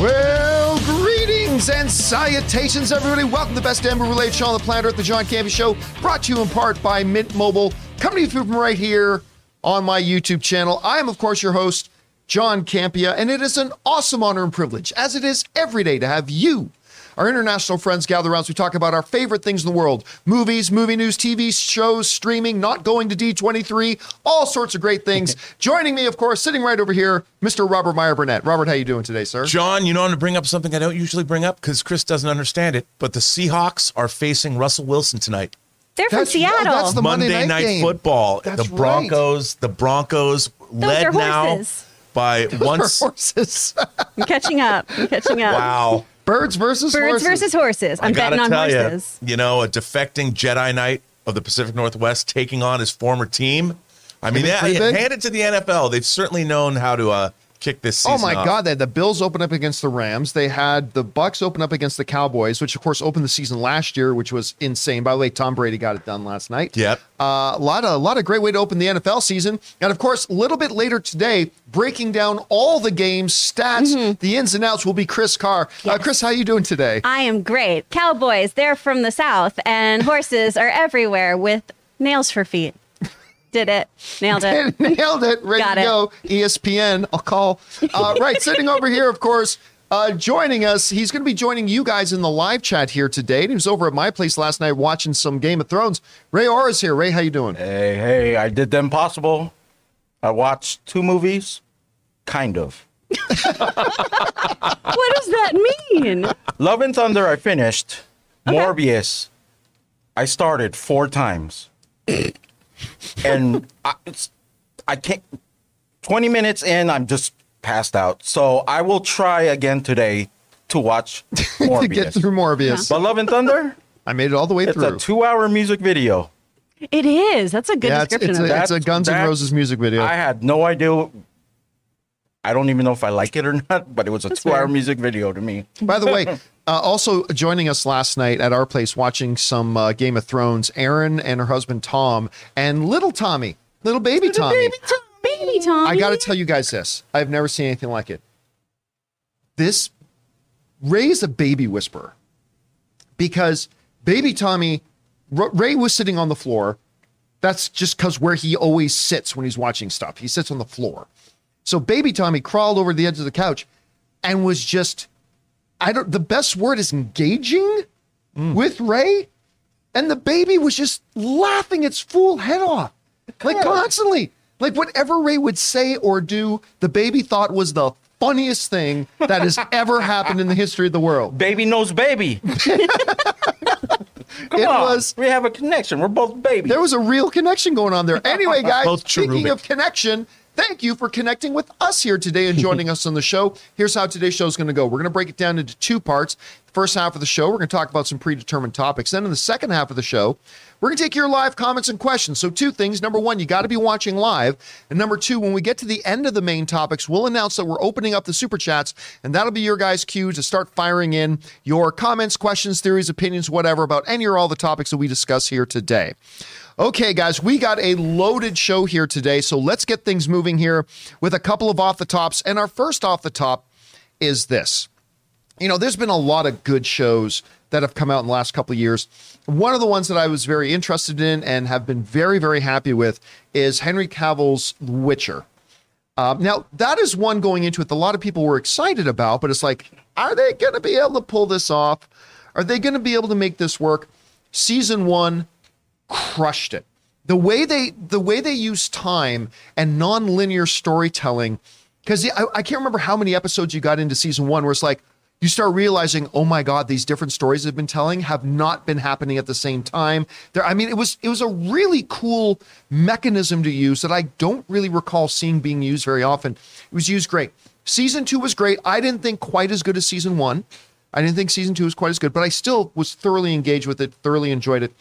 Well, greetings and salutations, everybody. Welcome to the best Denver related show on the planet Earth, the John Campea Show, brought to you in part by Mint Mobile, coming to you from right here on my YouTube channel. I am, of course, your host, John Campea, and it is an awesome honor and privilege, as it is every day, to have you our international friends gather around as we talk about our favorite things in the world movies, movie news, TV shows, streaming, not going to D23, all sorts of great things. Joining me, of course, sitting right over here, Mr. Robert Meyer Burnett. Robert, how you doing today, sir? John, you know, I'm going to bring up something I don't usually bring up because Chris doesn't understand it, but the Seahawks are facing Russell Wilson tonight. They're from That's- oh, Seattle. that's the Monday Monday, night night, game. football. That's the Broncos, the Broncos led now horses. by once. horses. I'm catching up. I'm catching up. Wow. Birds versus Birds horses. versus horses. I I'm gotta betting on tell horses. you, you know, a defecting Jedi Knight of the Pacific Northwest taking on his former team. I mean, Pretty yeah, big, pretty big. hand it to the NFL. They've certainly known how to uh, kick this season. Oh my off. God! They had the Bills open up against the Rams. They had the Bucks open up against the Cowboys, which of course opened the season last year, which was insane. By the way, Tom Brady got it done last night. Yep. Uh, a lot of a lot of great way to open the NFL season, and of course, a little bit later today, breaking down all the games, stats, the ins and outs will be Chris Carr. Uh, Chris, how are you doing today? I am great. Cowboys, they're from the South, and horses are everywhere with nails for feet. Did it. Nailed it. Nailed it. Ready Got to it. go. ESPN. I'll call. Uh, right, sitting over here, of course. Uh, joining us, he's going to be joining you guys in the live chat here today. He was over at my place last night watching some Game of Thrones. Ray Ora's here. Ray, how you doing? Hey, hey, I did the impossible. I watched two movies, kind of. What does that mean? Love and Thunder, I finished. Morbius, I started four times. And I, it's, I can't, 20 minutes in, I'm just passed out. So I will try again today to watch Morbius. to get through Morbius. But Love and Thunder, I made it all the way it's through. It's a two hour music video. It is. That's a good yeah, description it's, of a, it. it's a Guns N' Roses music video. I had no idea. I don't even know if I like it or not, but it was a two hour music video to me. By the way, uh, also joining us last night at our place watching some uh, Game of Thrones, Aaron and her husband Tom, and little Tommy, little baby Tommy. Baby Tommy. I got to tell you guys this. I've never seen anything like it. This Ray's a baby whisperer because baby Tommy, R- Ray was sitting on the floor. That's just because where he always sits when he's watching stuff. He sits on the floor. So baby Tommy crawled over the edge of the couch and was just, I don't, the best word is engaging mm. with Ray. And the baby was just laughing its fool head off, like constantly. Like whatever Ray would say or do, the baby thought was the funniest thing that has ever happened in the history of the world. Baby knows baby. Come It on. was- We have a connection. We're both babies. There was a real connection going on there. Anyway, guys, speaking of connection, thank you for connecting with us here today and joining us on the show. Here's how today's show is going to go. We're going to break it down into two parts. The first half of the show, we're going to talk about some predetermined topics. Then in the second half of the show, we're going to take your live comments and questions. So, two things. Number one, you got to be watching live. And number two, when we get to the end of the main topics, we'll announce that we're opening up the super chats, and that'll be your guys' cue to start firing in your comments, questions, theories, opinions, whatever about any or all the topics that we discuss here today. Okay, guys, we got a loaded show here today, so let's get things moving here with a couple of off the tops. And our first off the top is this. You know, there's been a lot of good shows that have come out in the last couple of years. One of the ones that I was very interested in and have been very, very happy with is Henry Cavill's Witcher. Um, now, that is one going into it that a lot of people were excited about, but it's like, are they going to be able to pull this off? Are they going to be able to make this work? Season one crushed it. The way they the way they use time and non-linear storytelling, because I, I can't remember how many episodes you got into season one where it's like you start realizing, oh my God, these different stories they've been telling have not been happening at the same time. There, I mean, it was it was a really cool mechanism to use that I don't really recall seeing being used very often. It was used great. Season two was great. I didn't think quite as good as season one. I didn't think season two was quite as good, but I still was thoroughly engaged with it, thoroughly enjoyed it.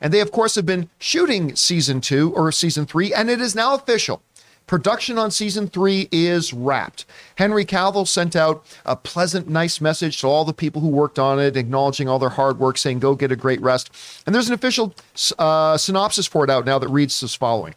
And they, of course, have been shooting season two or season three, and it is now official. Production on season three is wrapped. Henry Cavill sent out a pleasant, nice message to all the people who worked on it, acknowledging all their hard work, saying, go get a great rest. And there's an official uh, synopsis for it out now that reads as following.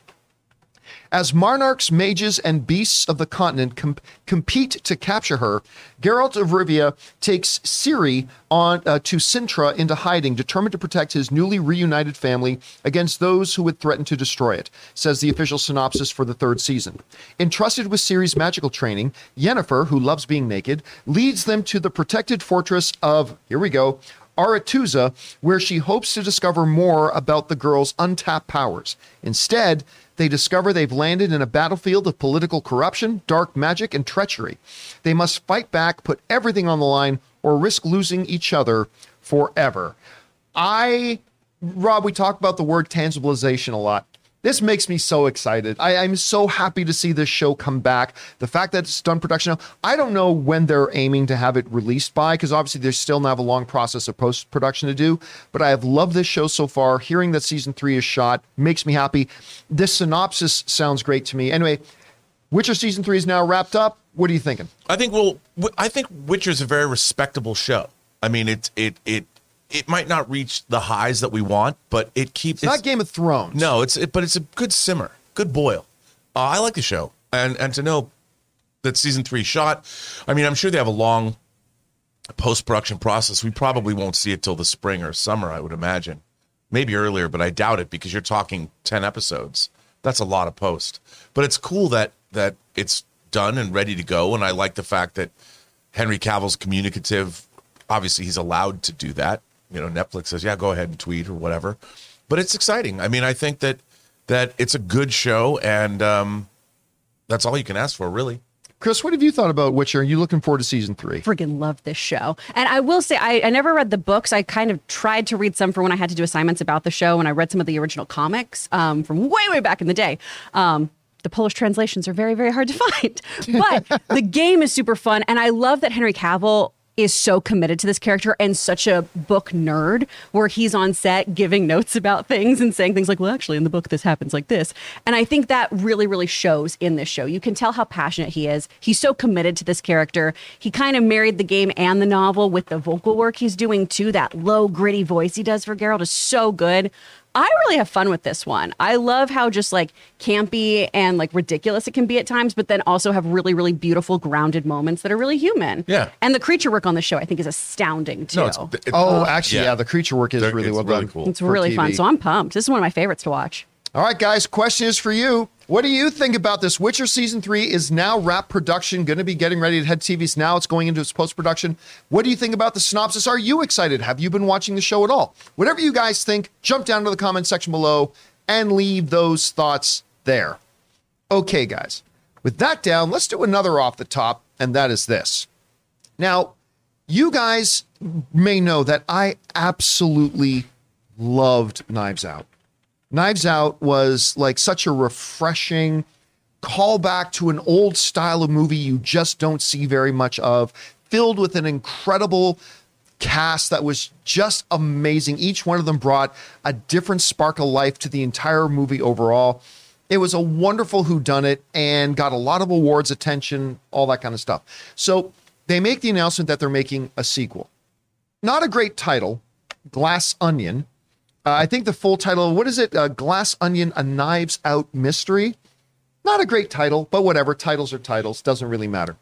As monarchs, mages, and beasts of the continent com- compete to capture her, Geralt of Rivia takes Ciri on uh, to Cintra into hiding, determined to protect his newly reunited family against those who would threaten to destroy it, says the official synopsis for the third season. Entrusted with Ciri's magical training, Yennefer, who loves being naked, leads them to the protected fortress of, here we go, Aretuza, where she hopes to discover more about the girl's untapped powers. Instead, they discover they've landed in a battlefield of political corruption, dark magic, and treachery. They must fight back, put everything on the line, or risk losing each other forever. I, Rob, we talk about the word tangibilization a lot. This makes me so excited. I, am so happy to see this show come back. The fact that it's done production now, I don't know when they're aiming to have it released by, because obviously they still have a long process of post production to do. But I have loved this show so far. Hearing that season three is shot makes me happy. This synopsis sounds great to me. Anyway, Witcher season three is now wrapped up. What are you thinking? I think well, I think Witcher's a very respectable show. I mean, it it it it might not reach the highs that we want, but it keeps. It's, it's not Game of Thrones. No, it's it, but it's a good simmer, good boil. Uh, I like the show, and and to know that season three shot. I mean, I'm sure they have a long post production process. We probably won't see it till the spring or summer. I would imagine, maybe earlier, but I doubt it because you're talking ten episodes. That's a lot of post, but it's cool that that it's done and ready to go. And I like the fact that Henry Cavill's communicative. Obviously, he's allowed to do that you know Netflix says, yeah, go ahead and tweet or whatever. But it's exciting. I mean, I think that that it's a good show, and um, that's all you can ask for, really. Chris, what have you thought about Witcher? Are you looking forward to season three? Freaking love this show. And I will say, I, I, never read the books. I kind of tried to read some for when I had to do assignments about the show, and I read some of the original comics um, from way, way back in the day. Um, the Polish translations are very, very hard to find. But the game is super fun. And I love that Henry Cavill is so committed to this character and such a book nerd where he's on set giving notes about things and saying things like, well, actually, in the book, this happens like this. And I think that really, really shows in this show. You can tell how passionate he is. He's so committed to this character. He kind of married the game and the novel with the vocal work he's doing too. That low, gritty voice he does for Geralt is so good. I really have fun with this one. I love how just like campy and like ridiculous it can be at times, but then also have really, really beautiful, grounded moments that are really human. Yeah. And the creature work on the show, I think, is astounding too. No, it's, it's, oh, uh, actually, yeah. yeah. the creature work is really well really done. Cool. It's really TV. fun. So I'm pumped. This is one of my favorites to watch. All right, guys, question is for you. What do you think about this? Witcher season three is now wrap production, going to be getting ready to head TVs now. It's going into its post production. What do you think about the synopsis? Are you excited? Have you been watching the show at all? Whatever you guys think, jump down to the comment section below and leave those thoughts there. Okay, guys, with that down, let's do another off the top, and that is this. Now, you guys may know that I absolutely loved Knives Out. Knives Out was like such a refreshing callback to an old style of movie you just don't see very much of, filled with an incredible cast that was just amazing. Each one of them brought a different spark of life to the entire movie overall. It was a wonderful whodunit and got a lot of awards, attention, all that kind of stuff. So they make the announcement that they're making a sequel. Not a great title, Glass Onion, uh, I think the full title, what is it? Uh, Glass Onion, A Knives Out Mystery. Not a great title, but whatever. Titles are titles. Doesn't really matter.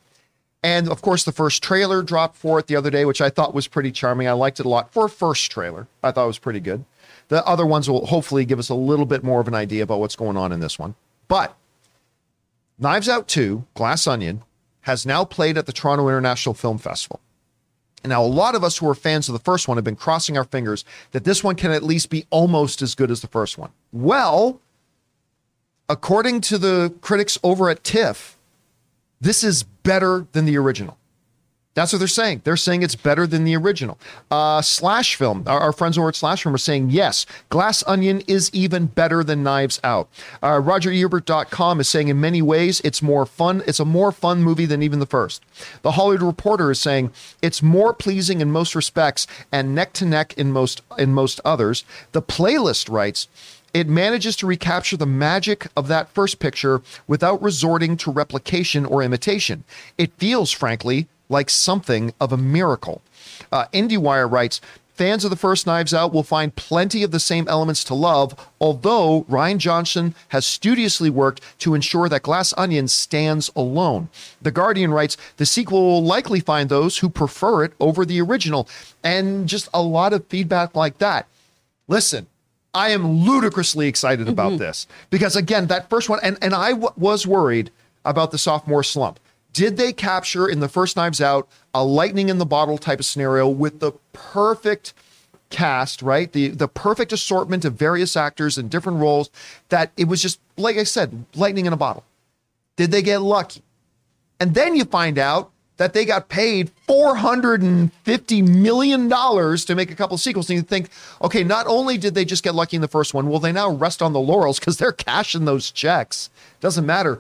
And of course, the first trailer dropped for it the other day, which I thought was pretty charming. I liked it a lot for a first trailer. I thought it was pretty good. The other ones will hopefully give us a little bit more of an idea about what's going on in this one. But Knives Out 2, Glass Onion, has now played at the Toronto International Film Festival. Now, a lot of us who are fans of the first one have been crossing our fingers that this one can at least be almost as good as the first one. Well, according to the critics over at TIFF, this is better than the original. That's what they're saying. They're saying it's better than the original. Uh, Slash Film, our, our, friends over at Slash Film are saying, yes, Glass Onion is even better than Knives Out. Uh, RogerEbert.com is saying, in many ways, it's more fun. It's a more fun movie than even the first. The Hollywood Reporter is saying, it's more pleasing in most respects and neck to neck in most in most others. The Playlist writes, it manages to recapture the magic of that first picture without resorting to replication or imitation. It feels, frankly, like something of a miracle. Uh, IndieWire writes, Fans of the first Knives Out will find plenty of the same elements to love, although Rian Johnson has studiously worked to ensure that Glass Onion stands alone. The Guardian writes the sequel will likely find those who prefer it over the original, and just a lot of feedback like that. Listen, I am ludicrously excited about this because, again, that first one, and, and I w- was worried about the sophomore slump. Did they capture in the first Knives Out a lightning in the bottle type of scenario with the perfect cast, right? The the perfect assortment of various actors in different roles that it was just like I said, lightning in a bottle. Did they get lucky? And then you find out that they got paid $450 million to make a couple sequels. And you think, okay, not only did they just get lucky in the first one, will they now rest on the laurels because they're cashing those checks? Doesn't matter.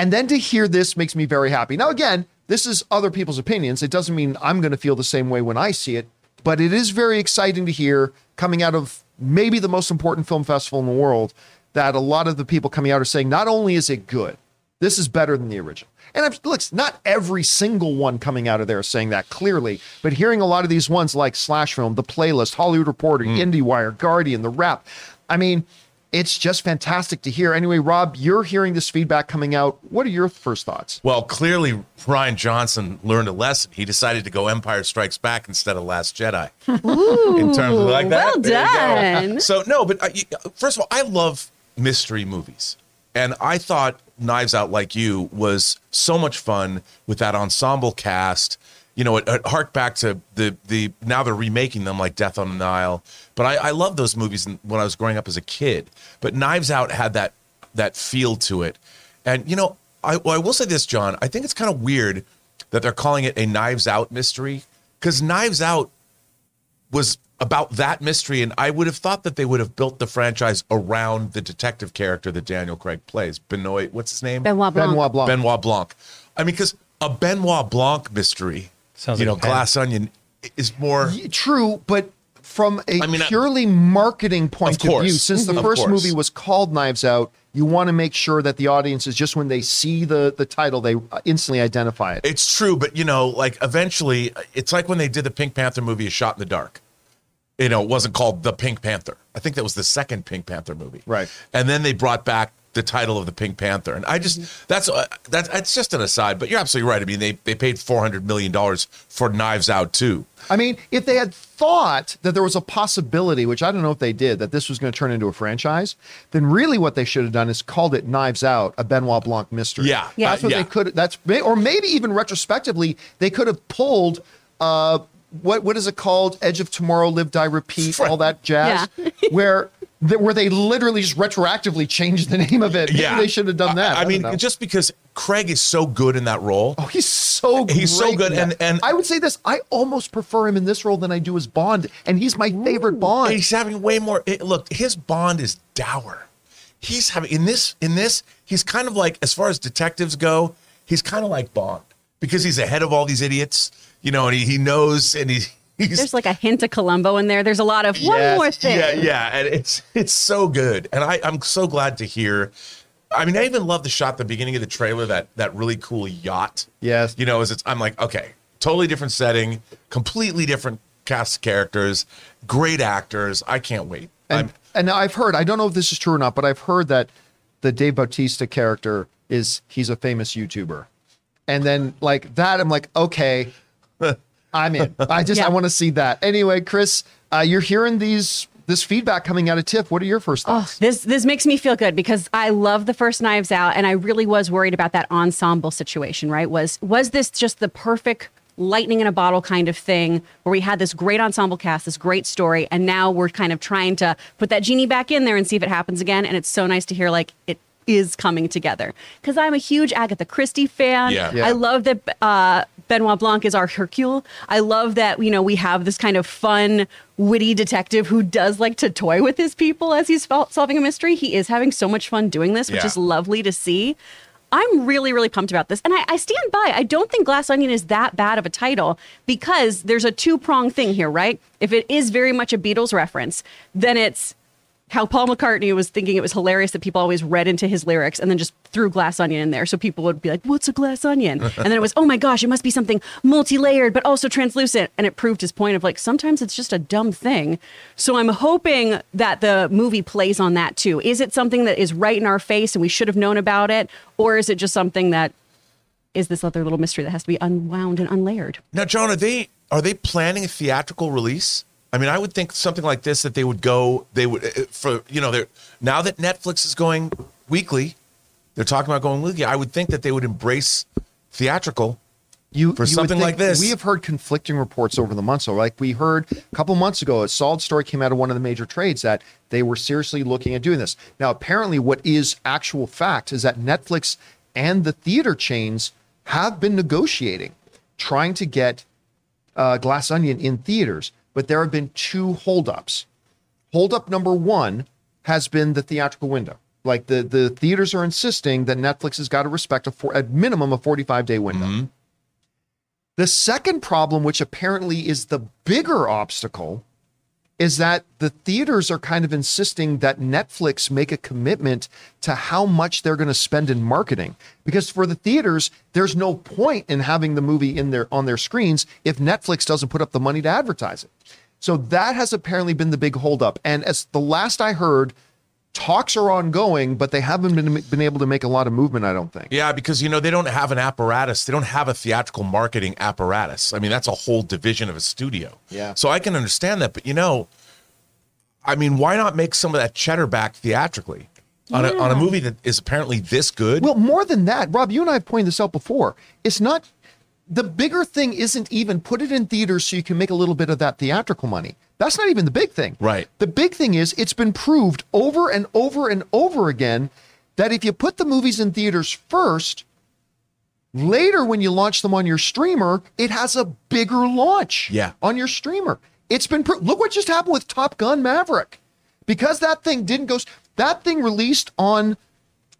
And then to hear this makes me very happy. Now, again, this is other people's opinions. It doesn't mean I'm going to feel the same way when I see it, but it is very exciting to hear coming out of maybe the most important film festival in the world that a lot of the people coming out are saying not only is it good, this is better than the original. And I'm, look, not every single one coming out of there is saying that clearly, but hearing a lot of these ones like Slash Film, The Playlist, Hollywood Reporter, hmm. IndieWire, Guardian, The Wrap, I mean, it's just fantastic to hear. Anyway, Rob, you're hearing this feedback coming out. What are your first thoughts? Well, clearly Rian Johnson learned a lesson. He decided to go Empire Strikes Back instead of Last Jedi. in terms of like that. well There you go. done. So no, but uh, I, uh, first of all, I love mystery movies, and I thought Knives Out, like you, was so much fun with that ensemble cast. You know, it, it harked back to the the now they're remaking them like Death on the Nile. But I, I love those movies when I was growing up as a kid. But Knives Out had that that feel to it, and you know, I, well, I will say this, John. I think it's kind of weird that they're calling it a Knives Out mystery because Knives Out was about that mystery, and I would have thought that they would have built the franchise around the detective character that Daniel Craig plays. Benoit, what's his name? Benoit Blanc. Benoit Blanc. Benoit Blanc. I mean, because a Benoit Blanc mystery, Sounds you like know, a. Glass Onion is more. True, but from a I mean, I- purely marketing point Of of view, since the. Of first course. movie was called Knives Out, you want to make sure that the audience is just when they see the the title, they instantly identify it. It's true, but you know, like eventually, it's like when they did the Pink Panther movie, A Shot in the Dark. You know, it wasn't called The Pink Panther. I think that was the second Pink Panther movie. Right. And then they brought back the title of the Pink Panther, and I just that's uh, that's that's just an aside. But you're absolutely right. I mean, they they paid four hundred million dollars for Knives Out too. I mean, if they had thought that there was a possibility, which I don't know if they did, that this was going to turn into a franchise, then really what they should have done is called it Knives Out, a Benoit Blanc mystery. Yeah. Yeah. that's what Uh, they could. That's or maybe even retrospectively, they could have pulled. Uh, what what is it called? Edge of Tomorrow, Live Die Repeat, all that jazz, where th- where they literally just retroactively changed the name of it. Maybe Yeah, they should have done that. I, I don't mean, know. just because Craig is so good in that role. Oh, he's so He's so good, in and- and- I would say this: I almost prefer him in this role than I do as Bond, and he's my favorite Bond. He's having way more. It, look, his Bond is dour. He's having in this in this. He's kind of like as far as detectives go. He's kind of like Bond because he's ahead of all these idiots. You know, and he, he knows, and he, he's There's like a hint of Columbo in there. There's a lot of one Yes. more thing. yeah, yeah, and it's it's so good, and I I'm so glad to hear. I mean, I even love the shot at the beginning of the trailer that that really cool yacht. Yes. you know, as it's I'm like, okay, totally different setting, completely different cast of characters, great actors. I can't wait. And, and I've heard, I don't know if this is true or not, but I've heard that the Dave Bautista character is he's a famous YouTuber. And then like that, I'm like, okay, I'm in. I just Yeah. I want to see that. Anyway, Chris, uh, you're hearing these this feedback coming out of TIFF. What are your first Oh, thoughts? this this makes me feel good because I love the first Knives Out, and I really was worried about that ensemble situation. Right? Was was this just the perfect lightning in a bottle kind of thing where we had this great ensemble cast, this great story, and now we're kind of trying to put that genie back in there and see if it happens again. And it's so nice to hear like it is coming together because I'm a huge Agatha Christie fan. Yeah. Yeah. I love that uh, Benoit Blanc is our Hercule. I love that you know we have this kind of fun, witty detective who does like to toy with his people as he's solving a mystery. He is having so much fun doing this, which Yeah. is lovely to see. I'm really, really pumped about this. And I, I stand by. I don't think Glass Onion is that bad of a title because there's a two prong thing here, right? If it is very much a Beatles reference, then it's how Paul McCartney was thinking it was hilarious that people always read into his lyrics and then just threw glass onion in there. So people would be like, What's a glass onion? And then it was, Oh my gosh, it must be something multi layered, but also translucent. And it proved his point of like, sometimes it's just a dumb thing. So I'm hoping that the movie plays on that too. Is it something that is right in our face and we should have known about it? Or is it just something that is this other little mystery that has to be unwound and unlayered? Now, John, are they are they planning a theatrical release? I mean, I would think something like this that they would go, they would uh, for you know, they're now that Netflix is going weekly, they're talking about going weekly. I would think that they would embrace theatrical. You For you something like this. we have heard conflicting reports over the months. So, like we heard a couple months ago, a solid story came out of one of the major trades that they were seriously looking at doing this. Now, apparently, what is actual fact is that Netflix and the theater chains have been negotiating, trying to get uh, Glass Onion in theaters, but there have been two holdups. Holdup number one has been the theatrical window. Like the the theaters are insisting that Netflix has got to respect a for, at minimum a 45 day window. Mm-hmm. The second problem, which apparently is the bigger obstacle, is that the theaters are kind of insisting that Netflix make a commitment to how much they're going to spend in marketing. Because for the theaters, there's no point in having the movie in their on their screens if Netflix doesn't put up the money to advertise it. So that has apparently been the big holdup. And as the last I heard, talks are ongoing, but they haven't been been able to make a lot of movement. I don't think. Yeah, because you know they don't have an apparatus. They don't have a theatrical marketing apparatus. I mean, that's a whole division of a studio. Yeah. So I can understand that, but you know, I mean, why not make some of that cheddar back theatrically on a on a movie that is apparently this good? Well, more than that, Rob, you and I have pointed this out before. It's not the bigger thing isn't even put it in theaters so you can make a little bit of that theatrical money. That's not even the big thing. Right. The big thing is it's been proved over and over and over again that if you put the movies in theaters first, later when you launch them on your streamer, it has a bigger launch Yeah. on your streamer. It's been pro- look what just happened with Top Gun Maverick. Because that thing didn't go that thing released on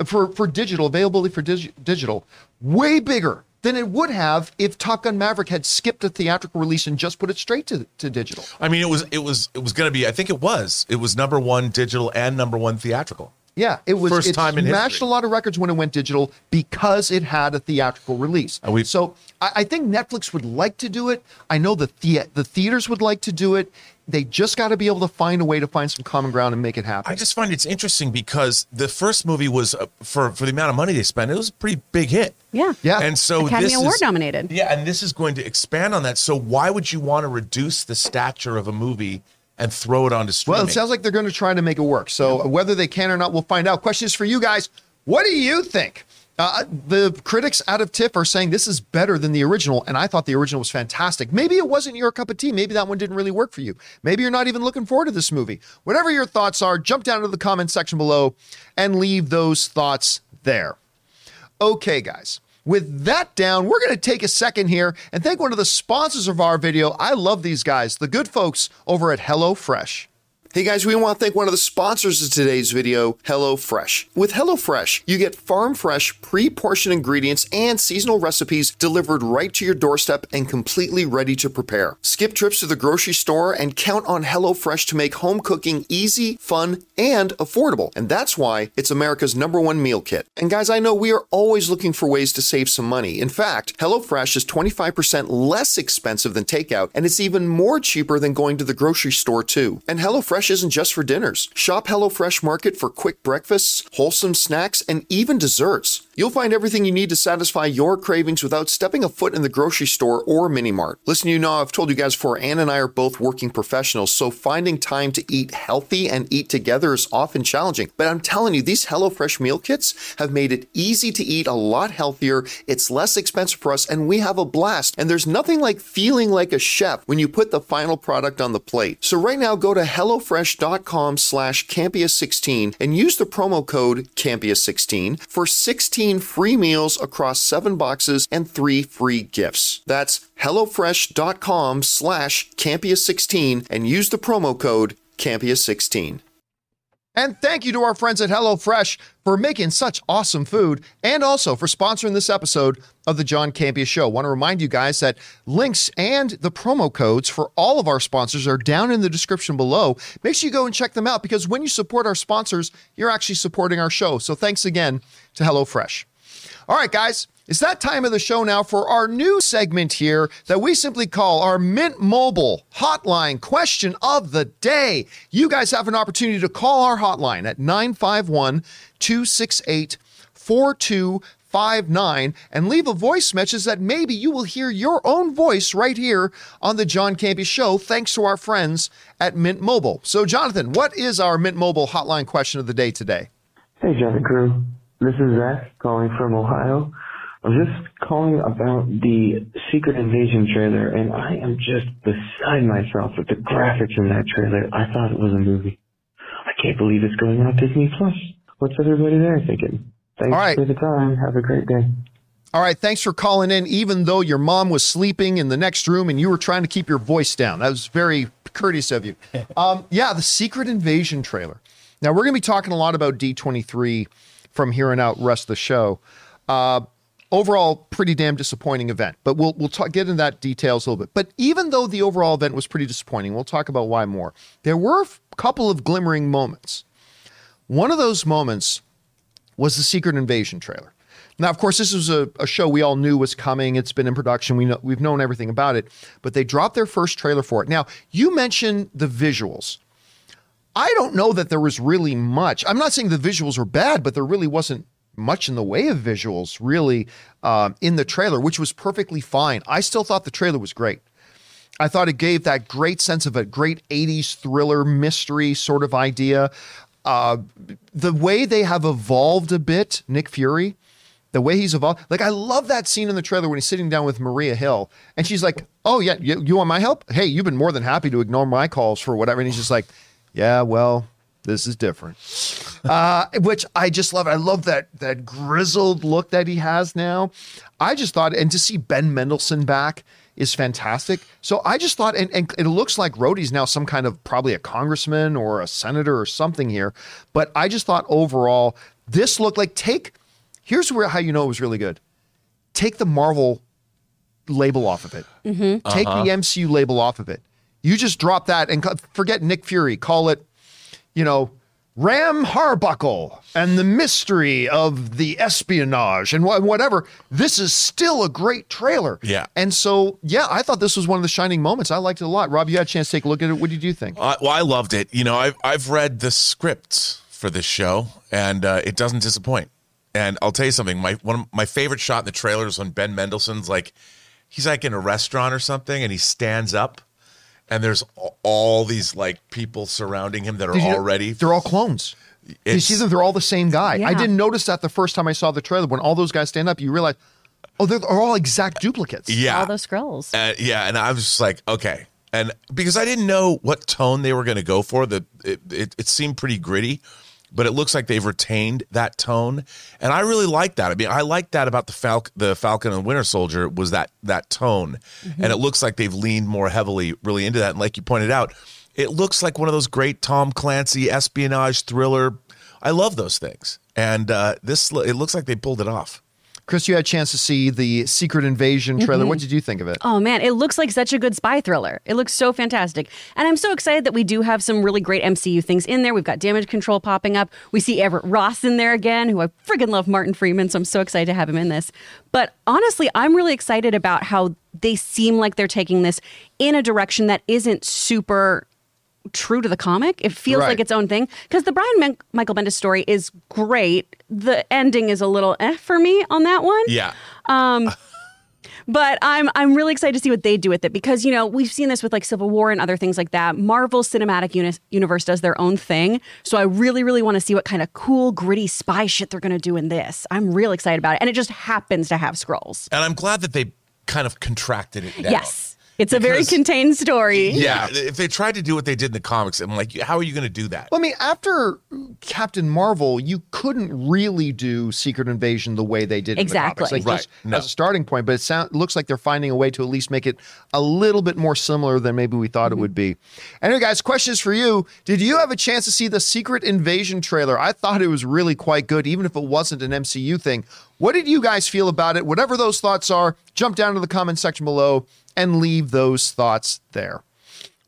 for for digital availability for dig- digital way bigger than it would have if Top Gun Maverick had skipped a theatrical release and just put it straight to to digital. I mean, it was it was it was going to be. I think it was. It was number one digital and number one theatrical. Yeah, it was First it time in smashed history. a lot of records when it went digital because it had a theatrical release. We- so I, I think Netflix would like to do it. I know the the the theaters would like to do it. They just got to be able to find a way to find some common ground and make it happen. I just find it's interesting because the first movie was uh, for for the amount of money they spent. It was a pretty big hit. Yeah. Yeah. And so Academy this Award is, nominated. Yeah, and this is going to expand on that. So why would you want to reduce the stature of a movie and throw it onto streaming? Well, it sounds like they're going to try to make it work. So whether they can or not, we'll find out. Question is for you guys. What do you think? Uh, the critics out of TIFF are saying this is better than the original, and I thought the original was fantastic. Maybe it wasn't your cup of tea. Maybe that one didn't really work for you. Maybe you're not even looking forward to this movie. Whatever your thoughts are, jump down to the comment section below and leave those thoughts there. Okay, guys. With that down, we're going to take a second here and thank one of the sponsors of our video. I love these guys, the good folks over at HelloFresh. Hey guys, we want to thank one of the sponsors of today's video, HelloFresh. With HelloFresh, you get farm fresh, pre portioned ingredients and seasonal recipes delivered right to your doorstep and completely ready to prepare. Skip trips to the grocery store and count on HelloFresh to make home cooking easy, fun, and affordable. And that's why it's America's number one meal kit. And guys, I know we are always looking for ways to save some money. In fact, HelloFresh is 25% less expensive than takeout, and it's even more cheaper than going to the grocery store, too. And HelloFresh isn't just for dinners. Shop HelloFresh Market for quick breakfasts, wholesome snacks, and even desserts. You'll find everything you need to satisfy your cravings without stepping a foot in the grocery store or mini mart. Listen, you know, I've told you guys before, Ann and I are both working professionals, so finding time to eat healthy and eat together is often challenging. But I'm telling you, these HelloFresh meal kits have made it easy to eat a lot healthier. It's less expensive for us, and we have a blast. And there's nothing like feeling like a chef when you put the final product on the plate. So right now, go to HelloFresh.com slash Campea16 and use the promo code Campea16 for 16 free meals across seven boxes and three free gifts. That's HelloFresh.com slash Campea16 and use the promo code Campea16. And thank you to our friends at HelloFresh for making such awesome food and also for sponsoring this episode of the John Campea Show. I Want to remind you guys that links and the promo codes for all of our sponsors are down in the description below. Make sure you go and check them out because when you support our sponsors, you're actually supporting our show. So thanks again to HelloFresh. All right, guys, it's that time of the show now for our new segment here that we simply call our Mint Mobile Hotline Question of the Day. You guys have an opportunity to call our hotline at 951 268 4259 and leave a voice message that maybe you will hear your own voice right here on the John Campea Show, thanks to our friends at Mint Mobile. So, Jonathan, what is our Mint Mobile Hotline Question of the Day today? Hey, John crew. This is Zach calling from Ohio. I'm just calling about the Secret Invasion trailer, and I am just beside myself with the graphics in that trailer. I thought it was a movie. I can't believe it's going on Disney Plus. What's everybody there thinking? Thanks All right. for the time. Have a great day. All right, thanks for calling in, even though your mom was sleeping in the next room and you were trying to keep your voice down. That was very courteous of you. Um, yeah, the Secret Invasion trailer. Now, we're going to be talking a lot about D23 from here on out, rest of the show. Uh, overall, pretty damn disappointing event, but we'll, we'll talk, get into that details a little bit. But even though the overall event was pretty disappointing, we'll talk about why more. There were a couple of glimmering moments. One of those moments was the Secret Invasion trailer. Now, of course, this was a, a show we all knew was coming. It's been in production. We know we've known everything about it, but they dropped their first trailer for it. Now, you mentioned the visuals. I don't know that there was really much. I'm not saying the visuals were bad, but there really wasn't much in the way of visuals really um, in the trailer, which was perfectly fine. I still thought the trailer was great. I thought it gave that great sense of a great 80s thriller mystery sort of idea. Uh, the way they have evolved a bit, Nick Fury, the way he's evolved. Like, I love that scene in the trailer when he's sitting down with Maria Hill and she's like, Oh, yeah, you, you want my help? Hey, you've been more than happy to ignore my calls for whatever. And he's just like, Yeah, well, this is different. uh, which I just love. I love that that grizzled look that he has now. I just thought, and to see Ben Mendelsohn back is fantastic. So I just thought, and, and it looks like Rhodey's now some kind of probably a congressman or a senator or something here. But I just thought overall, this looked like take. Here's where how you know it was really good. Take the Marvel label off of it. Take the MCU label off of it. You just drop that and forget Nick Fury. Call it you know, Ram Harbuckle and the mystery of the espionage and wha- whatever. This is still a great trailer. Yeah. And so, yeah, I thought this was one of the shining moments. I liked it a lot. Rob, you had a chance to take a look at it. What did you think? Uh, well, I loved it. You know, I've I've read the scripts for this show, and uh, it doesn't disappoint. And I'll tell you something. My one of my favorite shot in the trailer is when Ben Mendelsohn's like, he's like in a restaurant or something, and he stands up, and there's all these like people surrounding him that are you- already. They're all clones. you see them? They're all the same guy. I didn't notice that the first time I saw the trailer. When all those guys stand up, you realize, oh, they're, they're all exact duplicates. yeah, All those Skrulls. Uh, yeah, and I was just like, okay, and because I didn't know what tone they were going to go for, the it, it, it seemed pretty gritty, but it looks like they've retained that tone, and I really like that. I mean, I like that about the Falcon, the Falcon and Winter Soldier was that that tone, and it looks like they've leaned more heavily, really into that. And like you pointed out, it looks like one of those great Tom Clancy espionage thriller. I love those things, and uh, this it looks like they pulled it off. Chris, you had a chance to see the Secret Invasion trailer. What mm-hmm. did you think of it? Oh man, it looks like such a good spy thriller. It looks so fantastic. And I'm so excited that we do have some really great MCU things in there. We've got damage control popping up. We see Everett Ross in there again, who I friggin' love Martin Freeman, so I'm so excited to have him in this. But honestly, I'm really excited about how they seem like they're taking this in a direction that isn't super true to the comic. It feels Right. like its own thing because the Brian Man- Michael Bendis story is great. The ending is a little eh for me on that one. Yeah, Um, But I'm I'm really excited to see what they do with it because you know we've seen this with like Civil War and other things like that. Marvel Cinematic Uni- Universe does their own thing, so I really really want to see what kind of cool gritty spy shit they're going to do in this. I'm real excited about it, and it just happens to have Skrulls. And I'm glad that they kind of contracted it down. Yes. It's a very contained story. Yeah, if they tried to do what they did in the comics, I'm like, how are you going to do that? Well, I mean, after Captain Marvel, you couldn't really do Secret Invasion the way they did in Exactly. the comics. Like Right. No. as a starting point, but it sound, looks like they're finding a way to at least make it a little bit more similar than maybe we thought it mm-hmm. would be. Anyway, guys, questions for you. Did you have a chance to see the Secret Invasion trailer? I thought it was really quite good, even if it wasn't an MCU thing. What did you guys feel about it? Whatever those thoughts are, jump down to the comment section below and leave those thoughts there.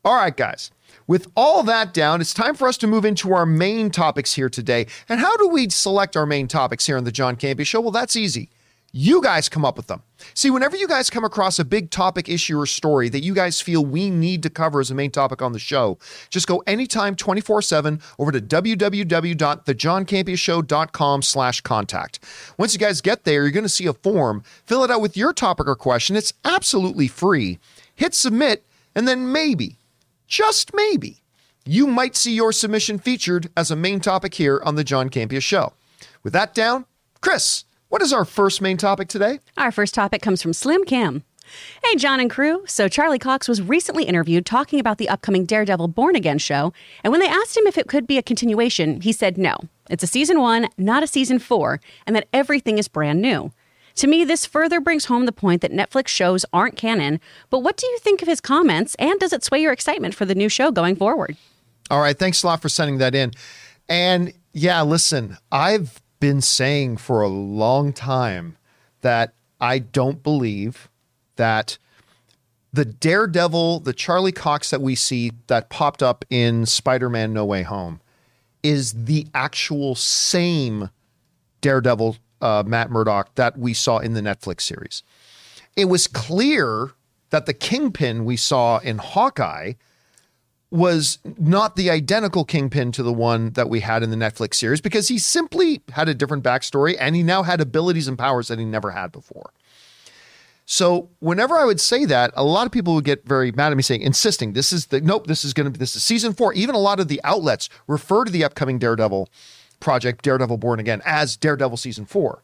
All right, guys. With all that down, it's time for us to move into our main topics here today. And how do we select our main topics here on the John Campea Show? Well, that's easy. You guys come up with them. See, whenever you guys come across a big topic, issue, or story that you guys feel we need to cover as a main topic on the show, just go anytime 24-7 over to www.thejohncampeashow.com slash contact. Once you guys get there, you're going to see a form. Fill it out with your topic or question. It's absolutely free. Hit submit, and then maybe, just maybe, you might see your submission featured as a main topic here on the John Campea Show. With that down, Chris, what is our first main topic today? Our first topic comes from Slim Kim. Hey, John and crew. So, Charlie Cox was recently interviewed talking about the upcoming Daredevil Born Again show. And when they asked him if it could be a continuation, he said no. It's a season one, not a season four, and that everything is brand new. To me, this further brings home the point that Netflix shows aren't canon. But what do you think of his comments, and does it sway your excitement for the new show going forward? All right. Thanks a lot for sending that in. And yeah, listen, I've been saying for a long time that I don't believe that the Daredevil, the Charlie Cox that we see that popped up in Spider Man No Way Home is the actual same Daredevil, uh, Matt Murdock, that we saw in the Netflix series. It was clear that the Kingpin we saw in Hawkeye was not the identical kingpin to the one that we had in the Netflix series because he simply had a different backstory and he now had abilities and powers that he never had before. So whenever I would say that, a lot of people would get very mad at me saying, insisting this is the nope, this is gonna be this is season four. Even a lot of the outlets refer to the upcoming Daredevil project, Daredevil Born Again, as Daredevil season four.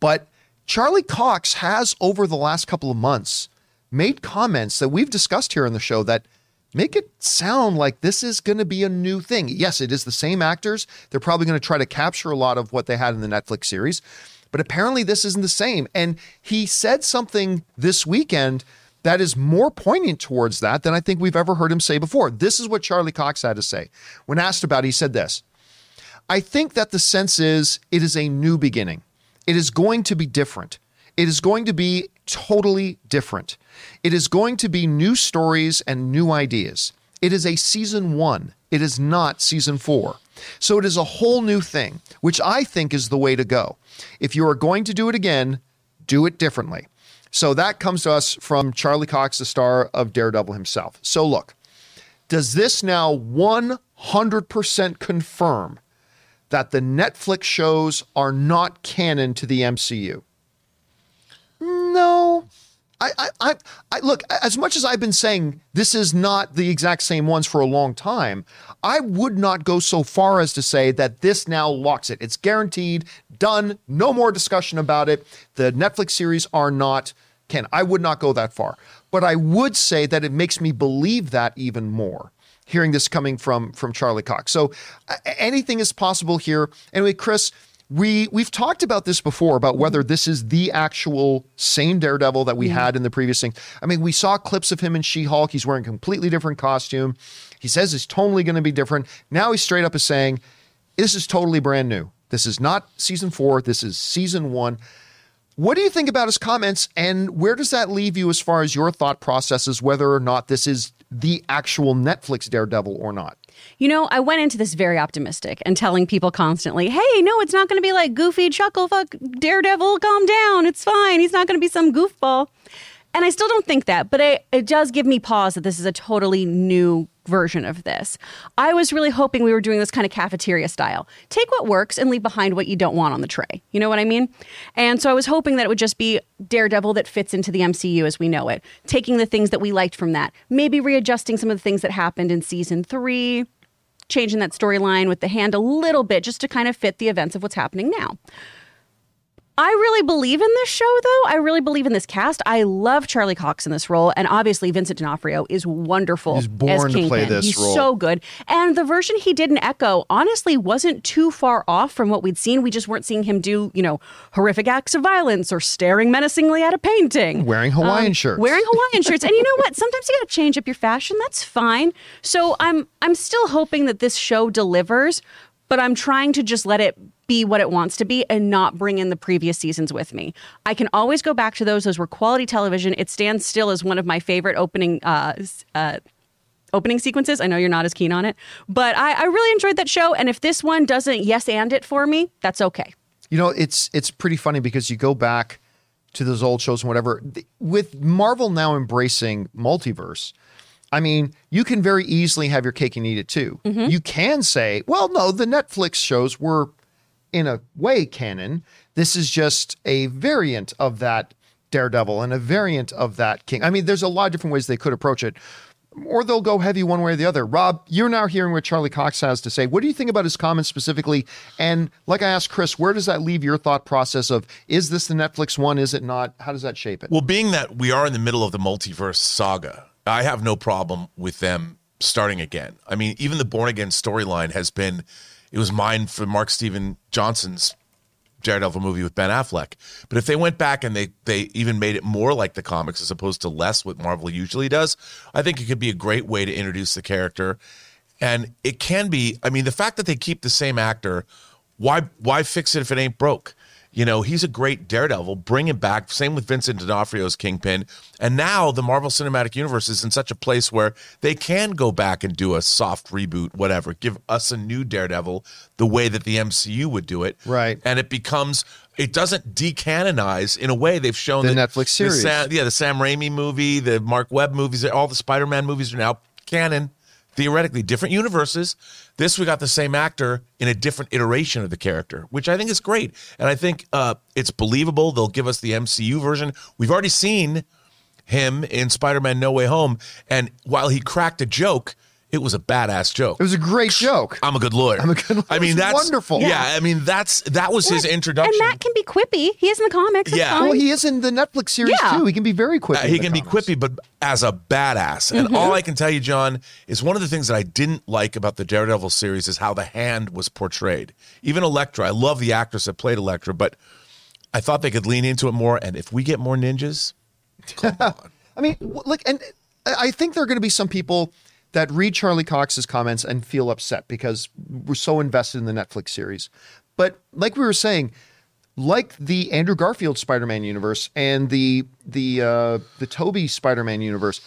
But Charlie Cox has, over the last couple of months, made comments that we've discussed here on the show that make it sound like this is going to be a new thing. Yes, it is the same actors. They're probably going to try to capture a lot of what they had in the Netflix series, but apparently this isn't the same. And he said something this weekend that is more poignant towards that than I think we've ever heard him say before. This is what Charlie Cox had to say. When asked about it, he said this I think that the sense is it is a new beginning. It is going to be different. It is going to be totally different. It is going to be new stories and new ideas. It is a season one. It is not season four. So it is a whole new thing, which I think is the way to go. If you are going to do it again, do it differently. So that comes to us from Charlie Cox, the star of Daredevil himself. So look, does this now 100% confirm that the Netflix shows are not canon to the MCU? No. I, I, I, I look as much as I've been saying this is not the exact same ones for a long time. I would not go so far as to say that this now locks it. It's guaranteed, done, no more discussion about it. The Netflix series are not canon. I would not go that far, but I would say that it makes me believe that even more. Hearing this coming from from Charlie Cox, so anything is possible here. Anyway, Chris, we we've talked about this before about whether this is the actual same Daredevil that we mm-hmm. had in the previous thing. I mean, we saw clips of him in She-Hulk. He's wearing a completely different costume. He says it's totally going to be different. Now he straight up is saying this is totally brand new. This is not season four. This is season one. What do you think about his comments, and where does that leave you as far as your thought processes, whether or not this is the actual Netflix Daredevil or not? You know, I went into this very optimistic and telling people constantly, hey, no, it's not going to be like goofy chuckle fuck Daredevil, calm down. It's fine. He's not going to be some goofball. And I still don't think that, but it, it does give me pause that this is a totally new version of this. I was really hoping we were doing this kind of cafeteria style. Take what works and leave behind what you don't want on the tray. You know what I mean? And so I was hoping that it would just be Daredevil that fits into the MCU as we know it, taking the things that we liked from that, maybe readjusting some of the things that happened in season three, changing that storyline with the hand a little bit just to kind of fit the events of what's happening now. I really believe in this show, though. I really believe in this cast. I love Charlie Cox in this role, and obviously Vincent D'Onofrio is wonderful. He's born as to play Kingpin. this He's role. so good, and the version he did in Echo honestly wasn't too far off from what we'd seen. We just weren't seeing him do, you know, horrific acts of violence or staring menacingly at a painting, Wearing Hawaiian shirts. Um, wearing Hawaiian shirts. And you know what? Sometimes you got to change up your fashion. That's fine. So I'm I'm still hoping that this show delivers, but I'm trying to just let it be what it wants to be and not bring in the previous seasons with me. I can always go back to those. Those were quality television. It stands still as one of my favorite opening uh, uh, opening sequences. I know you're not as keen on it, but I, I really enjoyed that show. And if this one doesn't yes and it for me, that's okay. You know, it's it's pretty funny because you go back to those old shows and whatever. With Marvel now embracing multiverse, I mean, you can very easily have your cake and eat it too. Mm-hmm. You can say, well, no, the Netflix shows were in a way canon. This is just a variant of that Daredevil and a variant of that King. I mean, there's a lot of different ways they could approach it. Or they'll go heavy one way or the other. Rob, you're now hearing what Charlie Cox has to say. What do you think about his comments specifically? And like I asked Chris, where does that leave your thought process of is this the Netflix one? Is it not? How does that shape it? Well, being that we are in the middle of the multiverse saga, I have no problem with them starting again. I mean, even the Born Again storyline has been, it was mine for Mark Steven Johnson's Jared Daredevil movie with Ben Affleck. But if they went back and they they even made it more like the comics as opposed to less what Marvel usually does, I think it could be a great way to introduce the character. And it can be, I mean, the fact that they keep the same actor, why why fix it if it ain't broke? You know, he's a great Daredevil. Bring him back. Same with Vincent D'Onofrio's Kingpin. And now the Marvel Cinematic Universe is in such a place where they can go back and do a soft reboot, whatever. Give us a new Daredevil the way that the MCU would do it. Right. And it becomes, it doesn't decanonize in a way. They've shown The Netflix series. The Sam, yeah, the Sam Raimi movie, the Marc Webb movies, all the Spider Man movies are now canon. Theoretically, different universes. This we got the same actor in a different iteration of the character, which I think is great, and I think uh, it's believable. They'll give us the MCU version. We've already seen him in Spider-Man: No Way Home, and while he cracked a joke, it was a badass joke. It was a great joke. I'm a good lawyer. I'm a good lawyer. I mean, that's wonderful. Yeah, Yeah. I mean, that's that was his introduction. And introduction. Matt can be quippy. He is in the comics. It's Yeah. fine. Well, he is in the Netflix series Yeah. too. He can be very quippy. Uh, he the can be quippy, but as a badass. And all I can tell you, John, is one of the things that I didn't like about the Daredevil series is how the hand was portrayed. Even Elektra, I love the actress that played Elektra, but I thought they could lean into it more. And if we get more ninjas, I mean, look, and I I think there are going to be some people that read Charlie Cox's comments and feel upset because we're so invested in the Netflix series. But like we were saying, like the Andrew Garfield Spider-Man universe and the the uh, the Tobey Spider-Man universe,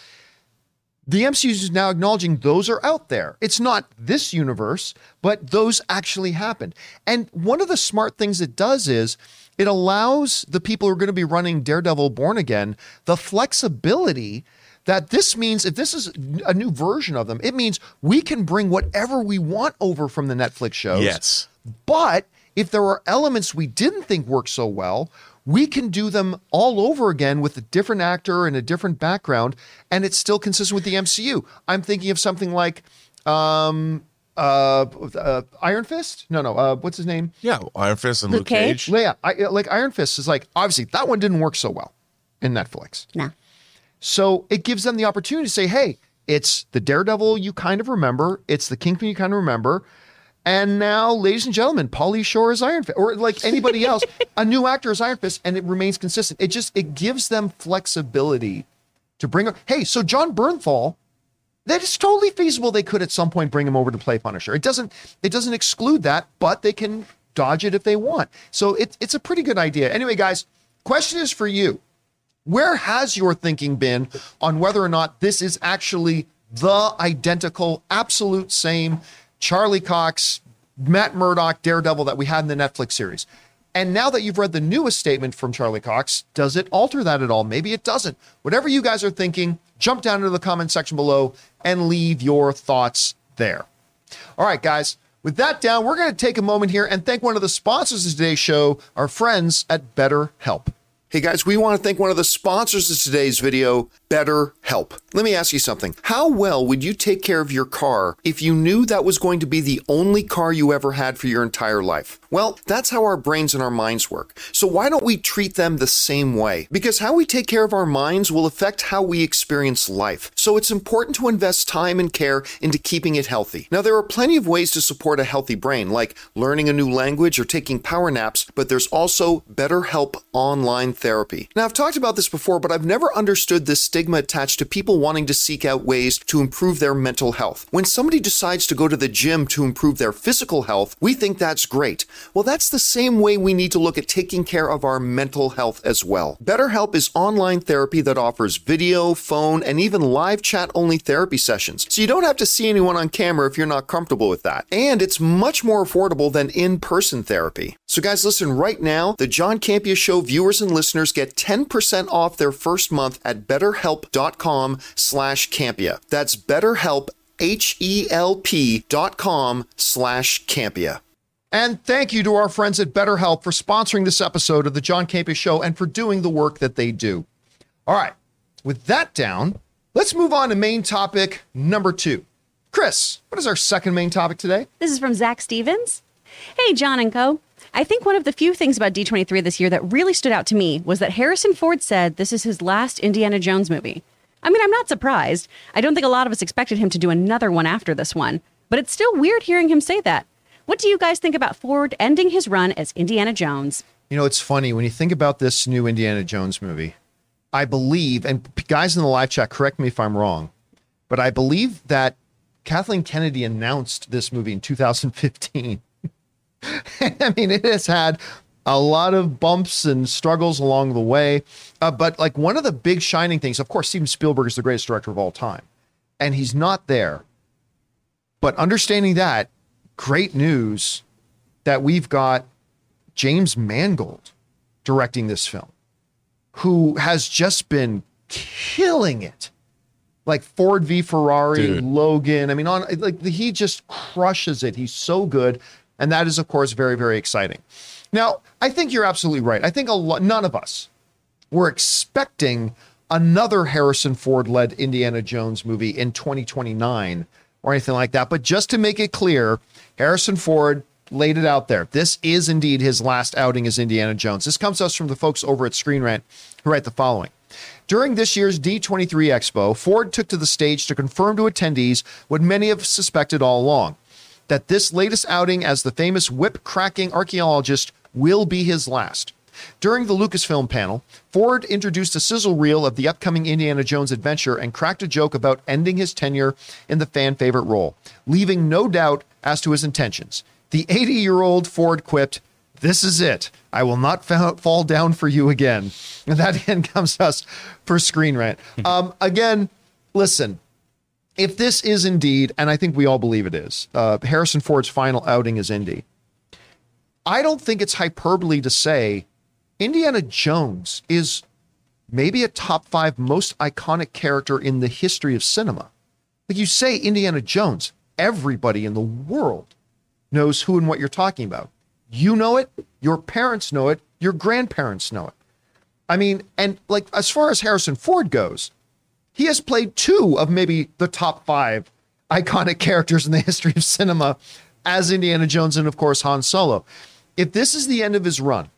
the MCU is now acknowledging those are out there. It's not this universe, but those actually happened. And one of the smart things it does is it allows the people who are going to be running Daredevil Born Again the flexibility that this means if this is a new version of them, it means we can bring whatever we want over from the Netflix shows. Yes. But if there are elements we didn't think worked so well, we can do them all over again with a different actor and a different background, and it's still consistent with the MCU. I'm thinking of something like um, uh, uh, Iron Fist. No, no. Uh, what's his name? yeah, Iron Fist and Luke, Luke Cage? Cage. Yeah, I, like Iron Fist is like obviously that one didn't work so well in Netflix. No. So it gives them the opportunity to say, hey, it's the Daredevil you kind of remember, it's the Kingpin you kind of remember. And now, ladies and gentlemen, Pauly Shore is Iron Fist, or like anybody else, a new actor is Iron Fist, and it remains consistent. It just it gives them flexibility to bring. Up, hey, so Jon Bernthal, that is totally feasible. They could at some point bring him over to play Punisher. It doesn't it doesn't exclude that, but they can dodge it if they want. So it, it's a pretty good idea. Anyway, guys, question is for you. Where has your thinking been on whether or not this is actually the identical, absolute same Charlie Cox, Matt Murdock, Daredevil that we had in the Netflix series? And now that you've read the newest statement from Charlie Cox, does it alter that at all? Maybe it doesn't. Whatever you guys are thinking, jump down into the comment section below and leave your thoughts there. All right, guys. With that down, we're going to take a moment here and thank one of the sponsors of today's show, our friends at BetterHelp. Hey guys, we want to thank one of the sponsors of today's video, better help. Let me ask you something. How well would you take care of your car if you knew that was going to be the only car you ever had for your entire life? Well, that's how our brains and our minds work. So why don't we treat them the same way? Because how we take care of our minds will affect how we experience life. So it's important to invest time and care into keeping it healthy. Now, there are plenty of ways to support a healthy brain, like learning a new language or taking power naps, but there's also BetterHelp online therapy. Now, I've talked about this before, but I've never understood this stigma attached to people wanting to seek out ways to improve their mental health. When somebody decides to go to the gym to improve their physical health, we think that's great. Well, that's the same way we need to look at taking care of our mental health as well. BetterHelp is online therapy that offers video, phone, and even live chat only therapy sessions. So you don't have to see anyone on camera if you're not comfortable with that. And it's much more affordable than in person therapy. So, guys, listen right now. The John Campea Show viewers and listeners get 10% off their first month at betterhelp.com slash Campea. That's betterhelp, H-E-L-P dot com slash Campea. And thank you to our friends at BetterHelp for sponsoring this episode of the John Campea Show and for doing the work that they do. All right, with that down, let's move on to main topic number two. Chris, what is our second main topic today? This is from Zach Stevens. Hey, John and Co. I think one of the few things about D23 this year that really stood out to me was that Harrison Ford said this is his last Indiana Jones movie. I mean, I'm not surprised. I don't think a lot of us expected him to do another one after this one, but it's still weird hearing him say that. What do you guys think about Ford ending his run as Indiana Jones? You know, it's funny when you think about this new Indiana Jones movie. I believe, and guys in the live chat, correct me if I'm wrong, but I believe that Kathleen Kennedy announced this movie in 2015. I mean, it has had a lot of bumps and struggles along the way. Uh, but like one of the big shining things, of course, Steven Spielberg is the greatest director of all time, and he's not there. But understanding that, great news that we've got James Mangold directing this film, who has just been killing it. Like Ford v Ferrari, Dude. Logan. I mean, on like he just crushes it. He's so good, and that is of course very very exciting. Now, I think you're absolutely right. I think a lot, none of us were expecting another Harrison Ford led Indiana Jones movie in 2029 or anything like that. But just to make it clear, Harrison Ford laid it out there. This is indeed his last outing as Indiana Jones. This comes to us from the folks over at Screen Rant who write the following. During this year's D23 Expo, Ford took to the stage to confirm to attendees what many have suspected all along that this latest outing as the famous whip cracking archaeologist will be his last. During the Lucasfilm panel, Ford introduced a sizzle reel of the upcoming Indiana Jones adventure and cracked a joke about ending his tenure in the fan favorite role, leaving no doubt as to his intentions. The 80 year old Ford quipped, This is it. I will not fa- fall down for you again. And that again comes us for Screen Rant. Um, again, listen, if this is indeed, and I think we all believe it is, uh, Harrison Ford's final outing as Indy, I don't think it's hyperbole to say Indiana Jones is maybe a top five most iconic character in the history of cinema. Like you say, Indiana Jones, everybody in the world knows who and what you're talking about. You know it, your parents know it, your grandparents know it. I mean, and like as far as Harrison Ford goes, he has played two of maybe the top five iconic characters in the history of cinema as Indiana Jones and, of course, Han Solo. If this is the end of his run,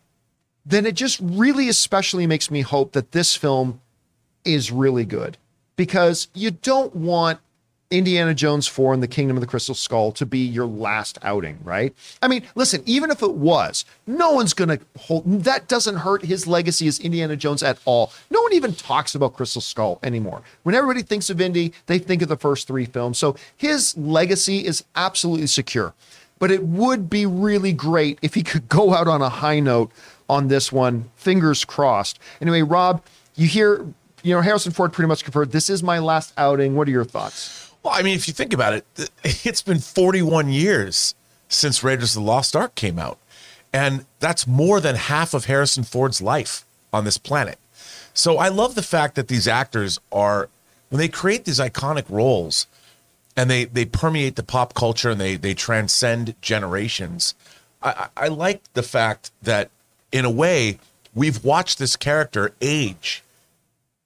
then it just really especially makes me hope that this film is really good because you don't want Indiana Jones 4 and the Kingdom of the Crystal Skull to be your last outing, right? I mean, listen, even if it was, no one's going to hold that doesn't hurt his legacy as Indiana Jones at all. No one even talks about Crystal Skull anymore. When everybody thinks of Indy, they think of the first 3 films. So his legacy is absolutely secure. But it would be really great if he could go out on a high note on this one. Fingers crossed. Anyway, Rob, you hear, you know, Harrison Ford pretty much confirmed this is my last outing. What are your thoughts? Well, I mean, if you think about it, it's been 41 years since Raiders of the Lost Ark came out. And that's more than half of Harrison Ford's life on this planet. So I love the fact that these actors are, when they create these iconic roles and they, they permeate the pop culture and they, they transcend generations, I, I I like the fact that, in a way, we've watched this character age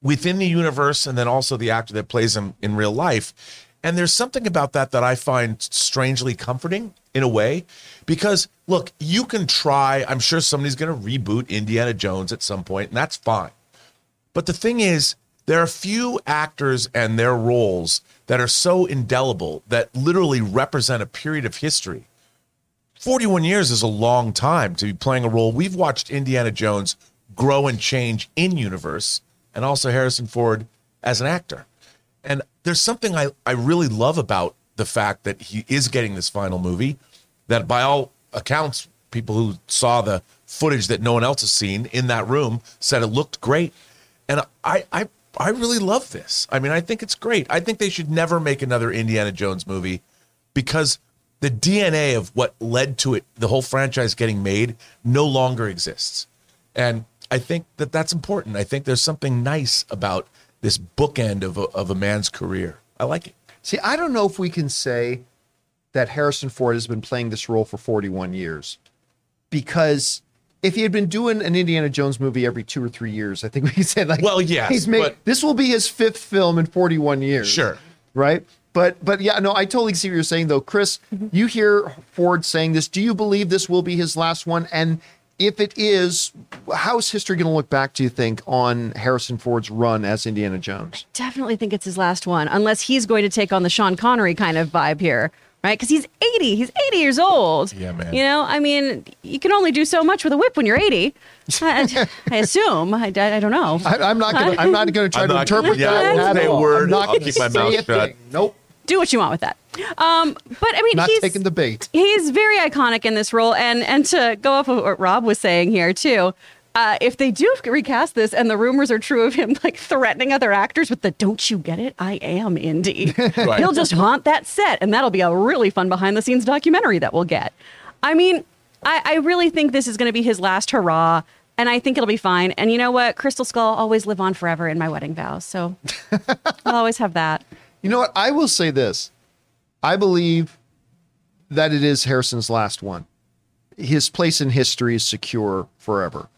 within the universe and then also the actor that plays him in real life. And there's something about that that I find strangely comforting in a way because look, you can try, I'm sure somebody's going to reboot Indiana Jones at some point and that's fine. But the thing is, there are few actors and their roles that are so indelible that literally represent a period of history. 41 years is a long time to be playing a role. We've watched Indiana Jones grow and change in universe and also Harrison Ford as an actor. And there's something I, I really love about the fact that he is getting this final movie that by all accounts, people who saw the footage that no one else has seen in that room said it looked great. And I, I, I really love this. I mean, I think it's great. I think they should never make another Indiana Jones movie because the DNA of what led to it, the whole franchise getting made, no longer exists. And I think that that's important. I think there's something nice about this bookend of a, of a man's career. I like it. See, I don't know if we can say that Harrison Ford has been playing this role for 41 years because if he had been doing an Indiana Jones movie every two or three years, I think we could say like, Well, yes, he's made but- this will be his fifth film in 41 years. Sure. right? But but yeah, no, I totally see what you're saying though, Chris. Mm-hmm. You hear Ford saying this. Do you believe this will be his last one? And if it is, how is history going to look back? Do you think on Harrison Ford's run as Indiana Jones? Definitely think it's his last one, unless he's going to take on the Sean Connery kind of vibe here, right? Because he's 80. He's 80 years old. Yeah, man. You know, I mean, you can only do so much with a whip when you're 80. I, I assume. I, I don't know. I, I'm not going. to I'm not going to try I'm to not- interpret yeah, that. I won't say a word. I'm not I'll keep my mouth shut. Nope. do what you want with that. Um, but I mean, Not he's taking the bait. He's very iconic in this role, and and to go off of what Rob was saying here too. Uh, if they do recast this and the rumors are true of him like threatening other actors with the "Don't you get it? I am Indy," Right. he'll just haunt that set, and that'll be a really fun behind the scenes documentary that we'll get. I mean, I, I really think this is going to be his last hurrah, and I think it'll be fine. And you know what? Crystal Skull always live on forever in my wedding vows, so I'll always have that. You know what? I will say this. I believe that it is Harrison's last one. His place in history is secure forever.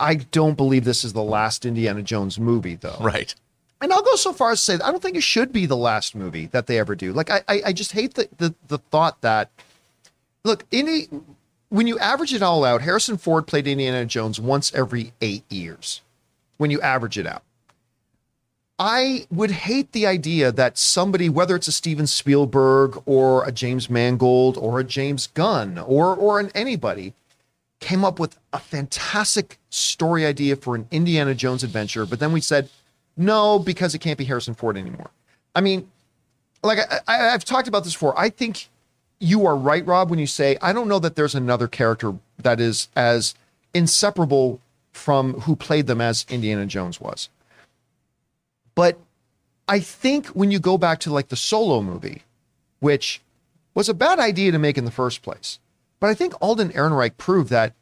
I don't believe this is the last Indiana Jones movie, though. Right. And I'll go so far as to say that I don't think it should be the last movie that they ever do. Like I, I, I just hate the, the the thought that look, any when you average it all out, Harrison Ford played Indiana Jones once every eight years. When you average it out. I would hate the idea that somebody, whether it's a Steven Spielberg or a James Mangold or a James Gunn or or an anybody, came up with a fantastic story idea for an Indiana Jones adventure, but then we said no because it can't be Harrison Ford anymore. I mean, like I, I, I've talked about this before. I think you are right, Rob, when you say I don't know that there's another character that is as inseparable from who played them as Indiana Jones was. But I think when you go back to like the solo movie, which was a bad idea to make in the first place, but I think Alden Ehrenreich proved that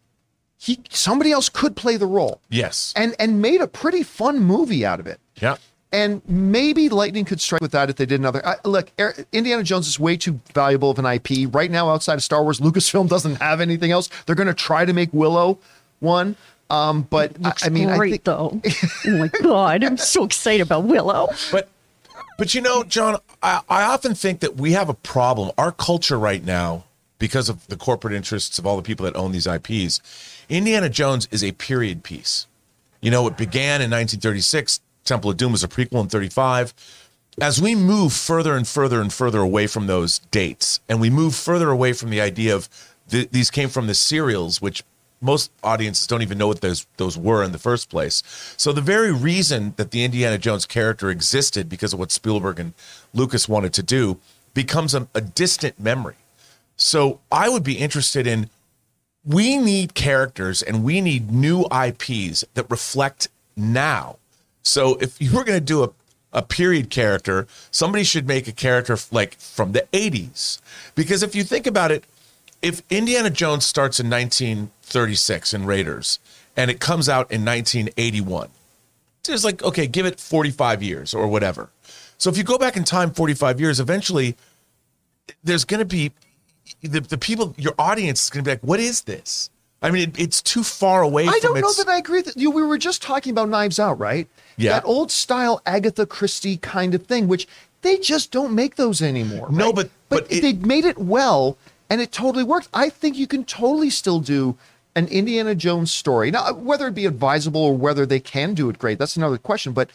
he somebody else could play the role Yes. and and made a pretty fun movie out of it. Yeah. And maybe lightning could strike with that if they did another. I, look, Indiana Jones is way too valuable of an IP right now. Outside of Star Wars, Lucasfilm doesn't have anything else. They're going to try to make Willow one, um, but I, I mean, I Great think though. oh my god, I'm so excited about Willow. But but you know, John, I, I often think that we have a problem. Our culture right now, because of the corporate interests of all the people that own these IPs, Indiana Jones is a period piece. You know, it began in 1936. Temple of Doom was a prequel in 35. As we move further and further and further away from those dates, and we move further away from the idea of th- these came from the serials, which most audiences don't even know what those those were in the first place. So the very reason that the Indiana Jones character existed because of what Spielberg and Lucas wanted to do becomes a, a distant memory. So I would be interested in we need characters and we need new IPs that reflect now. So if you were going to do a, a period character, somebody should make a character like from the 80s. Because if you think about it, if Indiana Jones starts in 1936 in Raiders and it comes out in 1981, it's like, okay, give it 45 years or whatever. So if you go back in time 45 years, eventually there's going to be the, the people, your audience is going to be like, what is this? I mean, it, it's too far away. I don't know its, that I agree that you. We were just talking about Knives Out, right? Yeah. That old style Agatha Christie kind of thing, which they just don't make those anymore. No, right? but- but, but it- they made it well, and it totally worked. I think you can totally still do an Indiana Jones story. Now, whether it be advisable or whether they can do it great, that's another question. But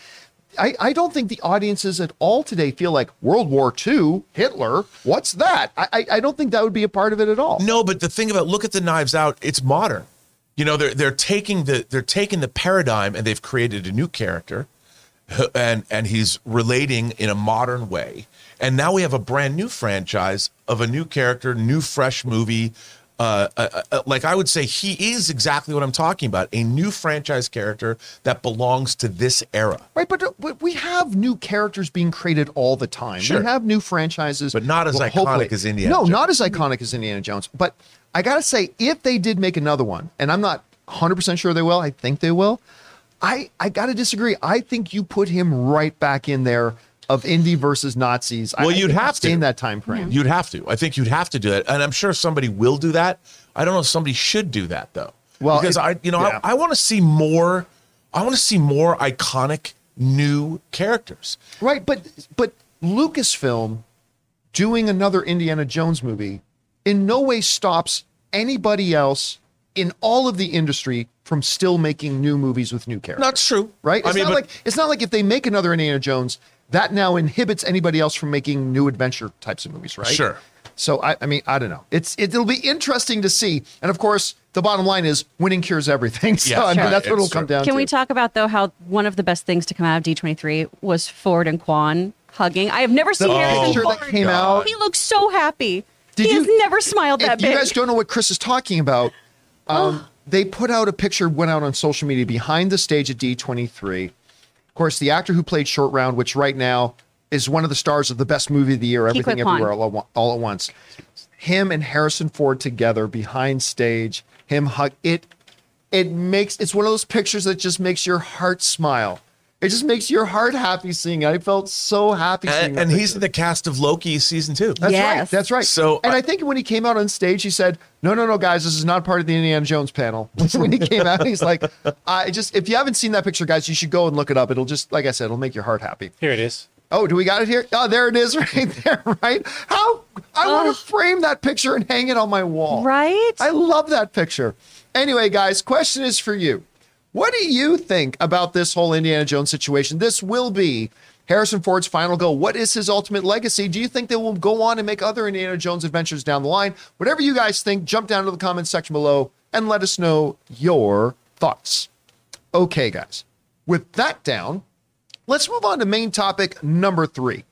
I, I don't think the audiences at all today feel like World War II, Hitler, what's that? I, I- don't think that would be a part of it at all. No, but the thing about look at the Knives Out, it's modern. You know, they're they're taking the they're taking the paradigm and they've created a new character, and and he's relating in a modern way. And now we have a brand new franchise of a new character, new fresh movie. Uh, uh, uh, like I would say, he is exactly what I'm talking about. A new franchise character that belongs to this era, Right, but, uh, but we have new characters being created all the time. Sure. We have new franchises, But not as iconic hopefully- as Indiana No, Jones. not as iconic as Indiana Jones. But I gotta say, if they did make another one, and I'm not 100 percent sure they will, I think they will. I I gotta disagree. I think you put him right back in there of Indy versus Nazis. Well, I you'd think have to. in that time frame. You'd have to. I think you'd have to do that, and I'm sure somebody will do that. I don't know if somebody should do that though. Well, because it- I, you know, yeah. I, I want to see more. I want to see more iconic new characters. Right, but but Lucasfilm doing another Indiana Jones movie in no way stops anybody else in all of the industry from still making new movies with new characters. That's true, right? It's I mean, not but- like it's not like if they make another Indiana Jones, that now inhibits anybody else from making new adventure types of movies, right? Sure. So I, I mean, I don't know. It's it'll be interesting to see, and of course, the bottom line is winning cures everything. So Yeah, I mean, sure. that's what it'll come true. down Can to. we talk about though how one of the best things to come out of D23 was Ford and Quan hugging? I have never seen The Harrison picture that came out- He looks so happy. Did he you- has never smiled that if you guys don't know what Chris is talking about, um, they put out a picture, went out on social media behind the stage at D23. Of course, the actor who played Short Round, which right now is one of the stars of the best movie of the year, Everything Everywhere all, all at once. Him and Harrison Ford together behind stage, him hug it. It makes it's one of those pictures that just makes your heart smile. It just makes your heart happy seeing it. I felt so happy seeing And, and he's in the cast of Loki season two. That's right. Yes. That's right. So, and I- I think when he came out on stage, he said, "No, no, no, guys, this is not part of the Indiana Jones panel." when he came out, he's like, "I just if you haven't seen that picture, guys, you should go and look it up. It'll just like I said, it'll make your heart happy." Here it is. Oh, do we got it here? Oh, there it is, right there. Right? How I want to frame that picture and hang it on my wall. Right? I love that picture. Anyway, guys, question is for you. What do you think about this whole Indiana Jones situation? This will be Harrison Ford's final goal. What is his ultimate legacy? Do you think they will go on and make other Indiana Jones adventures down the line? Whatever you guys think, jump down to the comments section below and let us know your thoughts. Okay, guys. With that down, let's move on to main topic number three.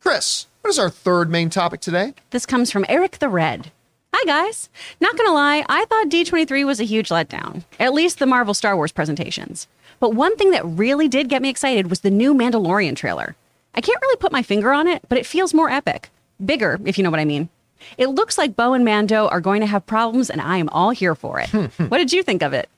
Chris, what is our third main topic today? This comes from Eric the Red. Hi, guys. Not gonna lie, I thought D23 was a huge letdown, at least the Marvel Star Wars presentations. But one thing that really did get me excited was the new Mandalorian trailer. I can't really put my finger on it, but it feels more epic. Bigger, if you know what I mean. It looks like Bo and Mando are going to have problems, and I am all here for it. what did you think of it?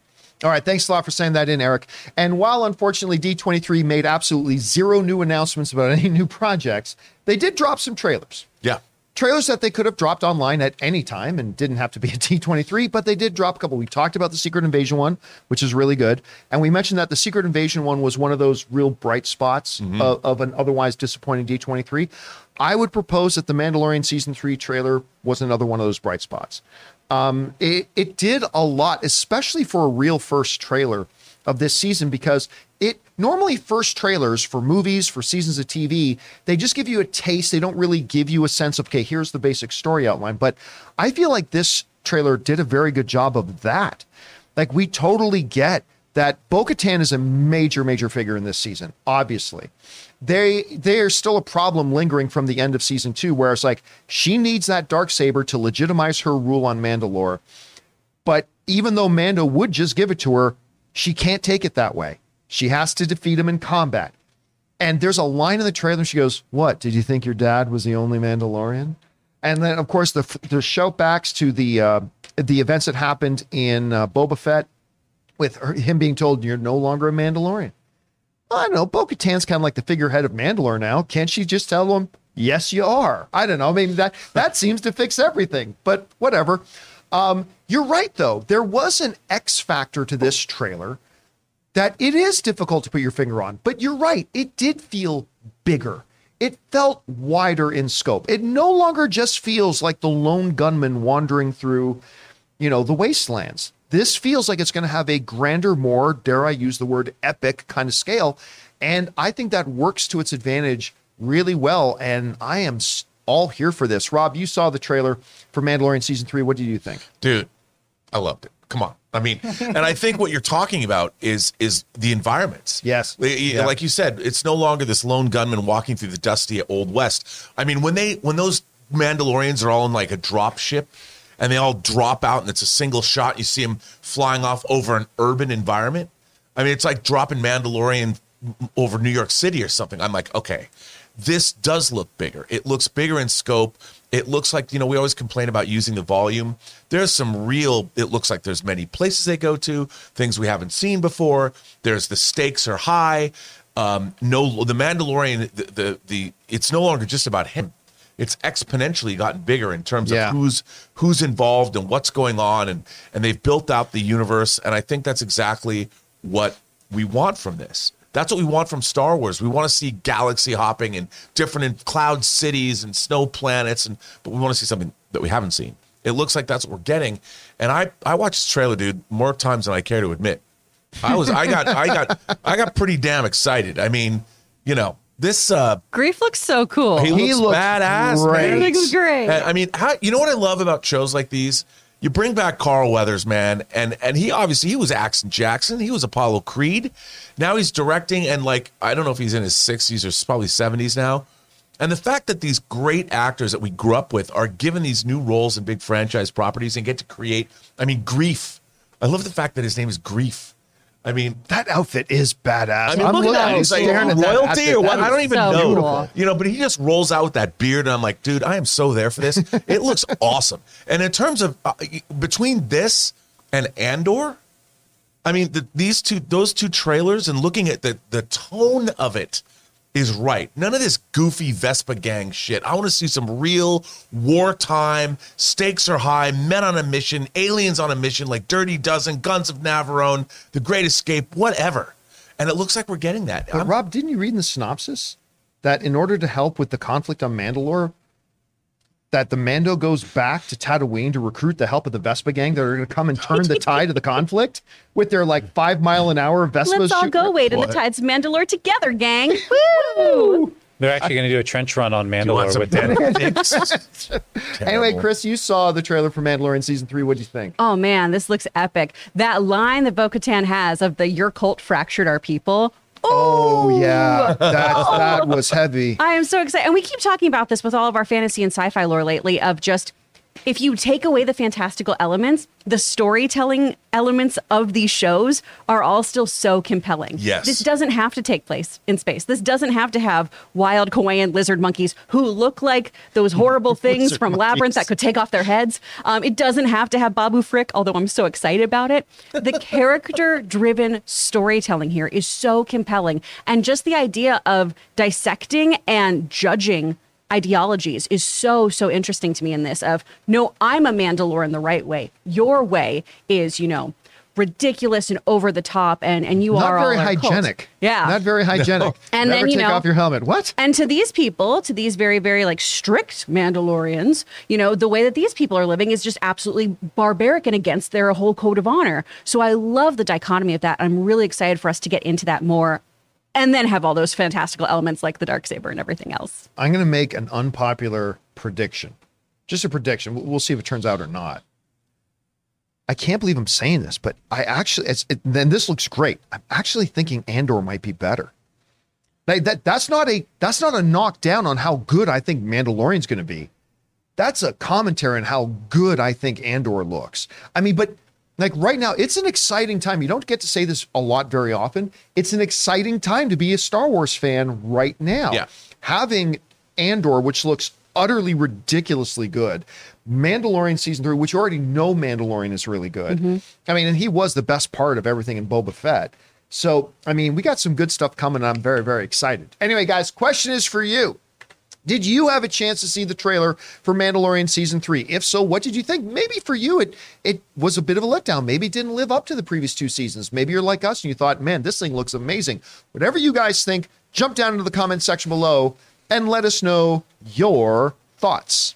All right, thanks a lot for saying that in, Eric. And while unfortunately D23 made absolutely zero new announcements about any new projects, they did drop some trailers. Yeah. Trailers that they could have dropped online at any time and didn't have to be a D23, but they did drop a couple. We talked about the Secret Invasion one, which is really good. And we mentioned that the Secret Invasion one was one of those real bright spots of, of an otherwise disappointing D23. I would propose that the Mandalorian Season 3 trailer was another one of those bright spots. Um, it, it did a lot, especially for a real first trailer of this season, because it normally first trailers for movies, for seasons of TV, they just give you a taste. They don't really give you a sense of, okay, here's the basic story outline. But I feel like this trailer did a very good job of that. Like, we totally get that Bo Katan is a major, major figure in this season, obviously. They they are still a problem lingering from the end of season two, where it's like she needs that dark saber to legitimize her rule on Mandalore. But even though Mando would just give it to her, she can't take it that way. She has to defeat him in combat. And there's a line in the trailer. She goes, "What did you think your dad was the only Mandalorian?" And then, of course, the the shout backs to the uh, the events that happened in uh, Boba Fett, with her, him being told you're no longer a Mandalorian. I don't know. Bo Katan's kind of like the figurehead of Mandalore now. Can't she just tell him, yes, you are? I don't know. Maybe that that seems to fix everything, but whatever. Um, you're right, though. There was an X factor to this trailer that it is difficult to put your finger on, but you're right. It did feel bigger. It felt wider in scope. It no longer just feels like the lone gunman wandering through, you know, the wastelands. This feels like it's going to have a grander, more, dare I use the word epic kind of scale. And I think that works to its advantage really well. And I am all here for this. Rob, you saw the trailer for Mandalorian season three. What did you think? dude i loved it come on i mean and i think what you're talking about is is the environments Yes. Like- Yeah. like you said it's no longer this lone gunman walking through the dusty old west i mean when they when those mandalorians are all in like a drop ship and they all drop out and it's a single shot you see them flying off over an urban environment i mean it's like dropping mandalorian over new york city or something i'm like okay this does look bigger. It looks bigger in scope. It looks like, you know, we always complain about using the volume. There's some real, it looks like there's many places they go to, things we haven't seen before. There's the stakes are high. Um, no, the Mandalorian, the, the, the, it's no longer just about him. It's exponentially gotten bigger in terms Yeah. of who's who's involved and what's going on, and and they've built out the universe. And I think that's exactly what we want from this. That's what we want from Star Wars. We want to see galaxy hopping and different in cloud cities and snow planets, and but we want to see something that we haven't seen. It looks like that's what we're getting. And I I watched this trailer, dude, more times than I care to admit. I was I got I got I got pretty damn excited. I mean, you know, this uh Greef looks so cool. he, He looks, looks badass. great. man. He looks great. I mean, how you know what I love about shows like these? You bring back Carl Weathers, man, and and he obviously he was Action Jackson, he was Apollo Creed. Now he's directing, and like I don't know if he's in his sixties or probably seventies now. And the fact that these great actors that we grew up with are given these new roles in big franchise properties and get to create, I mean, Greef. I love the fact that his name is Greef. I mean, That outfit is badass. I mean, I'm look looking at at it. it, He's like at royalty outfit. or what? I don't even so know. cool. You know, but he just rolls out with that beard, and I'm like, dude, I am so there for this. it looks awesome. And in terms of uh, between this and Andor, I mean, the, these two, those two trailers, and looking at the the tone of it is right. None of this goofy Vespa gang shit. I want to see some real wartime. Stakes are high. Men on a mission. Aliens on a mission. Like Dirty Dozen, Guns of Navarone, The Great Escape, whatever. And it looks like we're getting that. But I'm- Rob, didn't you read in the synopsis that in order to help with the conflict on Mandalore, that the Mando goes back to Tatooine to recruit the help of the Vespa gang that are going to come and turn the tide of the conflict with their like five mile an hour Vespas? Let's all shooting- go wait in the tides of Mandalore together, gang. Woo! They're actually going to do a trench run on You want Mandalore some with Dan. dicks? Anyway, Chris, you saw the trailer for Mandalorian season three. What do you think? Oh man, this looks epic. That line that Bo Katan has of the "Your cult fractured our people." Oh yeah, that that was heavy. I am so excited. And we keep talking about this with all of our fantasy and sci fi lore lately of just if you take away the fantastical elements, the storytelling elements of these shows are all still so compelling. Yes. This doesn't have to take place in space. This doesn't have to have wild Hawaiian lizard monkeys who look like those horrible things from Labyrinth that could take off their heads. Um, it doesn't have to have Babu Frick, although I'm so excited about it. The character driven storytelling here is so compelling. And just the idea of dissecting and judging ideologies is so so interesting to me in this of no i'm a mandalorian the right way your way is you know ridiculous and over the top and and you Not are very all a cult. hygienic. yeah not very hygienic. And Never then, you take know- off your helmet. What? and to these people, to these very, very like strict Mandalorians, you know, the way that these people are living is just absolutely barbaric and against their whole code of honor. So I love the dichotomy of that. I'm really excited for us to get into that more and then have all those fantastical elements like the dark saber and everything else. I'm going to make an unpopular prediction. Just a prediction. We'll- see if it turns out or not. I can't believe I'm saying this, but I actually, it's, it, then this looks great. I'm actually thinking Andor might be better. Like that, that's not a that's not a knockdown on how good I think Mandalorian's going to be. That's a commentary on how good I think Andor looks. I mean, but like right now, it's an exciting time. You don't get to say this a lot very often. It's an exciting time to be a Star Wars fan right now. Yeah. Having Andor, which looks utterly ridiculously good, Mandalorian season three, which you already know Mandalorian is really good. Mm-hmm. I mean, and he was the best part of everything in Boba Fett. So, I mean, we got some good stuff coming. I'm very, very excited. Anyway, guys, question is for you. Did you have a chance to see the trailer for Mandalorian season three? If so, what did you think? Maybe for you, it it was a bit of a letdown. Maybe it didn't live up to the previous two seasons. Maybe you're like us and you thought, man, this thing looks amazing. Whatever you guys think, jump down into the comment section below and let us know your thoughts.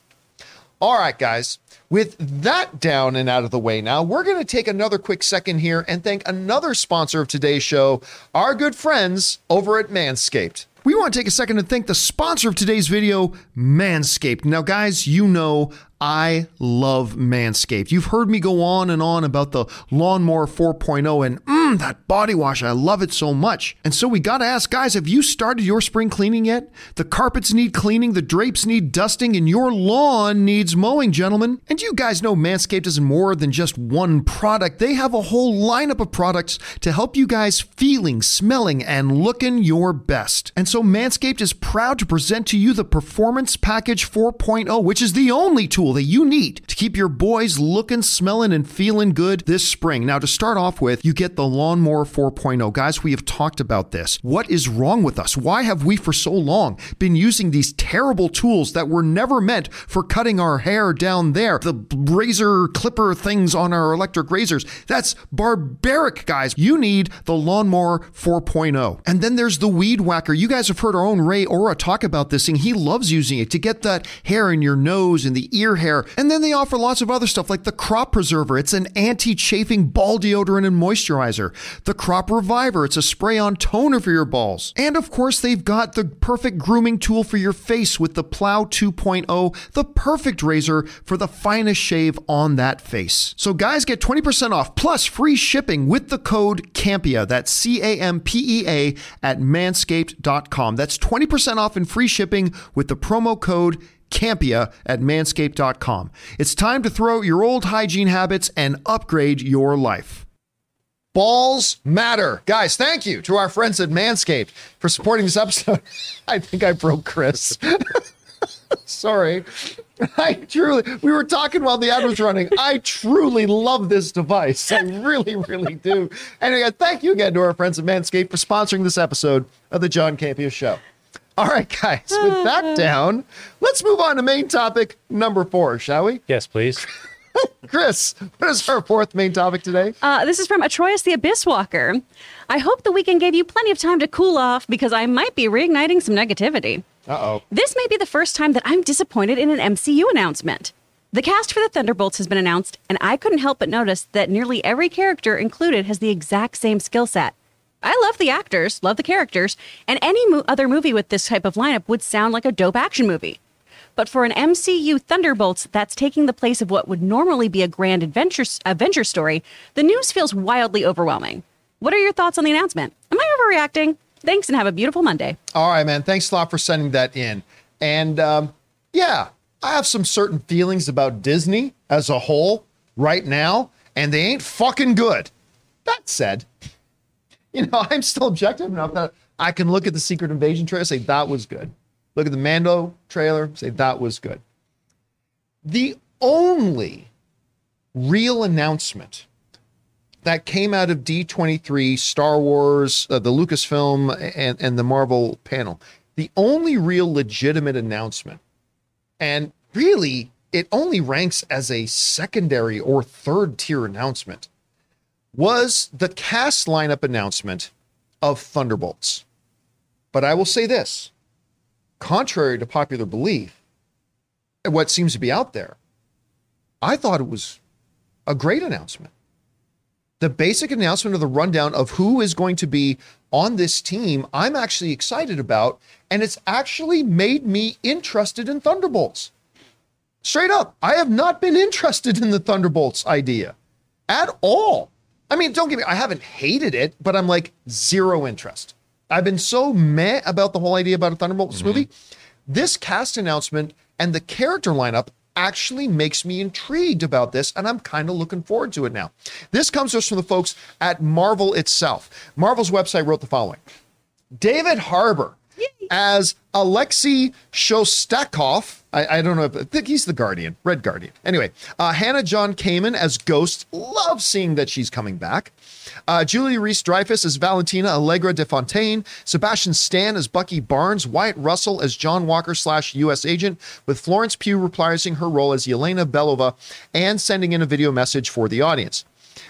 All right, guys. With that down and out of the way now, we're going to take another quick second here and thank another sponsor of today's show, our good friends over at Manscaped. We want to take a second to thank the sponsor of today's video, Manscaped. Now, guys, you know I love Manscaped. You've heard me go on and on about the Lawnmower 4.0 and mm, that body wash. I love it so much. And so we got to ask, guys, have you started your spring cleaning yet? The carpets need cleaning, the drapes need dusting, and your lawn needs mowing, gentlemen. And you guys know Manscaped is more than just one product. They have a whole lineup of products to help you guys feeling, smelling, and looking your best. And so Manscaped is proud to present to you the Performance Package 4.0, which is the only tool that you need to keep your boys looking, smelling, and feeling good this spring. Now, to start off with, you get the Lawnmower 4.0. Guys, we have talked about this. What is wrong with us? Why have we for so long been using these terrible tools that were never meant for cutting our hair down there? The razor clipper things on our electric razors. That's barbaric, guys. You need the Lawnmower 4.0. And then there's the Weed Whacker. You guys have heard our own Ray Ora talk about this thing. He loves using it to get that hair in your nose and the ear hair. And then they offer lots of other stuff like the Crop Preserver. It's an anti chafing ball deodorant and moisturizer. The Crop Reviver. It's a spray on toner for your balls. And of course, they've got the perfect grooming tool for your face with the Plow 2.0, the perfect razor for the finest shave on that face. So, guys, get 20% off plus free shipping with the code CAMPEA, that's C A M P E A at manscaped.com. That's 20% off and free shipping with the promo code Campea at manscaped.com. It's time to throw out your old hygiene habits and upgrade your life. Balls matter. Guys, thank you to our friends at Manscaped for supporting this episode. I think I broke Chris. Sorry. I truly, we were talking while the ad was running. I truly love this device. I really, really do. And again, thank you again to our friends at Manscaped for sponsoring this episode of the John Campea Show. All right, guys, with that down, let's move on to main topic number four, shall we? Yes, please. Chris, what is our fourth main topic today? Uh, this is from Atroyus the Abyss Walker. I hope the weekend gave you plenty of time to cool off because I might be reigniting some negativity. Uh oh. This may be the first time that I'm disappointed in an MCU announcement. The cast for the Thunderbolts has been announced, and I couldn't help but notice that nearly every character included has the exact same skill set. I love the actors, love the characters, and any mo- other movie with this type of lineup would sound like a dope action movie. But for an MCU Thunderbolts that's taking the place of what would normally be a grand adventure, adventure story, the news feels wildly overwhelming. What are your thoughts on the announcement? Am I overreacting? Thanks and have a beautiful Monday. All right, man. Thanks a lot for sending that in. And um, yeah, I have some certain feelings about Disney as a whole right now, and they ain't fucking good. That said, you know, I'm still objective enough that I can look at the Secret Invasion trailer, and say that was good. Look at the Mando trailer, say that was good. The only real announcement that came out of D23, Star Wars, uh, the Lucasfilm, and, and the Marvel panel, the only real legitimate announcement, and really it only ranks as a secondary or third tier announcement, was the cast lineup announcement of Thunderbolts. But I will say this contrary to popular belief, and what seems to be out there, I thought it was a great announcement. The basic announcement of the rundown of who is going to be on this team, I'm actually excited about, and it's actually made me interested in Thunderbolts. Straight up, I have not been interested in the Thunderbolts idea at all. I mean, don't get me, I haven't hated it, but I'm like zero interest. I've been so meh about the whole idea about a Thunderbolts movie. This cast announcement and the character lineup actually makes me intrigued about this, and I'm kind of looking forward to it now. This comes to us from the folks at Marvel itself. Marvel's website wrote the following David Harbour as Alexei Shostakov. I, I don't know if I think he's the Guardian, Red Guardian. Anyway, uh, Hannah John Kamen as Ghost. Love seeing that she's coming back. Uh, Julie Reese Dreyfus as Valentina Allegra de Fontaine. Sebastian Stan as Bucky Barnes. Wyatt Russell as John Walker slash U.S. agent, with Florence Pugh reprising her role as Yelena Belova and sending in a video message for the audience.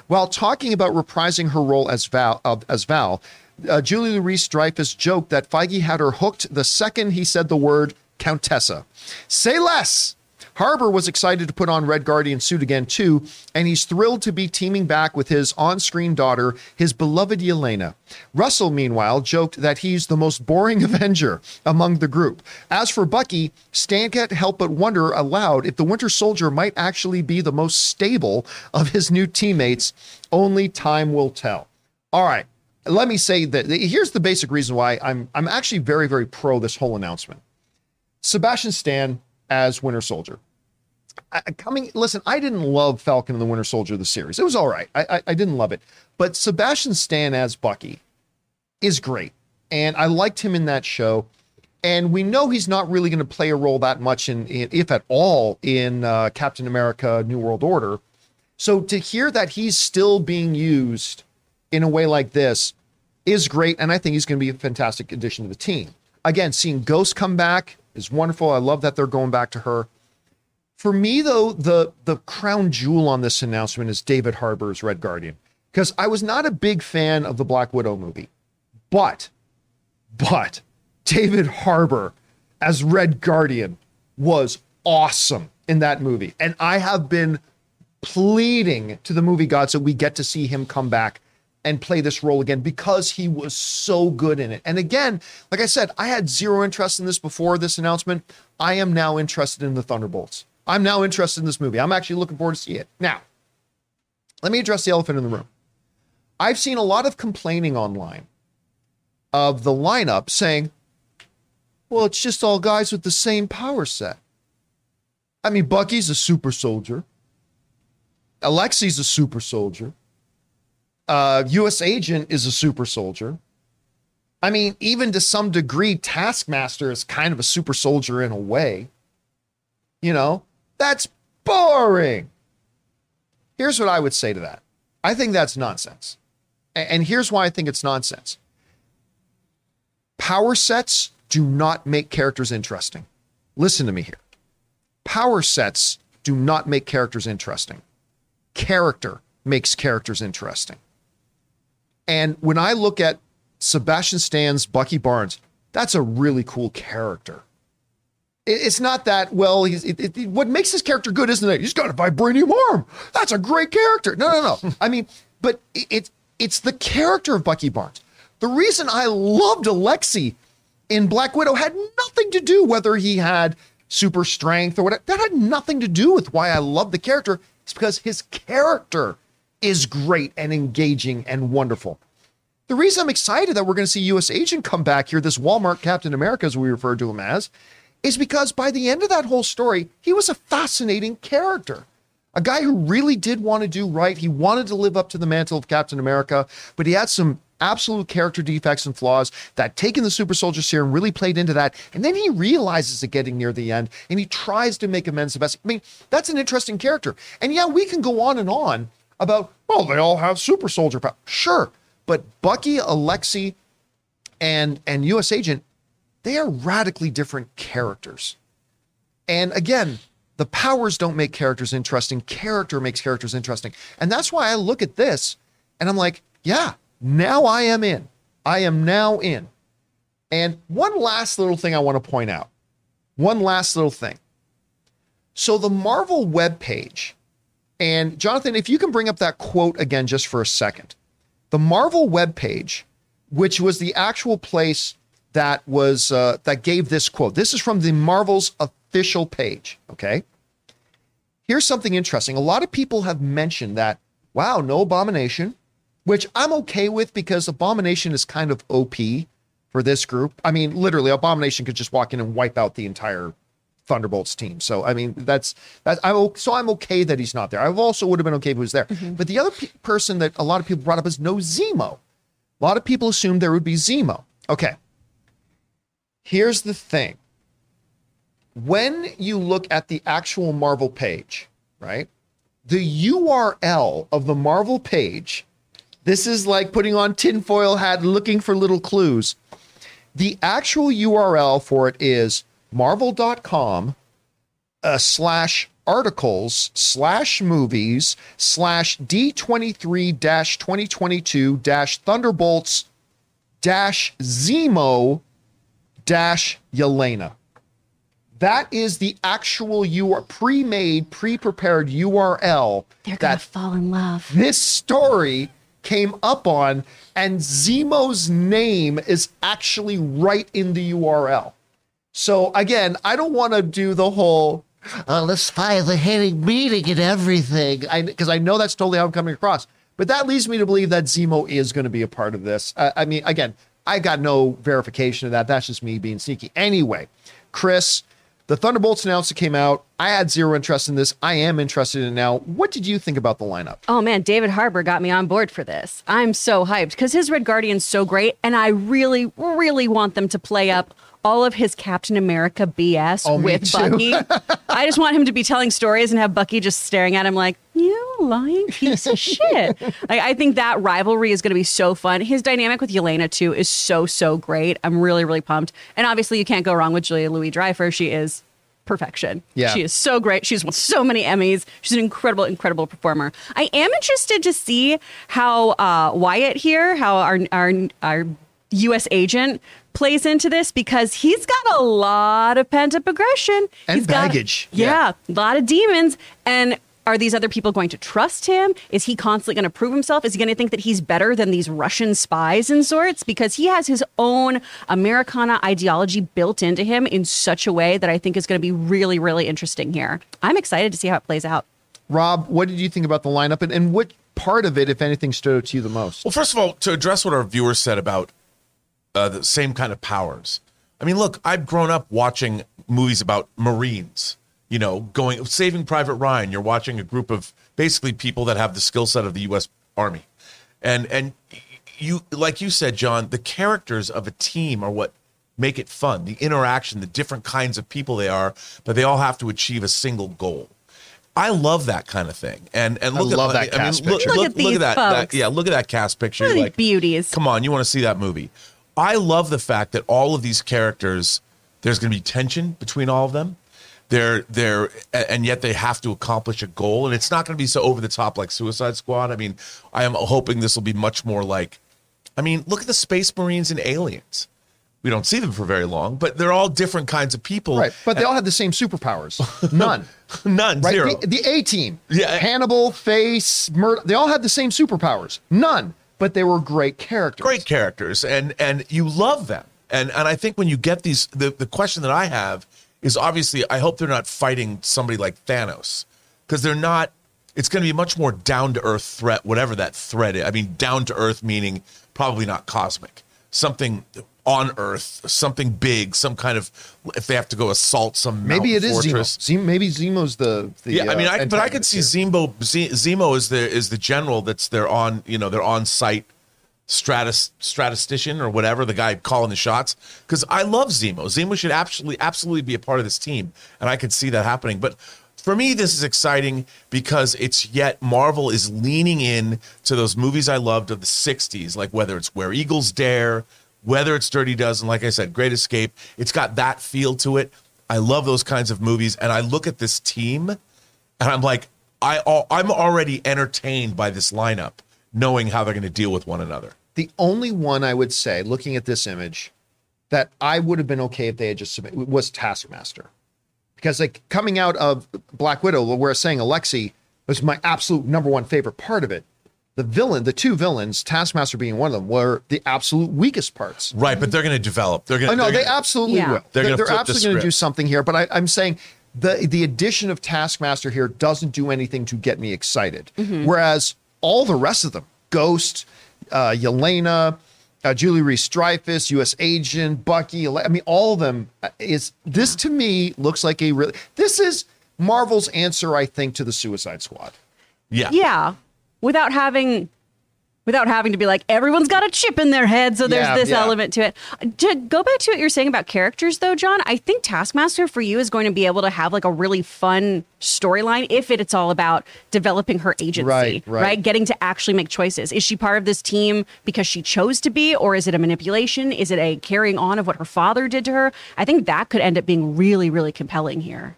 While talking about reprising her role as Val, uh, as Val, uh, Julia Louis-Dreyfus joked that Feige had her hooked the second he said the word Contessa. Say less. Harbour was excited to put on Red Guardian suit again too, and he's thrilled to be teaming back with his on-screen daughter, his beloved Yelena. Russell, meanwhile, joked that he's the most boring Avenger among the group. As for Bucky, Stan can't help but wonder aloud if the Winter Soldier might actually be the most stable of his new teammates. Only time will tell. All right, let me say that here's the basic reason why I'm I'm actually very very pro this whole announcement. Sebastian Stan as Winter Soldier. I, coming, listen, I didn't love Falcon and the Winter Soldier the series. It was all right. I, I, I didn't love it, but Sebastian Stan as Bucky is great, and I liked him in that show. And we know he's not really going to play a role that much in, in if at all, in uh, Captain America: New World Order. So to hear that he's still being used in a way like this is great, and I think he's going to be a fantastic addition to the team. Again, seeing Ghost come back is wonderful. I love that they're going back to her. For me, though, the the crown jewel on this announcement is David Harbour's Red Guardian, because I was not a big fan of the Black Widow movie, but but David Harbour as Red Guardian was awesome in that movie, and I have been pleading to the movie gods that we get to see him come back and play this role again because he was so good in it. And again, like I said, I had zero interest in this before this announcement. I am now interested in the Thunderbolts. I'm now interested in this movie. I'm actually looking forward to see it. Now, let me address the elephant in the room. I've seen a lot of complaining online of the lineup saying, well, it's just all guys with the same power set. I mean, Bucky's a super soldier. Alexi's a super soldier uh, U.S. agent is a super soldier. I mean, even to some degree, Taskmaster is kind of a super soldier in a way. You know, that's boring. Here's what I would say to that I think that's nonsense. And here's why I think it's nonsense power sets do not make characters interesting. Listen to me here. Power sets do not make characters interesting. Character makes characters interesting. And when I look at Sebastian Stan's Bucky Barnes, that's a really cool character. It's not that well. He's it, it, what makes this character good, isn't it? He's got a vibranium arm. That's a great character. No, no, no. I mean, but it, it's it's the character of Bucky Barnes. The reason I loved Alexei in Black Widow had nothing to do whether he had super strength or whatever. That had nothing to do with why I love the character. It's because his character is great and engaging and wonderful. The reason I'm excited that we're going to see US Agent come back here, this Walmart Captain America, as we refer to him as, is because by the end of that whole story, he was a fascinating character. A guy who really did want to do right. He wanted to live up to the mantle of Captain America, but he had some absolute character defects and flaws that taking the super soldier serum really played into that. And then he realizes it getting near the end and he tries to make amends the best. I mean, that's an interesting character. And yeah, we can go on and on about, well, they all have super soldier power. Sure. But Bucky, Alexi, and and US Agent, they are radically different characters. And again, the powers don't make characters interesting. Character makes characters interesting. And that's why I look at this and I'm like, yeah, now I am in. I am now in. And one last little thing I want to point out. One last little thing. So the Marvel webpage and Jonathan, if you can bring up that quote again just for a second. The Marvel webpage, which was the actual place that was uh, that gave this quote. This is from the Marvel's official page. Okay. Here's something interesting. A lot of people have mentioned that, wow, no abomination, which I'm okay with because abomination is kind of OP for this group. I mean, literally, abomination could just walk in and wipe out the entire Thunderbolts team. So I mean, that's that. I'm so I'm okay that he's not there. I also would have been okay if he was there. Mm-hmm. But the other pe- person that a lot of people brought up is no Zemo. A lot of people assumed there would be Zemo. Okay. Here's the thing. When you look at the actual Marvel page, right? The URL of the Marvel page, this is like putting on tinfoil hat looking for little clues. The actual URL for it is marvel.com uh, slash articles slash movies slash D23 dash 2022 dash Thunderbolts dash Zemo dash Yelena. That is the actual UR pre-made, pre-prepared URL They're gonna that fall in love. this story came up on, and Zemo's name is actually right in the URL. So again, I don't want to do the whole uh, let's file the heading meeting and everything, because I, know that's totally how I'm coming across. But that leads me to believe that Zemo is going to be a part of this. Uh, I mean, again, I got no verification of that. That's just me being sneaky. Anyway, Chris, the Thunderbolts announcement came out. I had zero interest in this. I am interested in now. What did you think about the lineup? Oh man, David Harbour got me on board for this. I'm so hyped because his Red Guardian's so great, and I really, really want them to play up all of his Captain America BS Oh, with. Bucky. I just want him to be telling stories and have Bucky just staring at him like, you lying piece of shit. Like, I think that rivalry is going to be so fun. His dynamic with Yelena, too, is so, so great. I'm really, really pumped. And obviously, you can't go wrong with Julia Louis Dreyfus. She is perfection. Yeah. She is so great. She's won so many Emmys. She's an incredible, incredible performer. I am interested to see how uh, Wyatt here, how our our our U.S. agent plays into this because he's got a lot of pent up aggression And He's got- baggage. yeah, a lot of demons. And are these other people going to trust him? Is he constantly going to prove himself? Is he going to think that he's better than these Russian spies and sorts? Because he has his own Americana ideology built into him in such a way that I think is going to be really, really interesting here. I'm excited to see how it plays out. Rob, what did you think about the lineup, and, and what part of it, if anything, stood out to you the most? Well, first of all, to address what our viewers said about uh, the same kind of powers. I mean, look, I've grown up watching movies about Marines. You know, going Saving Private Ryan. You're watching a group of basically people that have the skill set of the U.S. Army, and and you like you said, John, the characters of a team are what make it fun. The interaction, the different kinds of people they are, but they all have to achieve a single goal. I love that kind of thing. And and I look love at that cast look, picture. Look look, at look these at that, that- Yeah, look at that cast picture. These like, beauties. Come on, you want to see that movie? I love the fact that all of these characters, there's going to be tension between all of them. They're they're and yet they have to accomplish a goal, and it's not going to be so over the top like Suicide Squad. I mean, I am hoping this will be much more like. I mean, look at the Space Marines and Aliens. We don't see them for very long, but they're all different kinds of people. Right, but they all have the same superpowers. None. None, right? zero. The, the A team, Yeah. Hannibal, Face, Murdock, they all had the same superpowers. None, but they were great characters. great characters and and you love them. And and i think when you get these the, the question that i have is obviously i hope they're not fighting somebody like thanos because they're not it's going to be a much more down to earth threat whatever that threat is. I mean down to earth meaning probably not cosmic. Something on earth something big some kind of if they have to go assault some Maybe it is fortress. Zemo. Maybe Zemo's the, the Yeah, I mean, uh, I, but I could see here. Zemo. Zemo is the is the general that's their on you know their on site stratus statistician or whatever the guy calling the shots. Because I love Zemo. Zemo should absolutely absolutely be a part of this team, and I could see that happening. But for me, this is exciting because it's yet Marvel is leaning in to those movies I loved of the '60s, like whether it's Where Eagles Dare, whether it's Dirty Dozen, like I said, Great Escape. It's got that feel to it. I love those kinds of movies, and I look at this team, and I'm like, I I'm already entertained by this lineup, knowing how they're going to deal with one another. The only one I would say, looking at this image, that I would have been okay if they had just submitted was Taskmaster. Because like coming out of Black Widow, where we're saying Alexi was my absolute number one favorite part of it. The villain, the two villains, Taskmaster being one of them, were the absolute weakest parts. Right, but they're going to develop. They're going. Oh no, they're they gonna, absolutely Yeah. will. They're They're, gonna they're flip the absolutely going to do something here. But I, I'm saying the the addition of Taskmaster here doesn't do anything to get me excited. Whereas all the rest of them, Ghost, uh, Yelena, uh, Julie Reese Dreyfus, U.S. Agent, Bucky, I mean, all of them uh, is this to me looks like a really. This is Marvel's answer, I think, to the Suicide Squad. Yeah. Yeah, without having without having to be like everyone's got a chip in their head so there's Yeah, this yeah. element to it to go back to what you're saying about characters though john i think taskmaster for you is going to be able to have like a really fun storyline if it, it's all about developing her agency Right, right. getting to actually make choices is she part of this team because she chose to be or is it a manipulation is it a carrying on of what her father did to her i think that could end up being really really compelling here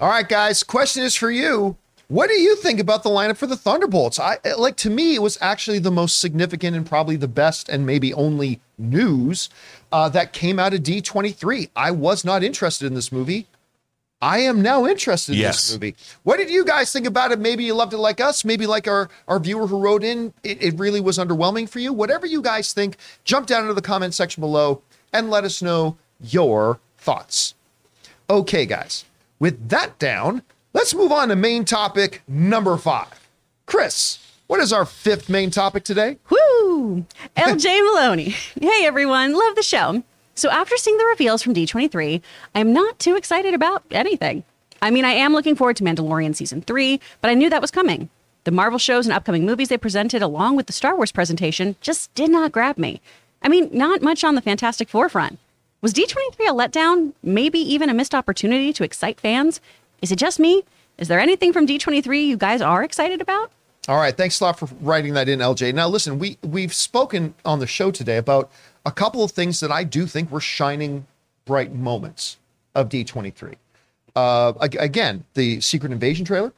All right, guys. Question is for you. What do you think about the lineup for the Thunderbolts? I like to me, it was actually the most significant and probably the best and maybe only news uh, that came out of D23. I was not interested in this movie. I am now interested in Yes. this movie. What did you guys think about it? Maybe you loved it like us. Maybe like our, our viewer who wrote in, it, it really was underwhelming for you. Whatever you guys think, jump down into the comment section below and let us know your thoughts. Okay, guys, with that down, let's move on to main topic number five. Chris, what is our fifth main topic today? Woo! LJ Maloney. Hey everyone, love the show. So after seeing the reveals from D23, I'm not too excited about anything. I mean, I am looking forward to Mandalorian season 3, but I knew that was coming. The Marvel shows and upcoming movies they presented along with the Star Wars presentation just did not grab me. I mean, not much on the Fantastic Four front. Was D23 a letdown? Maybe even a missed opportunity to excite fans? Is it just me? Is there anything from D23 you guys are excited about? All right, thanks a lot for writing that in, LJ. Now, listen, we we've spoken on the show today about a couple of things that I do think were shining bright moments of D23. Uh, again, the Secret Invasion trailer,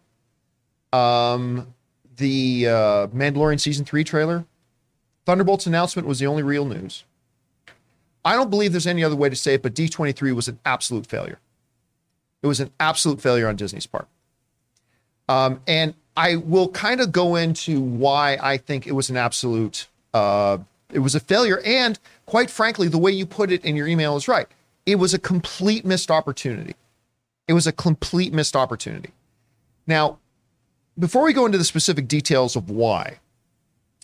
um, the uh, Mandalorian season three trailer, Thunderbolts announcement was the only real news. I don't believe there's any other way to say it, but D23 was an absolute failure. It was an absolute failure on Disney's part. Um, and I will kind of go into why I think it was an absolute, uh, it was a failure. And quite frankly, the way you put it in your email is right. It was a complete missed opportunity. It was a complete missed opportunity. Now, before we go into the specific details of why,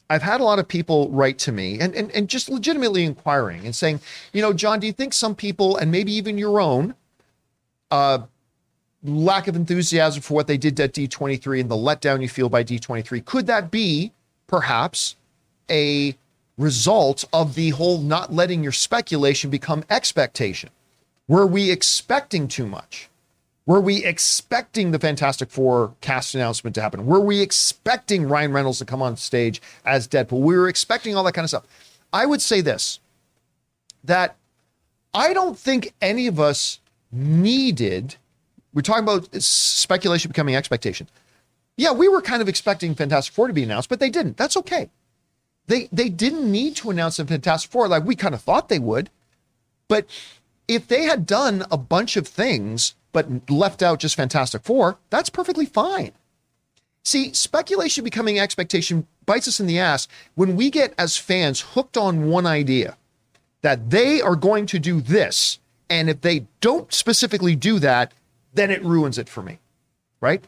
I've had a lot of people write to me and, and, and just legitimately inquiring and saying, you know, John, do you think some people, and maybe even your own, uh, lack of enthusiasm for what they did at D23 and the letdown you feel by D23. Could that be perhaps a result of the whole not letting your speculation become expectation? Were we expecting too much? Were we expecting the Fantastic Four cast announcement to happen? Were we expecting Ryan Reynolds to come on stage as Deadpool? We were expecting all that kind of stuff. I would say this that I don't think any of us needed we're talking about speculation becoming expectation. Yeah, we were kind of expecting Fantastic Four to be announced, but they didn't. That's okay. They they didn't need to announce the Fantastic Four like we kind of thought they would. But if they had done a bunch of things but left out just Fantastic Four, that's perfectly fine. See, speculation becoming expectation bites us in the ass when we get as fans hooked on one idea that they are going to do this. And if they don't specifically do that, then it ruins it for me, right?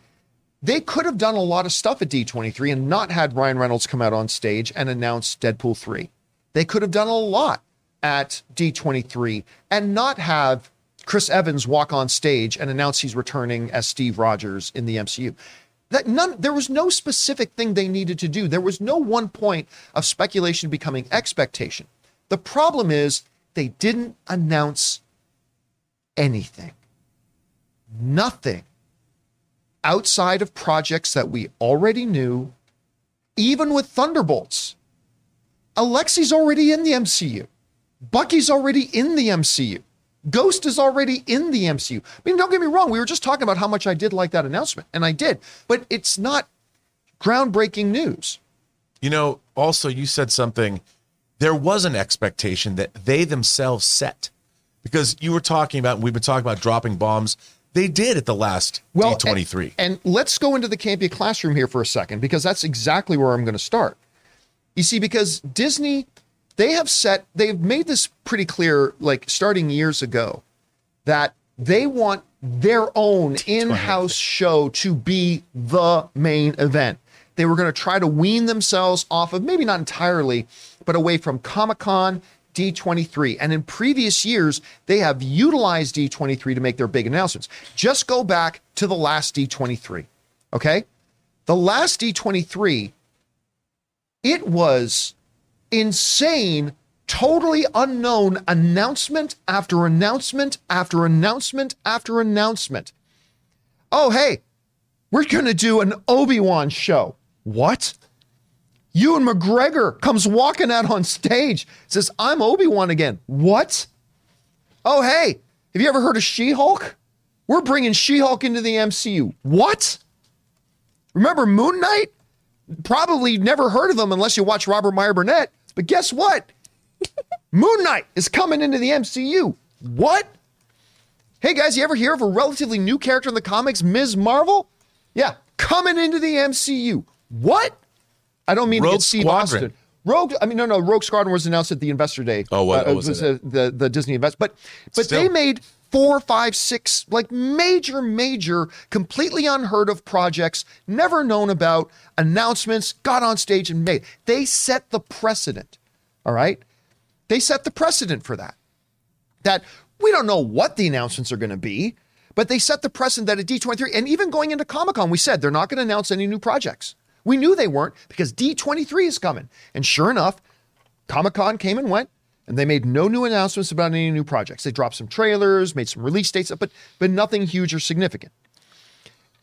They could have done a lot of stuff at D23 and not had Ryan Reynolds come out on stage and announce Deadpool 3. They could have done a lot at D23 and not have Chris Evans walk on stage and announce he's returning as Steve Rogers in the MCU. That none there was no specific thing they needed to do. There was no one point of speculation becoming expectation. The problem is they didn't announce anything nothing outside of projects that we already knew, even with Thunderbolts. Alexi's already in the MCU. Bucky's already in the MCU. Ghost is already in the MCU. I mean, don't get me wrong. We were just talking about how much I did like that announcement, and I did, but it's not groundbreaking news. You know, also you said something. There was an expectation that they themselves set because you were talking about, we've been talking about dropping bombs. They did at the last Well, D23. And, and let's go into the Campea classroom here for a second because that's exactly where I'm going to start. You see, because Disney, they have set, they've made this pretty clear, like starting years ago, that they want their own in-house show to be the main event. They were going to try to wean themselves off of maybe not entirely, but away from Comic Con, D23. And in previous years, they have utilized D23 to make their big announcements. Just go back to the last D23. Okay. The last D23, It was insane, totally unknown announcement after announcement after announcement after announcement. Oh, hey, we're going to do an Obi Wan show. What? Ewan McGregor comes walking out on stage, says, I'm Obi Wan again. What? Oh, hey, have you ever heard of She Hulk? We're bringing She Hulk into the MCU. What? Remember Moon Knight? Probably never heard of him unless you watch Robert Meyer Burnett. But guess what? Moon Knight is coming into the MCU. What? Hey guys, you ever hear of a relatively new character in the comics, Ms. Marvel? Yeah, coming into the MCU. What? I don't mean to Rogue get Steve Squadron. Austin. Rogue, I mean, no, no, Rogue Squadron was announced at the Investor Day. Oh, what- Uh, oh, was was it? uh, the the Disney Invest, but but Still. they made four, five, six like major, major, completely unheard of projects, never known about, announcements, got on stage and made. They set the precedent. All right, they set the precedent for that. That we don't know what the announcements are going to be, but they set the precedent that at D23 and even going into Comic Con, we said they're not going to announce any new projects. We knew they weren't because D23 is coming, and sure enough, Comic Con came and went, and they made no new announcements about any new projects. They dropped some trailers, made some release dates, but but nothing huge or significant.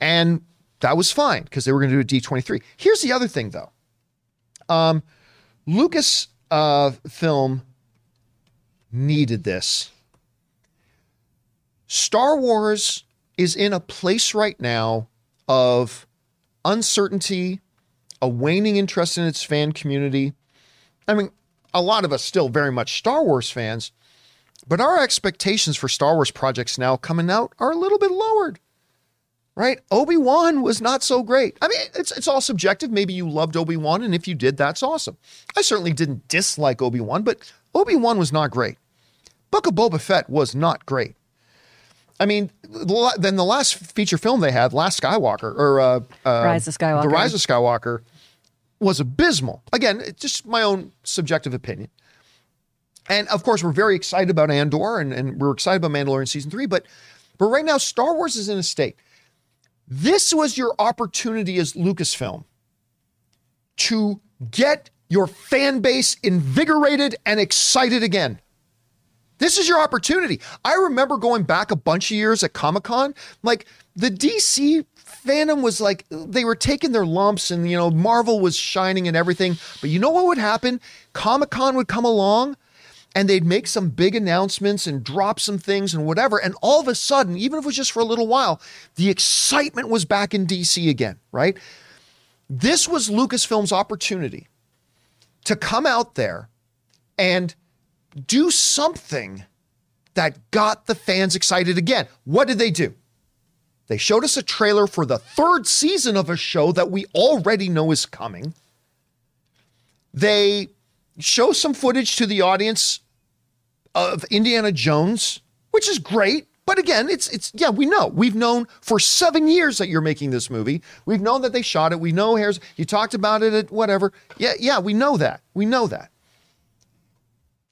And that was fine because they were going to do a D23. Here's the other thing, though. Um, Lucas uh, film needed this. Star Wars is in a place right now of uncertainty, a waning interest in its fan community. I mean, a lot of us still very much Star Wars fans, but our expectations for Star Wars projects now coming out are a little bit lowered. Right? Obi-Wan was not so great. I mean, it's it's all subjective. Maybe you loved Obi-Wan and if you did, that's awesome. I certainly didn't dislike Obi-Wan, but Obi-Wan was not great. Book of Boba Fett was not great. I mean, then the last feature film they had, Last Skywalker, or uh, uh, Rise of Skywalker. The Rise of Skywalker was abysmal. Again, it's just my own subjective opinion. And of course, we're very excited about Andor and, and we're excited about Mandalorian season three, but but right now, Star Wars is in a state. This was your opportunity as Lucasfilm to get your fan base invigorated and excited again. This is your opportunity. I remember going back a bunch of years at Comic Con, like the DC fandom was like they were taking their lumps and you know Marvel was shining and everything. But you know what would happen? Comic Con would come along and they'd make some big announcements and drop some things and whatever. And all of a sudden, even if it was just for a little while, the excitement was back in DC again, right? This was Lucasfilm's opportunity to come out there and do something that got the fans excited again. What did they do? They showed us a trailer for the third season of a show that we already know is coming. They show some footage to the audience of Indiana Jones, which is great. But again, it's it's yeah, we know. We've known for seven years that you're making this movie. We've known that they shot it. We know here's you talked about it at whatever. Yeah, yeah, we know that. We know that.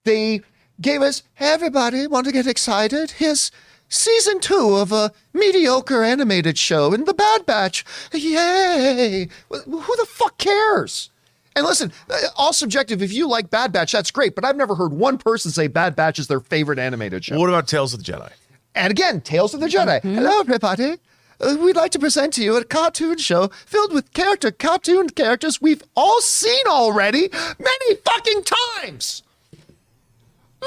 They gave us everybody want to get excited. Here's season two of a mediocre animated show in the Bad Batch. Yay! Who the fuck cares? And listen, uh, all subjective. If you like Bad Batch, that's great. But I've never heard one person say Bad Batch is their favorite animated show. What about Tales of the Jedi? And again, Tales of the Jedi. Hello, everybody. Uh, we'd like to present to you a cartoon show filled with character, cartoon characters we've all seen already many fucking times.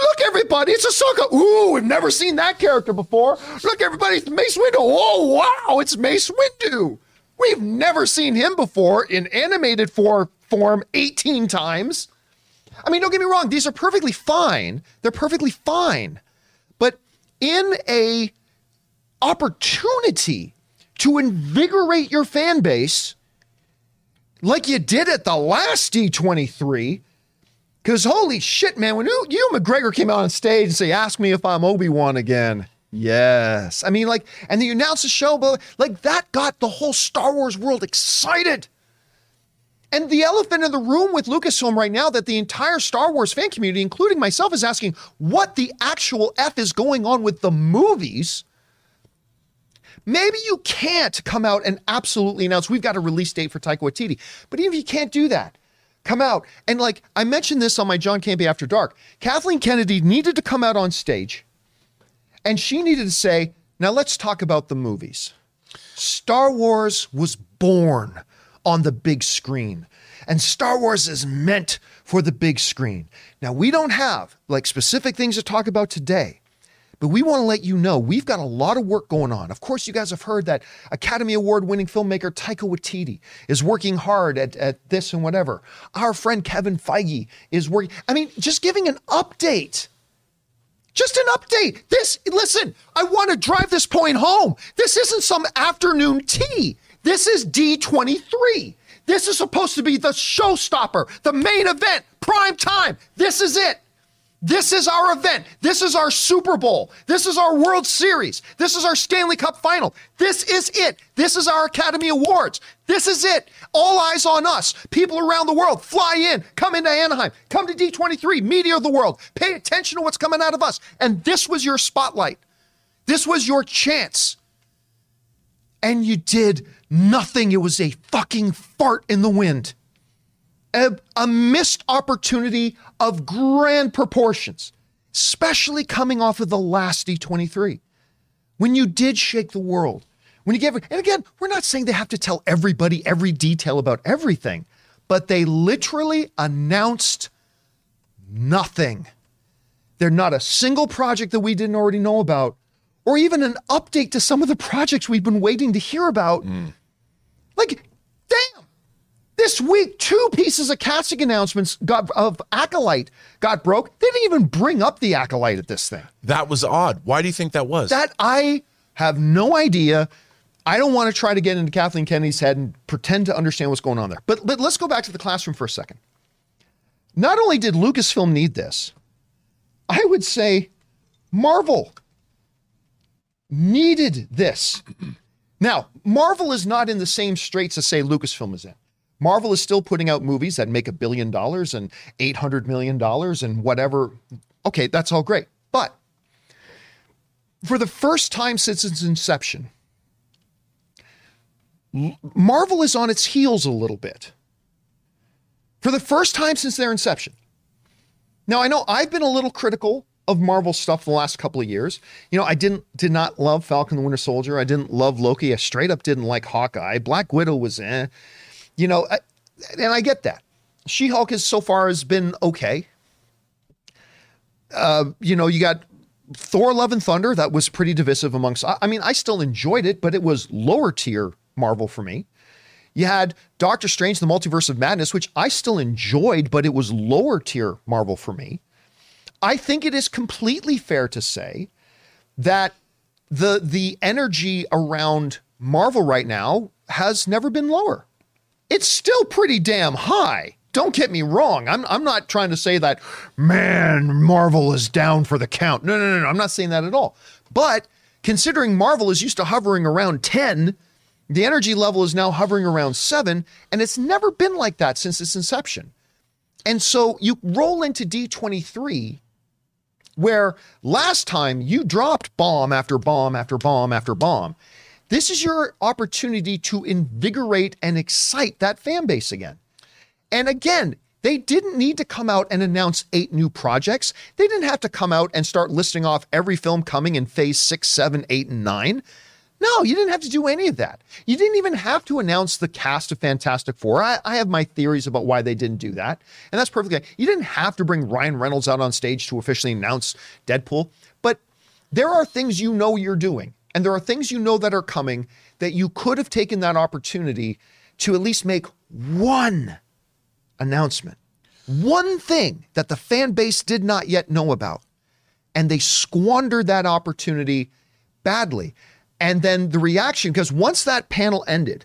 Look, everybody, it's Ahsoka. Ooh, we've never seen that character before. Look, everybody, it's Mace Windu. Oh, wow, it's Mace Windu. We've never seen him before in animated for, form 18 times. I mean, don't get me wrong, these are perfectly fine. They're perfectly fine. But in a opportunity to invigorate your fan base, like you did at the last D23, because holy shit, man, when you, McGregor came out on stage and say, ask me if I'm Obi-Wan again. Yes. I mean, like, and then you announced the show, but like that got the whole Star Wars world excited. And the elephant in the room with Lucasfilm right now that the entire Star Wars fan community, including myself, is asking what the actual F is going on with the movies. Maybe you can't come out and absolutely announce we've got a release date for Taika Waititi. But even if you can't do that, come out and like I mentioned this on my John Campea After Dark. Kathleen Kennedy needed to come out on stage and she needed to say, now let's talk about the movies. Star Wars was born on the big screen. And Star Wars is meant for the big screen. Now, we don't have like specific things to talk about today, but we want to let you know we've got a lot of work going on. Of course, you guys have heard that Academy Award winning filmmaker Taika Waititi is working hard at, at this and whatever. Our friend Kevin Feige is working. I mean, just giving an update. Just an update. This, listen, I want to drive this point home. This isn't some afternoon tea. This is D23. This is supposed to be the showstopper, the main event, prime time. This is it. This is our event. This is our Super Bowl. This is our World Series. This is our Stanley Cup final. This is it. This is our Academy Awards. This is it. All eyes on us. People around the world fly in, come into Anaheim, come to D23, media of the world. Pay attention to what's coming out of us. And this was your spotlight. This was your chance. And you did nothing. It was a fucking fart in the wind a, a missed opportunity of grand proportions, especially coming off of the last D23. When you did shake the world, when you gave and again, we're not saying they have to tell everybody every detail about everything, but they literally announced nothing. They're not a single project that we didn't already know about, or even an update to some of the projects we've been waiting to hear about. Mm. Like, damn. This week, two pieces of casting announcements got of Acolyte got broke. They didn't even bring up the Acolyte at this thing. That was odd. Why do you think that was? That I have no idea. I don't want to try to get into Kathleen Kennedy's head and pretend to understand what's going on there. But but let's go back to the classroom for a second. Not only did Lucasfilm need this, I would say Marvel needed this. Now, Marvel is not in the same straits as say Lucasfilm is in. Marvel is still putting out movies that make a billion dollars and $800 million and whatever. Okay, that's all great. But for the first time since its inception, Marvel is on its heels a little bit. For the first time since their inception. Now, I know I've been a little critical of Marvel stuff the last couple of years. You know, I didn't did not love Falcon the Winter Soldier. I didn't love Loki. I straight up didn't like Hawkeye. Black Widow was eh. You know, I, and I get that. She Hulk has so far has been okay. Uh, you know, you got Thor: Love and Thunder. That was pretty divisive amongst. I I mean, I still enjoyed it, but it was lower tier Marvel for me. You had Doctor Strange: The Multiverse of Madness, which I still enjoyed, but it was lower tier Marvel for me. I think it is completely fair to say that the the energy around Marvel right now has never been lower. It's still pretty damn high. Don't get me wrong. I'm I'm not trying to say that man Marvel is down for the count. No, no, no, no. I'm not saying that at all. But considering Marvel is used to hovering around 10, the energy level is now hovering around 7 and it's never been like that since its inception. And so you roll into D23 where last time you dropped bomb after bomb after bomb after bomb. This is your opportunity to invigorate and excite that fan base again. And again, they didn't need to come out and announce eight new projects. They didn't have to come out and start listing off every film coming in phase six, seven, eight, and nine. No, you didn't have to do any of that. You didn't even have to announce the cast of Fantastic Four. I, I have my theories about why they didn't do that. And that's perfectly You didn't have to bring Ryan Reynolds out on stage to officially announce Deadpool. But there are things you know you're doing, and there are things you know that are coming that you could have taken that opportunity to at least make one announcement, one thing that the fan base did not yet know about. And they squandered that opportunity badly. And then the reaction, because once that panel ended,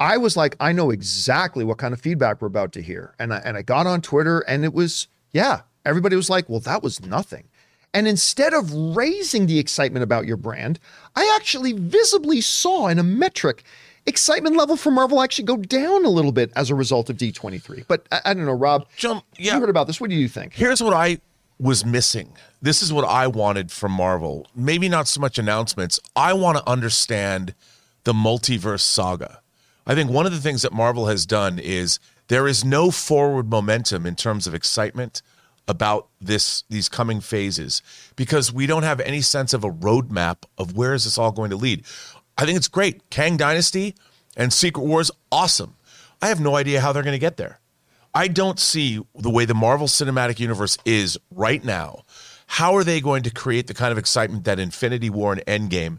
I was like, I know exactly what kind of feedback we're about to hear. And I, and I got on Twitter and it was, yeah, everybody was like, well, that was nothing. And instead of raising the excitement about your brand, I actually visibly saw in a metric excitement level for Marvel actually go down a little bit as a result of D23. But I, I don't know, Rob. Jump- yeah. You heard about this. What do you think? Here's what I was missing. This is what I wanted from Marvel. Maybe not so much announcements. I want to understand the multiverse saga. I think one of the things that Marvel has done is There is no forward momentum in terms of excitement about this these coming phases because we don't have any sense of a roadmap of where is this all going to lead. I think it's great. Kang Dynasty and Secret Wars, awesome. I have no idea how they're going to get there. I don't see the way the Marvel Cinematic Universe is right now. How are they going to create the kind of excitement that Infinity War and Endgame?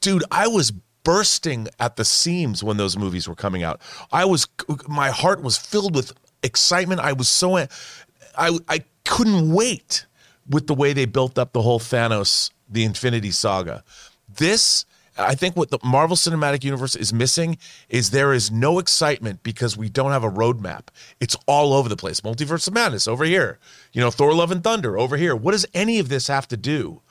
Dude, I was bursting at the seams when those movies were coming out. I was my heart was filled with excitement. I was so I I couldn't wait with the way they built up the whole Thanos the Infinity Saga. This I think what the Marvel Cinematic Universe is missing is there is no excitement because we don't have a roadmap. It's all over the place. Multiverse of Madness over here. You know, Thor Love and Thunder over here. What does any of this have to do?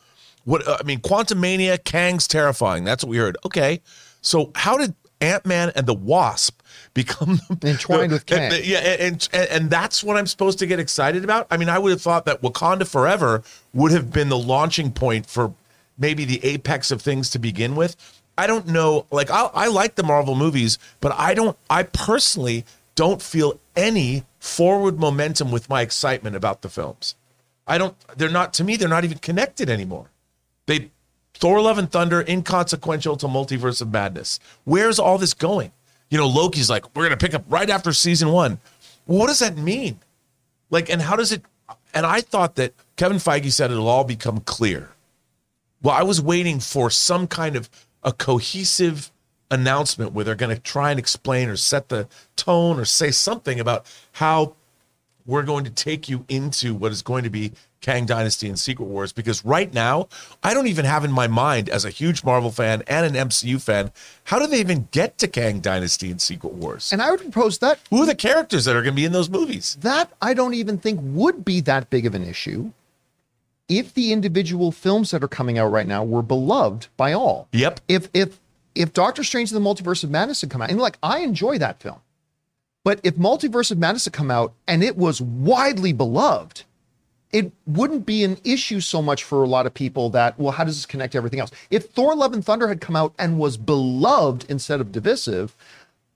What uh, I mean, Quantumania, Kang's terrifying. That's what we heard. Okay. So how did Ant-Man and the Wasp become Entwined with Kang. And, yeah, and, and and that's what I'm supposed to get excited about. I mean, I would have thought that Wakanda Forever would have been the launching point for maybe the apex of things to begin with. I don't know. Like I, I like the Marvel movies, but I don't. I personally don't feel any forward momentum with my excitement about the films. I don't. They're not to me. They're not even connected anymore. They Thor: Love and Thunder inconsequential to Multiverse of Madness. Where's all this going? You know, Loki's like, we're gonna pick up right after season one. What does that mean? Like, and how does it? And I thought that Kevin Feige said it'll all become clear. Well, I was waiting for some kind of a cohesive announcement where they're going to try and explain or set the tone or say something about how we're going to take you into what is going to be Kang Dynasty and Secret Wars. Because right now, I don't even have in my mind, as a huge Marvel fan and an MCU fan, how do they even get to Kang Dynasty and Secret Wars? And I would propose that Who are the characters that are going to be in those movies? that I don't even think would be that big of an issue if the individual films that are coming out right now were beloved by all. Yep. If if if Doctor Strange and the Multiverse of Madness had come out, and like I enjoy that film, but if Multiverse of Madness had come out and it was widely beloved, it wouldn't be an issue so much for a lot of people that, well, how does this connect to everything else? If Thor Love and Thunder had come out and was beloved instead of divisive,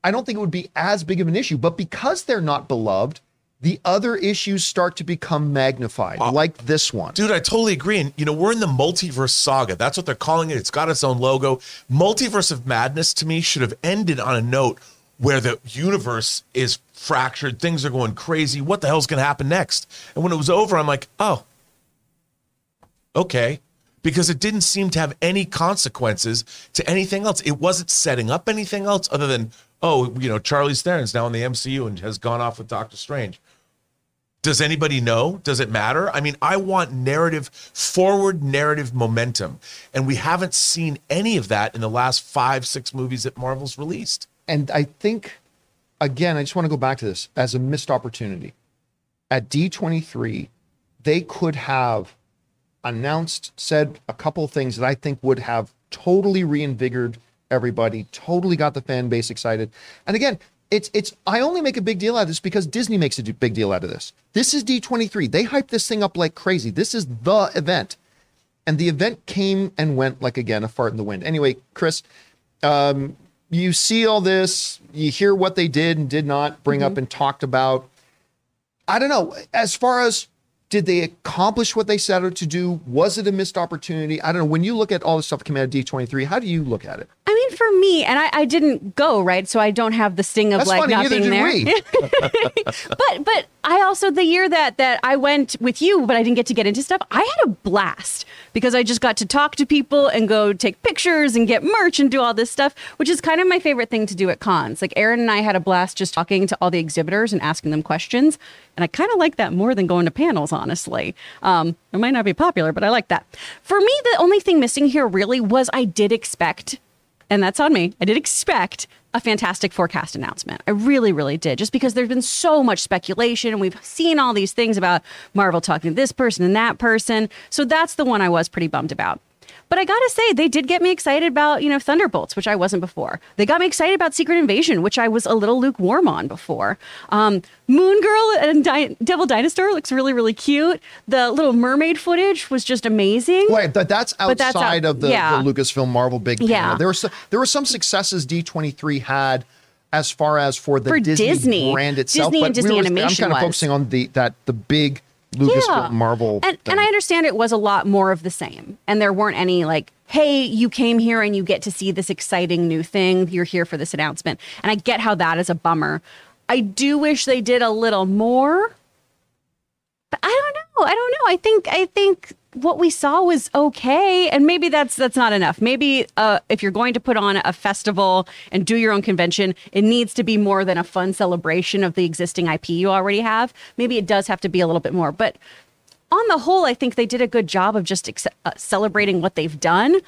I don't think it would be as big of an issue. But because they're not beloved, the other issues start to become magnified, like this one. Dude, I totally agree. And, you know, we're in the multiverse saga. That's what they're calling it. It's got its own logo. Multiverse of Madness to me should have ended on a note where the universe is fractured. Things are going crazy. What the hell's going to happen next? And when it was over, I'm like, oh, okay. Because it didn't seem to have any consequences to anything else. It wasn't setting up anything else other than, oh, you know, Charlize Theron's now in the MCU and has gone off with Doctor Strange. Does anybody know? Does it matter? I mean, I want narrative, forward narrative momentum. And we haven't seen any of that in the last five, six movies that Marvel's released. And I think, again, I just want to go back to this as a missed opportunity. At D23, they could have announced, said a couple things that I think would have totally reinvigorated everybody, totally got the fan base excited. And again, it's it's I only make a big deal out of this because Disney makes a big deal out of this. This is D23. They hype this thing up like crazy. This is the event. And the event came and went like again a fart in the wind. Anyway, Chris, um, you see all this, you hear what they did and did not bring up mm-hmm. and talked about. I don't know. As far as did they accomplish what they set out to do? Was it a missed opportunity? I don't know. When you look at all the stuff coming out of D23, how do you look at it? I mean, for me, and I, I didn't go right, so I don't have the sting of That's like funny. not being there. but but I also the year that that I went with you, but I didn't get to get into stuff. I had a blast because I just got to talk to people and go take pictures and get merch and do all this stuff, which is kind of my favorite thing to do at cons. Like Aaron and I had a blast just talking to all the exhibitors and asking them questions, and I kind of like that more than going to panels. Honestly, um, it might not be popular, but I like that. For me, the only thing missing here really was I did expect and that's on me. I did expect a fantastic Four cast announcement. I really, really did, just because there's been so much speculation and we've seen all these things about Marvel talking to this person and that person. So that's the one I was pretty bummed about. But I gotta say, they did get me excited about, you know, Thunderbolts, which I wasn't before. They got me excited about Secret Invasion, which I was a little lukewarm on before. Um, Moon Girl and Di- Devil Dinosaur looks really, really cute. The Little Mermaid footage was just amazing. Wait, but that's But that's outside out- of the, yeah. the Lucasfilm Marvel big panel. Yeah. There were some, there were some successes D23 had as far as for the For Disney, Disney. brand itself. Disney but and Disney we were, Animation I'm kind of was. focusing on the that the big Lucasfilm Marvel. And and I understand it was a lot more of the same. And there weren't any like, hey, you came here and you get to see this exciting new thing. You're here for this announcement. And I get how that is a bummer. I do wish they did a little more. But I don't know. I don't know. I think I think what we saw was okay and maybe that's that's not enough. Maybe uh, if you're going to put on a festival and do your own convention it needs to be more than a fun celebration of the existing ip you already have. Maybe it does have to be a little bit more but on the whole i think they did a good job of just ex- uh, celebrating what they've done.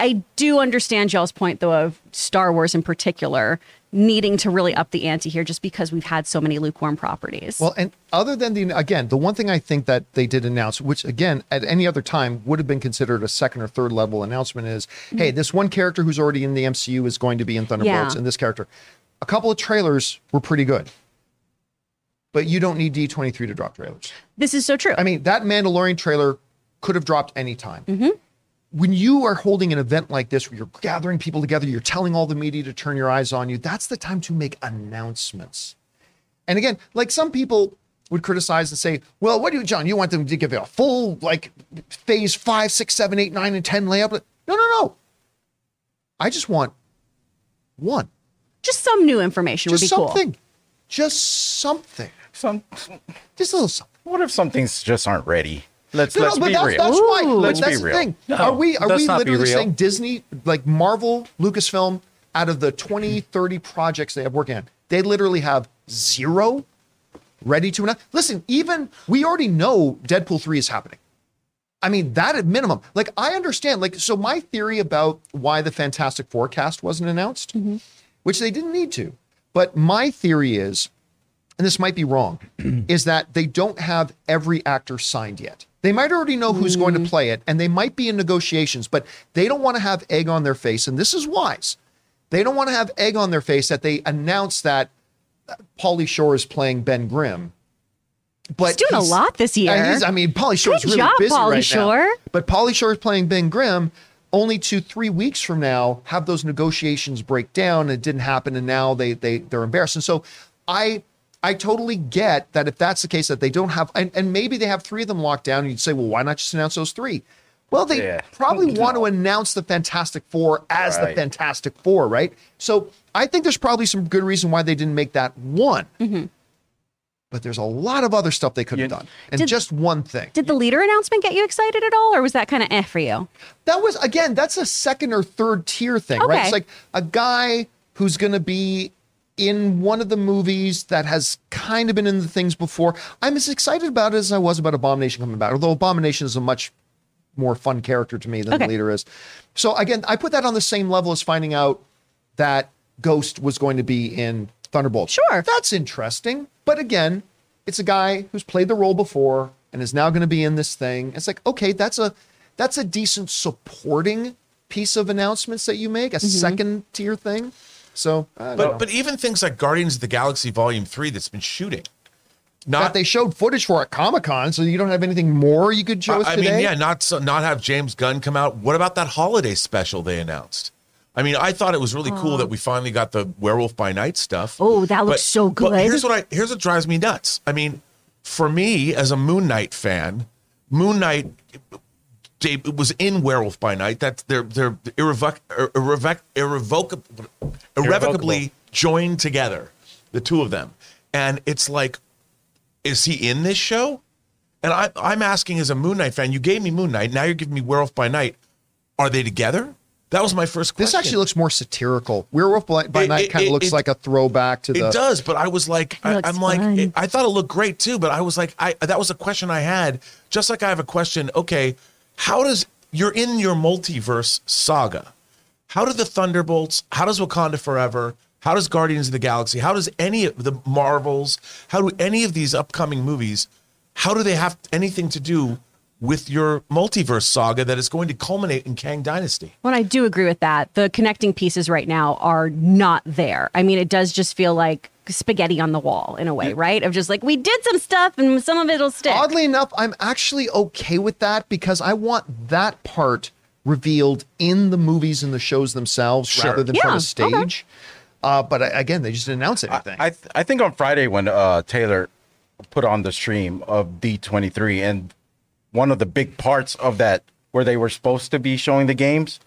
I do understand y'all's point though of star wars in particular needing to really up the ante here just because we've had so many lukewarm properties Well, and other than the again, the one thing I think that they did announce, which again at any other time would have been considered a second or third level announcement, is mm-hmm. hey, this one character who's already in the MCU is going to be in Thunderbolts, Yeah. and this character. A couple of trailers were pretty good, but you don't need D23 to drop trailers. this is so true I mean, that Mandalorian trailer could have dropped anytime. Mm-hmm. When you are holding an event like this where you're gathering people together, you're telling all the media to turn your eyes on you, that's the time to make announcements. And again, like some people would criticize and say, well, what do you, John, you want them to give a full, like, phase five, six, seven, eight, nine, and 10 layout? No, no, no. I just want one. just some new information Just would be cool something. Just something. Some, Just a little something. what if some things just aren't ready? Let's No, let's but be that's, real. that's why. Ooh. But Let's that's be the real. thing. No, are we are we literally saying Disney, like Marvel, Lucasfilm, out of the 20, 30 projects they have working on, they literally have zero ready to announce? Listen, even we already know Deadpool 3 is happening. I mean, that at minimum. Like, I understand. Like, so my theory about why the Fantastic Four cast wasn't announced, mm-hmm. which they didn't need to, but my theory is and this might be wrong, is that they don't have every actor signed yet. They might already know who's going to hmm. play it, and they might be in negotiations, but they don't want to have egg on their face. And this is wise. They don't want to have egg on their face that they announce that uh, Pauly Shore is playing Ben Grimm. But He's doing a lot this year. he's- I mean, Pauly Shore is Good really job, busy Pauly right Shore. now. But Pauly Shore is playing Ben Grimm. Only two, three weeks from now, have those negotiations break down. And it didn't happen, and now they they they're embarrassed. And so, I I totally get that if that's the case, that they don't have, and, and maybe they have three of them locked down, and you'd say, well, why not just announce those three? Well, they Yeah. probably want to announce the Fantastic Four as the Fantastic Four, right? So I think there's probably some good reason why they didn't make that one. But there's a lot of other stuff they could have done, and Did- just one thing. Did the leader announcement get you excited at all, or was that kind of eh for you? That was again, that's a second or third tier thing, right? It's like a guy who's going to be in one of the movies that has kind of been in the things before. I'm as excited about it as I was about Abomination coming back, although Abomination is a much more fun character to me than Okay. the leader is. So again, I put that on the same level as finding out that Ghost was going to be in Thunderbolt. Sure. That's interesting. But again, it's a guy who's played the role before and is now going to be in this thing. It's like, okay, that's a that's a decent supporting piece of announcements that you make, a mm-hmm. second tier thing. So I don't know. But but even things like Guardians of the Galaxy Volume Three that's been shooting, that not they showed footage for at Comic Con, so you don't have anything more you could show us I I today. mean, yeah, not so, not have James Gunn come out. What about that holiday special they announced? I mean, I thought it was really cool that we finally got the Werewolf by Night stuff. Oh, that looks so good. But good. here's what I here's what drives me nuts. I mean, for me as a Moon Knight fan, Moon Knight they, it was in Werewolf by Night. That they're they're irrevoc, irrevoc, irrevocably, irrevocably joined together, the two of them, and it's like, is he in this show? And I, I'm asking as a Moon Knight fan, you gave me Moon Knight, now you're giving me Werewolf by Night. Are they together? That was my first question. this actually looks more satirical. Werewolf by, by It- Night kind of looks it- like a throwback to the. It does, but I was like, I, I'm like, it- I thought it looked great too, but I was like, I that was a question I had. Just like I have a question. Okay, how does you're in your multiverse saga? How do the Thunderbolts? How does Wakanda Forever? How does Guardians of the Galaxy? How does any of the Marvels? How do any of these upcoming movies? How do they have anything to do with your multiverse saga that is going to culminate in Kang Dynasty? Well, I do agree with that. The connecting pieces right now are not there. I mean, it does just feel like spaghetti on the wall in a way, right? Of just like we did some stuff and some of it'll stick. Oddly enough, I'm actually okay with that because I want that part revealed in the movies and the shows themselves Sure. rather than from Yeah, a stage. Uh, but uh, again, they just didn't announce anything. I th- I think on Friday when uh, Taylor put on the stream of D23 and one of the big parts of that where they were supposed to be showing the games,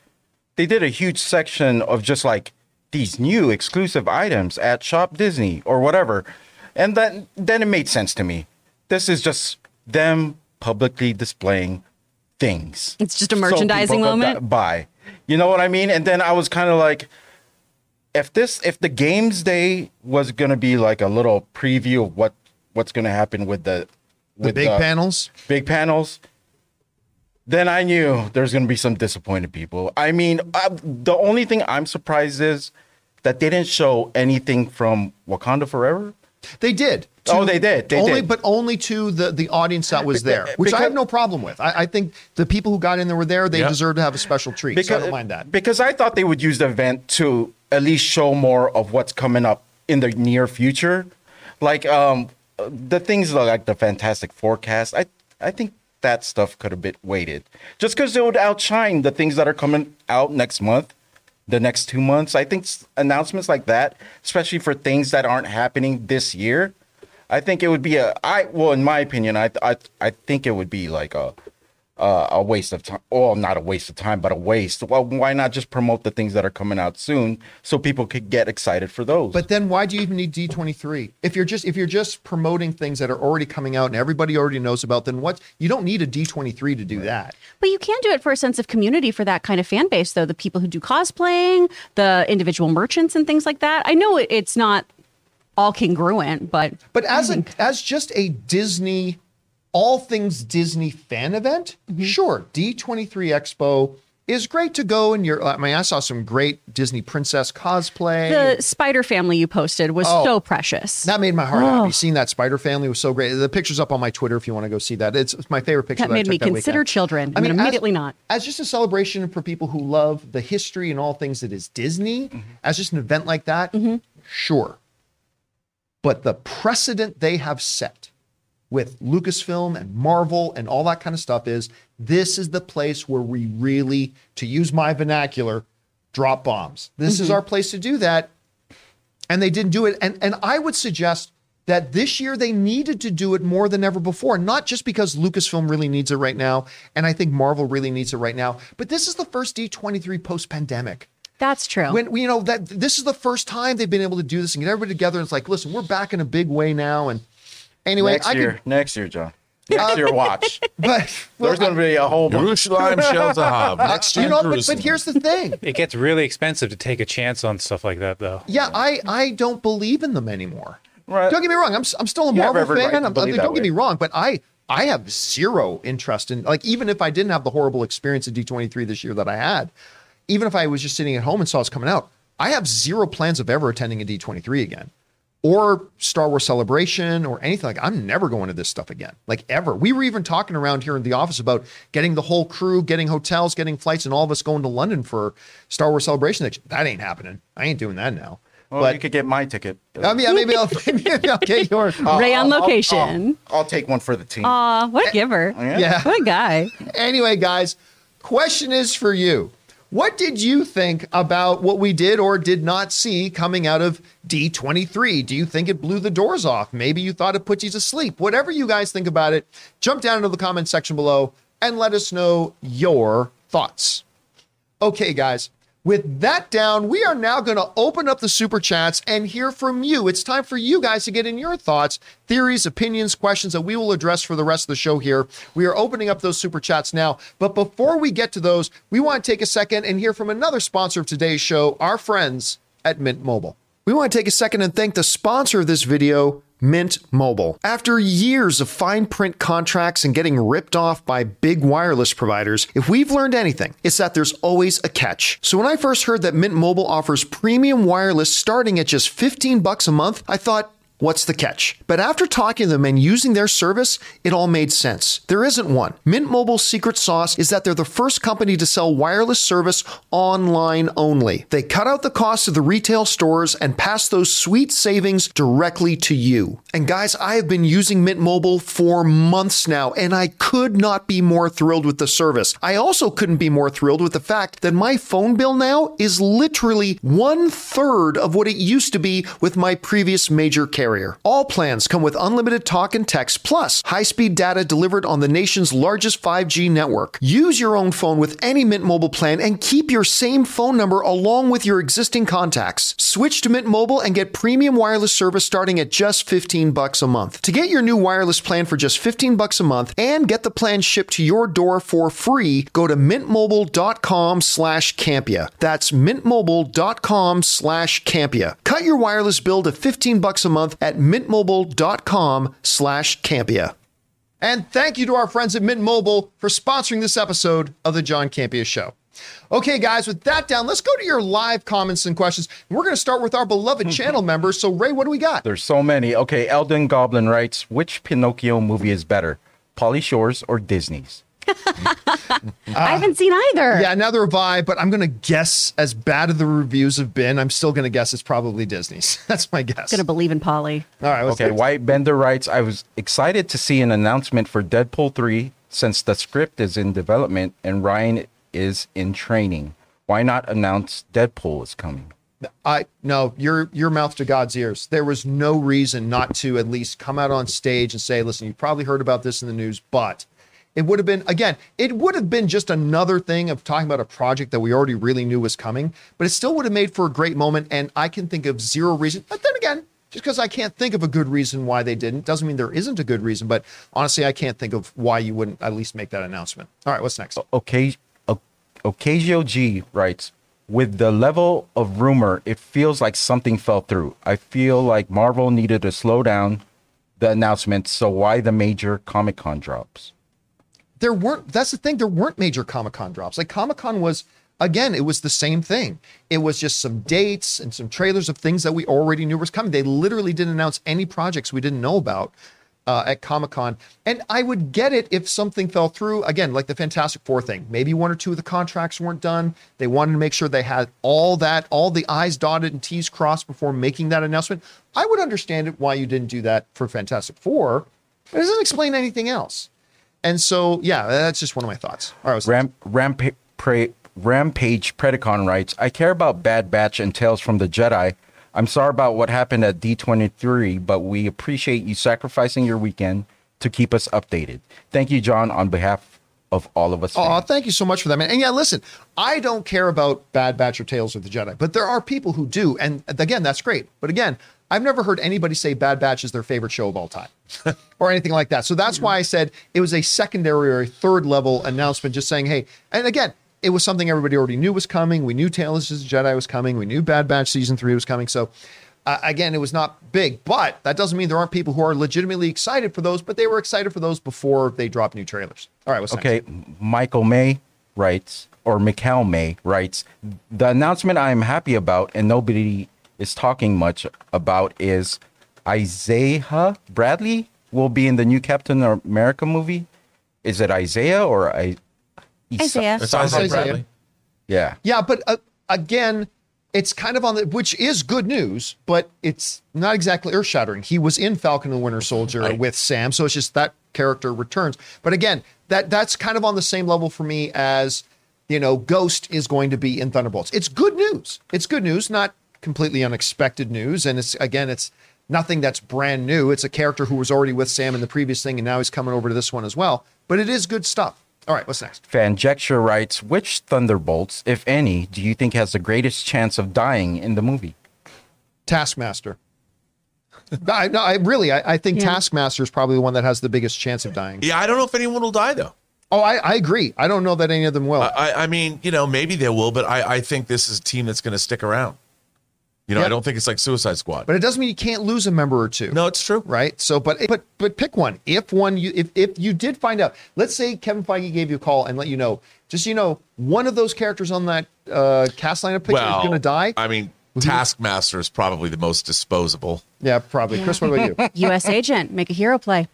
they did a huge section of just like these new exclusive items at Shop Disney or whatever. And then then it made sense to me. This is just them publicly displaying things. It's just a merchandising people could moment? Buy. You know what I mean? And then I was kind of like, if this if the games day was gonna be like a little preview of what what's gonna happen with the the with big panels. big panels then i knew there's gonna be some disappointed people i mean I, the only thing i'm surprised is that they didn't show anything from wakanda forever They did. Oh, they did. They only, did. but only to the the audience that was there, which I have no problem with. I, I think the people who got in there were there. They Yeah. deserve to have a special treat. so I don't mind that. Because I thought they would use the event to at least show more of what's coming up in the near future. Like um the things like the fantastic Four cast. I I think that stuff could have been waited. Just because it would outshine the things that are coming out next month, the next two months. I think announcements like that, especially for things that aren't happening this year, I think it would be a I well in my opinion, I I I think it would be like a uh, a waste of time. Well, not a waste of time, but a waste. Well, why not just promote the things that are coming out soon so people could get excited for those? But then why do you even need D23? If you're just if you're just promoting things that are already coming out and everybody already knows about, then what you don't need a D23 to do that. But you can do it for a sense of community for that kind of fan base, though. The people who do cosplaying, the individual merchants, and things like that. I know it's not all congruent, but But as a as just a Disney, all things Disney fan event, Mm-hmm. sure, D23 Expo is great to go and you're I mean, I saw some great Disney princess cosplay. the Spider Family you posted was Oh. so precious. that made my heart Oh. happy. Seeing that Spider Family was so great. The picture's up on my Twitter if you want to go see that. It's, it's my favorite picture. That I made took me that consider weekend. children. I mean, gonna as- immediately not. As just a celebration for people who love the history and all things that is Disney, Mm-hmm. as just an event like that, sure. But the precedent they have set with Lucasfilm and Marvel and all that kind of stuff is this is the place where we really, to use my vernacular, drop bombs. This is mm-hmm. our place to do that. And they didn't do it. And and I would suggest that this year they needed to do it more than ever before, not just because Lucasfilm really needs it right now, and I think Marvel really needs it right now, but this is the first D23 post-pandemic That's true. when you know that this is the first time they've been able to do this and get everybody together. And it's like, listen, we're back in a big way now. And anyway, next I year, could, next year, John. Next year, watch. but well, There's going to be a whole bunch. Jerusalem shall have. Next year. you year, know, but, but here's the thing. It gets really expensive to take a chance on stuff like that, though. Yeah, I I don't believe in them anymore. Right. Don't get me wrong. I'm s- I'm still a You Marvel every right fan. I'm, don't that get me wrong, but I I have zero interest in like even if I didn't have the horrible experience at D23 this year that I had, even if I was just sitting at home and saw it's coming out, I have zero plans of ever attending a D23 again. Or Star Wars Celebration or anything like I'm never going to this stuff again. Like ever. We were even talking around here in the office about getting the whole crew, getting hotels, getting flights, and all of us going to London for Star Wars Celebration. next- That ain't happening. I ain't doing that now. Well, but you could get my ticket. I mean, yeah, maybe I'll, maybe I'll get yours. Ray on I'll- I'll- location. I'll, I'll take one for the team. Aw, what a giver. Yeah. What a guy. Anyway, guys, question is for you. What did you think about what we did or did not see coming out of D23? Do you think it blew the doors off? Maybe you thought it put you to sleep. Whatever you guys think about it, jump down into the comment section below and let us know your thoughts. Okay, guys. With that down, we are now going to open up the super chats and hear from you. It's time for you guys to get in your thoughts, theories, opinions, questions that we will address for the rest of the show here. We are opening up those super chats now. But before we get to those, we want to take a second and hear from another sponsor of today's show, our friends at Mint Mobile. We want to take a second and thank the sponsor of this video, Mint Mobile. After years of fine print contracts and getting ripped off by big wireless providers, if we've learned anything, it's that there's always a catch. So when I first heard that Mint Mobile offers premium wireless starting at just 15 bucks a month, I thought, What's the catch? But after talking to them and using their service, it all made sense. There isn't one. Mint Mobile's secret sauce is that they're the first company to sell wireless service online only. They cut out the cost of the retail stores and pass those sweet savings directly to you. And guys, I have been using Mint Mobile for months now, and I could not be more thrilled with the service. I also couldn't be more thrilled with the fact that my phone bill now is literally one third of what it used to be with my previous major carrier. All plans come with unlimited talk and text, plus high speed data delivered on the nation's largest 5G network. Use your own phone with any Mint Mobile plan and keep your same phone number along with your existing contacts. Switch to Mint Mobile and get premium wireless service starting at just 15 bucks a month. To get your new wireless plan for just 15 bucks a month and get the plan shipped to your door for free, go to mintmobile.com slash Campea. That's mintmobile.com slash Campea. Cut your wireless bill to 15 bucks a month at mintmobile.com slash Campea. And thank you to our friends at Mint Mobile for sponsoring this episode of the John Campea Show. Okay, guys, with that down, let's go to your live comments and questions. We're going to start with our beloved channel members. So, Ray, what do we got? There's so many. Okay, Elden Goblin writes, which Pinocchio movie is better, Pauly Shore's or Disney's? I haven't seen either. Yeah, neither have I, but I'm going to guess, as bad as the reviews have been, I'm still going to guess it's probably Disney's. That's my guess. Gonna believe in Pauly. All right, Okay, next? White Bender writes, I was excited to see an announcement for Deadpool 3 since the script is in development and Ryan is in training. Why not announce Deadpool is coming? I no, your your mouth to God's ears. There was no reason not to at least come out on stage and say, "Listen, you probably heard about this in the news, but." It would have been again, it would have been just another thing of talking about a project that we already really knew was coming, but it still would have made for a great moment. And I can think of zero reason. But then again, just because I can't think of a good reason why they didn't doesn't mean there isn't a good reason. But honestly, I can't think of why you wouldn't at least make that announcement. All right, what's next? Okay, Ocasio G writes, with the level of rumor, it feels like something fell through. I feel like Marvel needed to slow down the announcement, so why the major Comic Con drops? There weren't that's the thing there weren't major comic-con drops. Like comic-con was again it was the same thing. It was just some dates and some trailers of things that we already knew was coming. They literally didn't announce any projects we didn't know about uh, at comic-con. And i would get it if something fell through. Again like the fantastic four thing. Maybe one or two of the contracts weren't done. They wanted to make sure they had all that all the i's dotted and t's crossed before making that announcement. I would understand it why you didn't do that for fantastic four but it doesn't explain anything else and so, yeah, that's just one of my thoughts. All right, what's Ram- Rampa- pra- Rampage Predacon writes, I care about Bad Batch and Tales from the Jedi. I'm sorry about what happened at D23, but we appreciate you sacrificing your weekend to keep us updated. Thank you, John, on behalf of all of us. Oh, fans. thank you so much for that, man. And yeah, listen, I don't care about Bad Batch or Tales of the Jedi, but there are people who do. And again, that's great. But again, I've never heard anybody say Bad Batch is their favorite show of all time or anything like that. So that's why I said it was a secondary or a third level announcement, just saying, hey, and again, it was something everybody already knew was coming. We knew Tales of the Jedi was coming. We knew Bad Batch season three was coming. So uh, again, it was not big, but that doesn't mean there aren't people who are legitimately excited for those, but they were excited for those before they dropped new trailers. All right, what's next? Okay, Michael May writes, or Mikhail May writes, the announcement I am happy about and nobody is talking much about is Isaiah Bradley will be in the new Captain America movie. Is it Isaiah or I? Isaiah. It's Isaiah Isaiah. Bradley. Yeah. Yeah, but uh, again, it's kind of on the which is good news, but it's not exactly earth shattering. He was in Falcon and the Winter Soldier with Sam, so it's just that character returns. But again, that that's kind of on the same level for me as you know, Ghost is going to be in Thunderbolts. It's good news. It's good news, not completely unexpected news, and it's again, it's nothing that's brand new. It's a character who was already with Sam in the previous thing, and now he's coming over to this one as well. But it is good stuff. All right, what's next? Fanjecture writes, which Thunderbolts, if any, do you think has the greatest chance of dying in the movie? Taskmaster. I, no, I really, I, I think Yeah. Taskmaster is probably the one that has the biggest chance of dying. Yeah, I don't know if anyone will die though. Oh, I, I agree. I don't know that any of them will. I, I mean, you know, maybe they will, but I, I think this is a team that's going to stick around. You know, Yeah. I don't think it's like Suicide Squad. but it doesn't mean you can't lose a member or two. no, it's true. Right. So, but but but pick one. If one you if if you did find out, let's say Kevin Feige gave you a call and let you know, just so you know, one of those characters on that uh, cast lineup picture is going to die. I mean, Taskmaster is probably the most disposable. Yeah, probably. Chris, what about you? U.S. agent, make a hero play.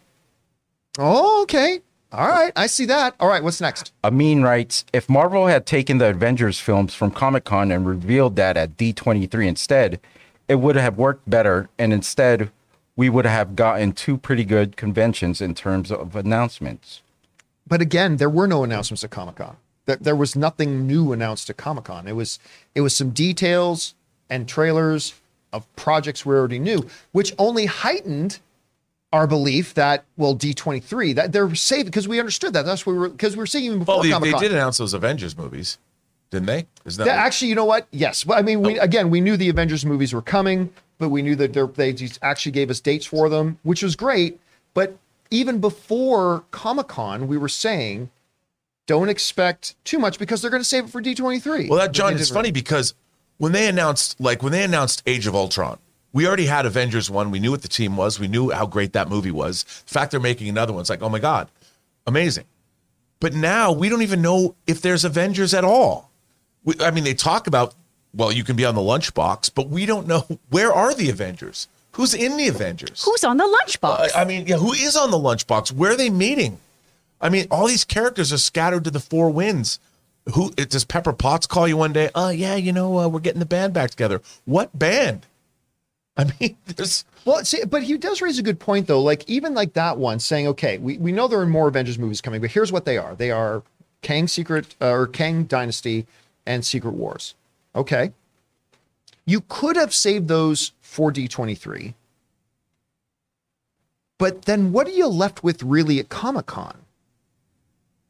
Oh, okay. All right. I see that. All right. What's next? Amin writes, if Marvel had taken the Avengers films from Comic Con and revealed that at D23 instead, it would have worked better. And instead, we would have gotten two pretty good conventions in terms of announcements. But again, there were no announcements at Comic Con. There, there was nothing new announced at Comic Con. It was it was some details and trailers of projects we already knew, which only heightened our belief that well D23 that they're safe because we understood that. That's what we were because we were seeing even before Well, they, Comic they did announce those Avengers movies, didn't they? Is that Yeah, actually, you know what? Yes. Well, I mean, Oh. again we knew the Avengers movies were coming, but we knew that they actually gave us dates for them, which was great. But even before Comic Con, we were saying, don't expect too much because they're going to save it for D twenty three. Well, that John, it's funny because when they announced, like when they announced Age of Ultron, we already had Avengers one. We knew what the team was. We knew how great that movie was. The fact they're making another one, it's like, oh my god, amazing. But now we don't even know if there's Avengers at all. We, I mean, they talk about, well, you can be on the lunchbox, but we don't know where are the Avengers. Who's in the Avengers? Who's on the lunchbox? I, I mean, yeah, who is on the lunchbox? Where are they meeting? I mean, all these characters are scattered to the four winds. Who does Pepper Potts call you one day? Oh yeah, you know uh, we're getting the band back together. What band? I mean, there's Well, see, but he does raise a good point though. Like even like that one, saying, okay, we, we know there are more Avengers movies coming, but here's what they are: they are Kang Secret uh, or Kang Dynasty and Secret Wars. Okay, you could have saved those for D twenty three, but then what are you left with really at Comic Con?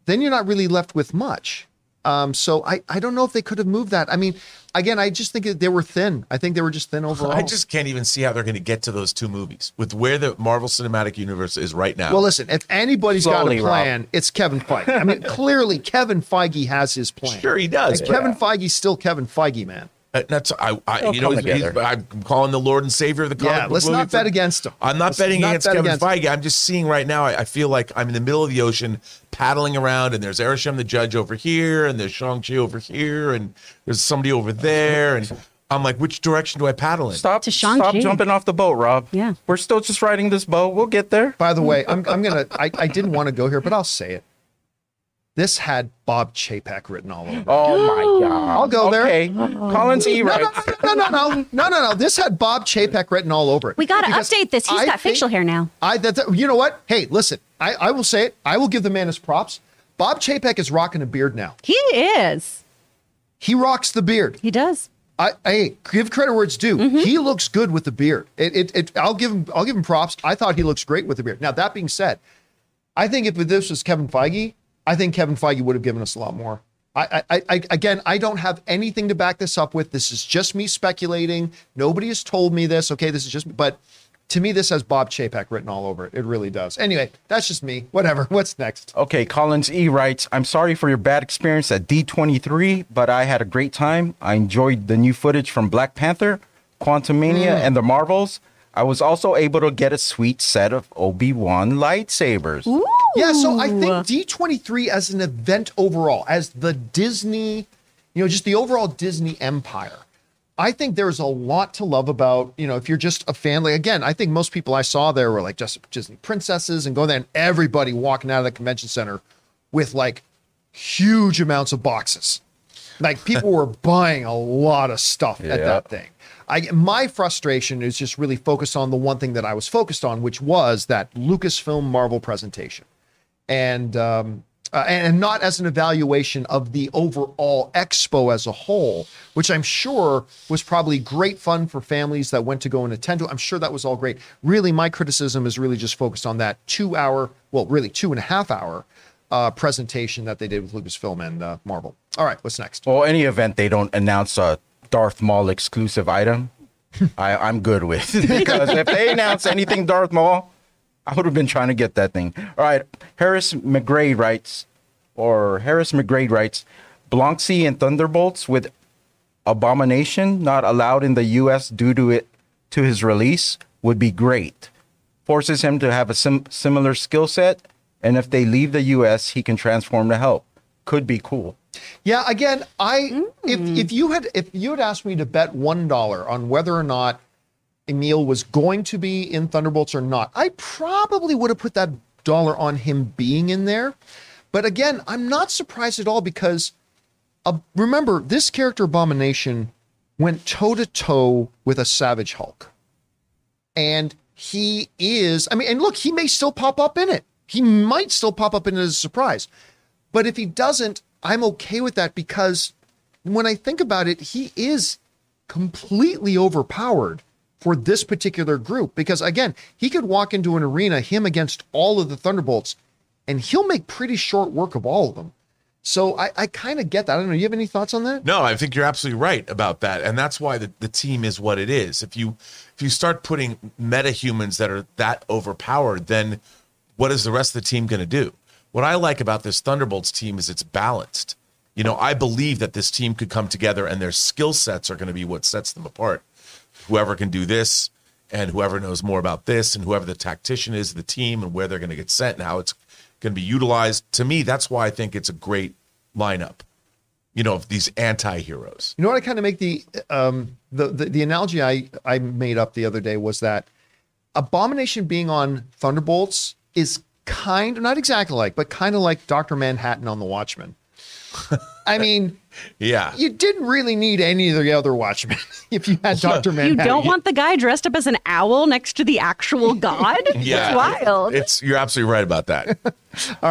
Then you're not really left with much. Um, so I, I don't know if they could have moved that. I mean, again, I just think that they were thin. I think they were just thin overall. I just can't even see how they're going to get to those two movies with where the Marvel Cinematic Universe is right now. Well, listen, if anybody's Slowly, got a plan, it's Kevin Feige. I mean, clearly Kevin Feige has his plan. sure he does. And but- Kevin Feige's still Kevin Feige, man. Uh, That's I. I you know, he's, he's, I'm calling the Lord and Savior of the comic Yeah, book let's movie not bet against him. I'm not Let's betting not against bet Kevin against him. Feige. I'm just seeing right now. I, I feel like I'm in the middle of the ocean, paddling around, and there's Arishem the Judge over here, and there's Shang Chi over here, and there's somebody over there, and I'm like, which direction do I paddle in? Stop, To Shang-Chi. stop jumping off the boat, Rob. Yeah. We're still just riding this boat. We'll get there. By the way, I'm, I'm gonna. I, I didn't want to go here, but I'll say it. This had Bob Chapek written all over. it. Oh my God. I'll go there. Okay. Collins E. No, no, no, no, no, no, no, no, no. This had Bob Chapek written all over it. we got to update this. He's I got facial hair now. I that, that- you know what? Hey, listen. I, I will say it. I will give the man his props. Bob Chapek is rocking a beard now. He is. He rocks the beard. He does. I, hey, give credit where it's due. Mm-hmm. He looks good with the beard. It, it, it, I'll give him, I'll give him props. I thought he looks great with the beard. Now that being said, I think if this was Kevin Feige, I think Kevin Feige would have given us a lot more. I, I, I, again, I don't have anything to back this up with. This is just me speculating. Nobody has told me this. Okay, this is just, but to me, this has Bob Chapek written all over it. It really does. Anyway, that's just me. Whatever. What's next? Okay, Collins E writes, I'm sorry for your bad experience at D23, but I had a great time. I enjoyed the new footage from Black Panther, Quantum Quantumania, mm. and the Marvels. I was also able to get a sweet set of Obi-Wan lightsabers. Yeah, so I think D23 as an event overall, as the Disney, you know, just the overall Disney empire, I think there's a lot to love about, you know, if you're just a fan. Like, again, I think most people I saw there were like just Disney princesses and go there and everybody walking out of the convention center with like huge amounts of boxes. Like people were buying a lot of stuff at that thing. I my frustration is just really focused on the one thing that I was focused on, which was that Lucasfilm Marvel presentation, and um, uh, and not as an evaluation of the overall expo as a whole, which I'm sure was probably great fun for families that went to go and attend to. I'm sure that was all great. Really, my criticism is really just focused on that two hour, well, really two and a half hour uh, presentation that they did with Lucasfilm and uh, Marvel. All right, what's next? Well, any event they don't announce a Darth Maul exclusive item, I, I'm good with. because if they announce anything Darth Maul, I would have been trying to get that thing. All right, Harris McGray writes, or Harris McGray writes, Blonsky and Thunderbolts with Abomination not allowed in the U.S. due to it to his release would be great. Forces him to have a sim- similar skill set, and if they leave the U.S., he can transform to help. Could be cool. Yeah, again, I if Mm. if you had if you had asked me to bet one dollar on whether or not Emil was going to be in Thunderbolts or not, I probably would have put that dollar on him being in there. But again, I'm not surprised at all because uh, remember this character Abomination went toe to toe with a Savage Hulk, and he is. I mean, and look, he may still pop up in it. He might still pop up in it as a surprise. But if he doesn't, I'm okay with that because when I think about it, he is completely overpowered for this particular group. Because again, he could walk into an arena, him against all of the Thunderbolts, and he'll make pretty short work of all of them. So I, I kind of get that. I don't know. You have any thoughts on that? No, I think you're absolutely right about that, and that's why the, the team is what it is. If you if you start putting metahumans that are that overpowered, then what is the rest of the team going to do? What I like about this Thunderbolts team is it's balanced. You know, I believe that this team could come together, and their skill sets are going to be what sets them apart. Whoever can do this, and whoever knows more about this, and whoever the tactician is the team, and where they're going to get sent, and how it's going to be utilized. To me, that's why I think it's a great lineup you know, of these anti-heroes. You know what I kind of make the um the, the the analogy I I made up the other day was that Abomination being on Thunderbolts is kind not exactly like, but kind of like Doctor Manhattan on the Watchmen. I mean, Yeah. you didn't really need any of the other Watchmen if you had Doctor Manhattan. You don't want the guy dressed up as an owl next to the actual god? Yeah. It's wild. It's you're absolutely right about that. All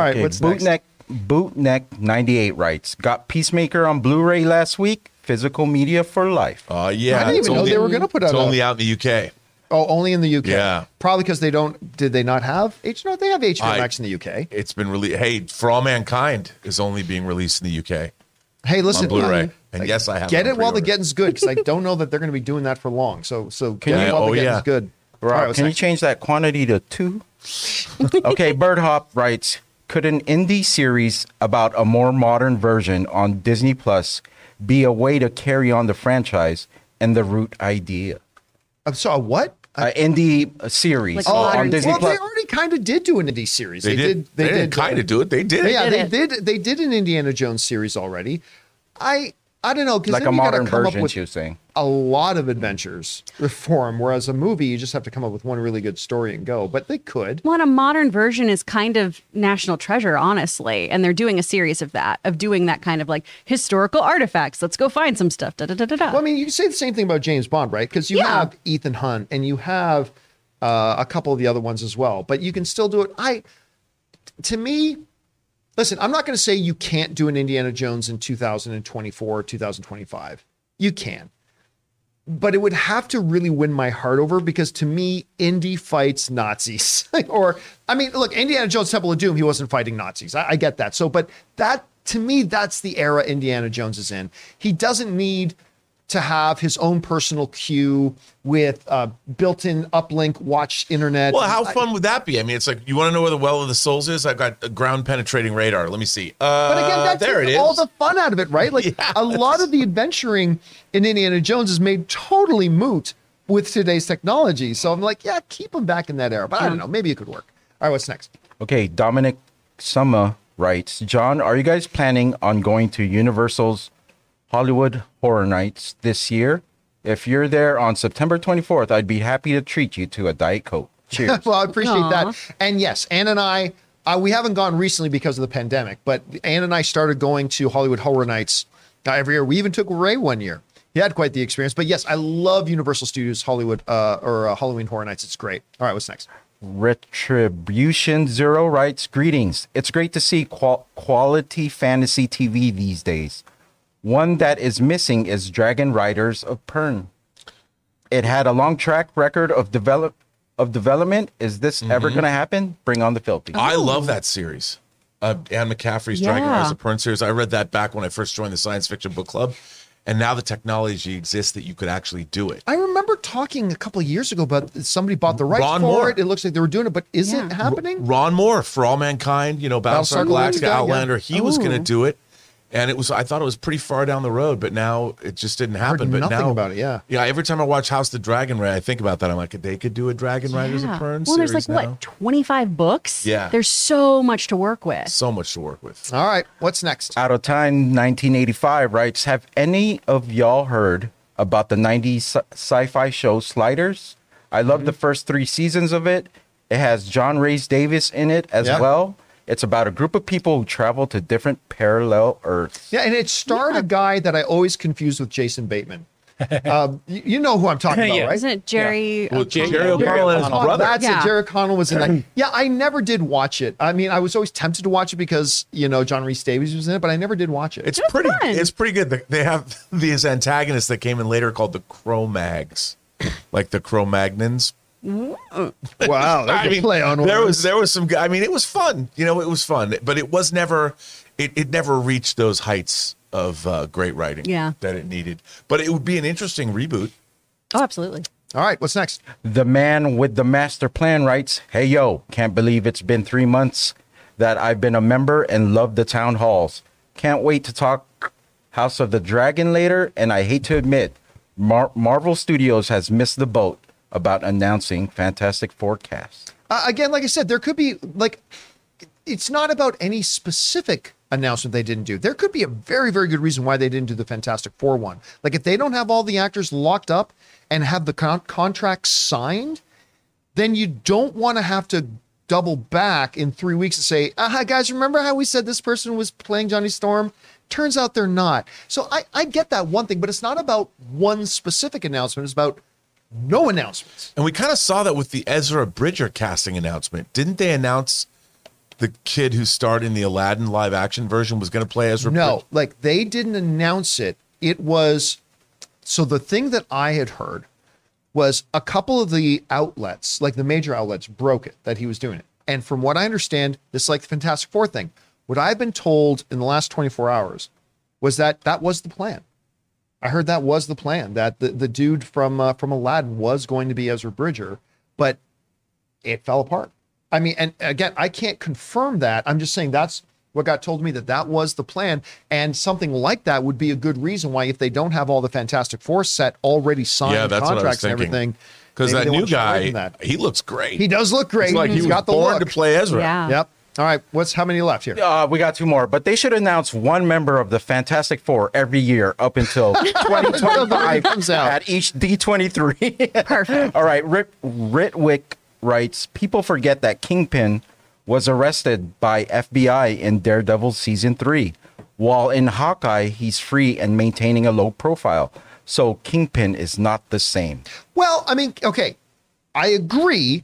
right, Okay, what's next? Bootneck Bootneck 98 writes, got Peacemaker on Blu-ray last week. Physical media for life. Uh yeah. I didn't it's even know they were gonna put It's out a- only out in the UK. Oh, only in the UK. Yeah. Probably because they don't. Did they not have H? No, they have HBO I- Max in the UK. It's been released. Hey, For All Mankind is only being released in the UK Hey, listen, on Blu-ray. um, and yes, I have get on it while the getting's good because I don't know that they're going to be doing that for long. So, so get you- it while Oh, the getting's yeah. good. All right, what's can you change that quantity to two? okay, Bird Hop writes, could an indie series about a more modern version on Disney Plus be a way to carry on the franchise and the root idea? I'm sorry. What? An indie uh, series Like uh, modern- on Disney well, Plus. they already kind of did do an indie series. They, did. They, didn't kind of do it. They did. Yeah, did they did. They did an Indiana Jones series already. I I don't know because like then a you gotta modern come version, up with she was saying. a lot of adventures for 'em, Whereas a movie, you just have to come up with one really good story and go. But they could. Well, and a modern version is kind of national treasure, honestly. And they're doing a series of that, of doing that kind of like historical artifacts. Let's go find some stuff. Da, da, da, da, da. Well, I mean, you say the same thing about James Bond, right? Because you Yeah. have Ethan Hunt and you have uh, a couple of the other ones as well, but you can still do it. I, to me, listen, I'm not going to say you can't do an Indiana Jones in 2024 or 2025. You can. But it would have to really win my heart over because to me, Indy fights Nazis. or, I mean, look, Indiana Jones Temple of Doom, he wasn't fighting Nazis. I, I get that. So, but that, to me, that's the era Indiana Jones is in. He doesn't need to have his own personal queue with uh, built-in uplink watch internet. Well, how I- fun would that be? I mean, it's like you want to know where the well of the souls is. I've got a ground penetrating radar. Let me see. Uh, But again, that there it takes is. all the fun out of it, right? Like Yeah, a lot of the adventuring in Indiana Jones is made totally moot with today's technology. So I'm like, yeah, keep them back in that era. But I don't know, maybe it could work. All right, what's next? Okay, Dominic Summer writes, John, are you guys planning on going to Universal's Hollywood Horror Nights this year? If you're there on September 24th, I'd be happy to treat you to a Diet Coke. Cheers. well, I appreciate Aw. that. And yes, Ann and I, uh, we haven't gone recently because of the pandemic, but Ann and I started going to Hollywood Horror Nights uh, every year. We even took Ray one year. He had quite the experience. But yes, I love Universal Studios Hollywood uh, or uh, Halloween Horror Nights. It's great. All right, what's next? Retribution Zero writes, Greetings. It's great to see qual- quality fantasy TV these days. One that is missing is Dragon Riders of Pern. It had a long track record of develop of development. Is this ever Mm-hmm. going to happen? Bring on the filthy. I love that series. Uh, Anne McCaffrey's Dragon Riders of Pern series. I read that back when I first joined the science fiction book club. And now the technology exists that you could actually do it. I remember talking a couple of years ago about somebody bought the rights Ron for Moore. it. It looks like they were doing it, but is Yeah. it happening? Ron Moore, For All Mankind, you know, Battlestar Battlestar Galactica, Galactica, yeah. Outlander, he was going to do it. And it was I thought it was pretty far down the road, but now it just didn't happen. but nothing now, about it, yeah. yeah. Every time I watch House of the Dragon, Ray, I think about that. I'm like, they could do a Dragon Riders of Yeah. Pern Well, there's like now. what 25 books. Yeah. there's so much to work with. So much to work with. All right, what's next? Out of Time 1985 writes Have any of y'all heard about the 90s sci- sci fi show Sliders? I love Mm-hmm. the first three seasons of it. It has John Rhys-Davies in it as Yeah. well. It's about a group of people who travel to different parallel Earths. Yeah, and it starred a guy that I always confuse with Jason Bateman. um, you, you know who I'm talking about, Yeah. right? Isn't it Jerry? Well, O'Connell? Jerry O'Connell and his brother. That's Yeah. it. Jerry Connell was in that. Yeah, I never did watch it. I mean, I was always tempted to watch it because you know John Rhys-Davies was in it, but I never did watch it. It's was pretty. fun. It's pretty good. They- They have these antagonists that came in later called the Kromaggs, like the Cro-Magnons. Wow, I mean, play on there was there was some. I mean, it was fun. You know, it was fun, but it was never. It it never reached those heights of uh, great writing. Yeah. that it needed. But it would be an interesting reboot. Oh, absolutely. All right, what's next? The man with the master plan writes, Hey yo, can't believe it's been three months that I've been a member and love the town halls. Can't wait to talk House of the Dragon later, and I hate to admit, Mar- Marvel Studios has missed the boat about announcing Fantastic Four cast. Uh, again, like I said, there could be like it's not about any specific announcement they didn't do. There could be a very, very good reason why they didn't do the Fantastic Four one. Like if they don't have all the actors locked up and have the con- signed, then you don't want to have to double back in three weeks and say, "Ah, guys, remember how we said this person was playing Johnny Storm?" Turns out they're not. So I, I get that one thing, but it's not about one specific announcement. It's about no announcements. And we kind of saw that with the Ezra Bridger casting announcement. Didn't they announce the kid who starred in the Aladdin live action version was going to play Ezra No, Bridger? like they didn't announce it. It was so the thing that I had heard was a couple of the outlets, like the major outlets, broke it that he was doing it. And from what I understand, this like the Fantastic Four thing. What I've been told in the last 24 hours was that that was the plan. I heard that was the plan that the, the dude from uh, from Aladdin was going to be Ezra Bridger, but it fell apart. I mean, and again, I can't confirm that. I'm just saying that's what got told me that that was the plan, and something like that would be a good reason why if they don't have all the Fantastic Four set already signed Yeah, that's what I was contracts and everything, Because that new want to shy away guy, that. he looks great. he does look great. It's like he He's was got the born look. to play Ezra. Yeah. Yep. All right. What's how many left here? Uh, we got two more, but they should announce one member of the Fantastic Four every year up until 2025 comes out. at each D23. Perfect. All right, Rit- Ritwick writes People forget that Kingpin was arrested by FBI in Daredevil season three, while in Hawkeye, he's free and maintaining a low profile. So Kingpin is not the same. Well, I mean, okay, I agree,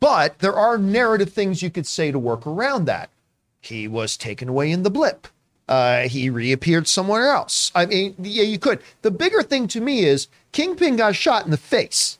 but there are narrative things you could say to work around that. He was taken away in the blip. Uh, he reappeared somewhere else. I mean, yeah, you could. The bigger thing to me is Kingpin got shot in the face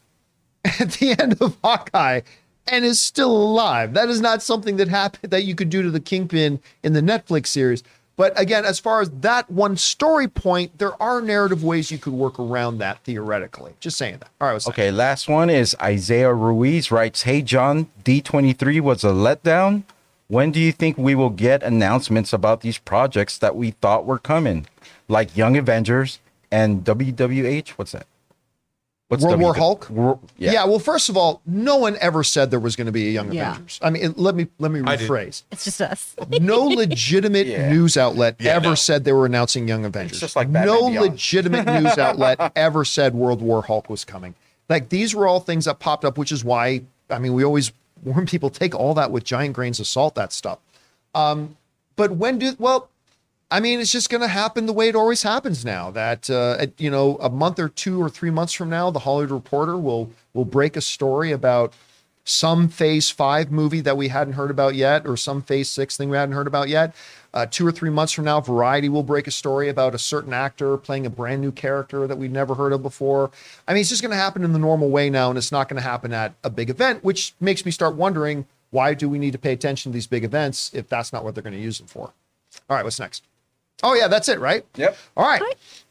at the end of Hawkeye and is still alive. That is not something that happened that you could do to the Kingpin in the Netflix series. But again, as far as that one story point, there are narrative ways you could work around that theoretically. Just saying that. All right. Okay, last one is Isaiah Ruiz writes, Hey John, D23 was a letdown. When do you think we will get announcements about these projects that we thought were coming? Like Young Avengers and WWH? What's that? What's World War Hulk? Wor- Yeah. Well, first of all, no one ever said there was going to be a Young Yeah. Avengers. I mean, it- let me let me rephrase. It's just us. No legitimate Yeah. news outlet Yeah, ever no. said they were announcing Young Avengers. just like Batman no Beyond. legitimate news outlet ever said World War Hulk was coming. Like these were all things that popped up, which is why I mean we always warn people take all that with giant grains of salt. That stuff. Um, but when do well? I mean, it's just going to happen the way it always happens now. That uh, at, you know, a month or two or three months from now, the Hollywood Reporter will will break a story about some Phase Five movie that we hadn't heard about yet, or some Phase Six thing we hadn't heard about yet. Uh, two or three months from now, Variety will break a story about a certain actor playing a brand new character that we've never heard of before. I mean, it's just going to happen in the normal way now, and it's not going to happen at a big event, which makes me start wondering why do we need to pay attention to these big events if that's not what they're going to use them for? All right, what's next? Oh yeah, that's it, right? Yep. All right.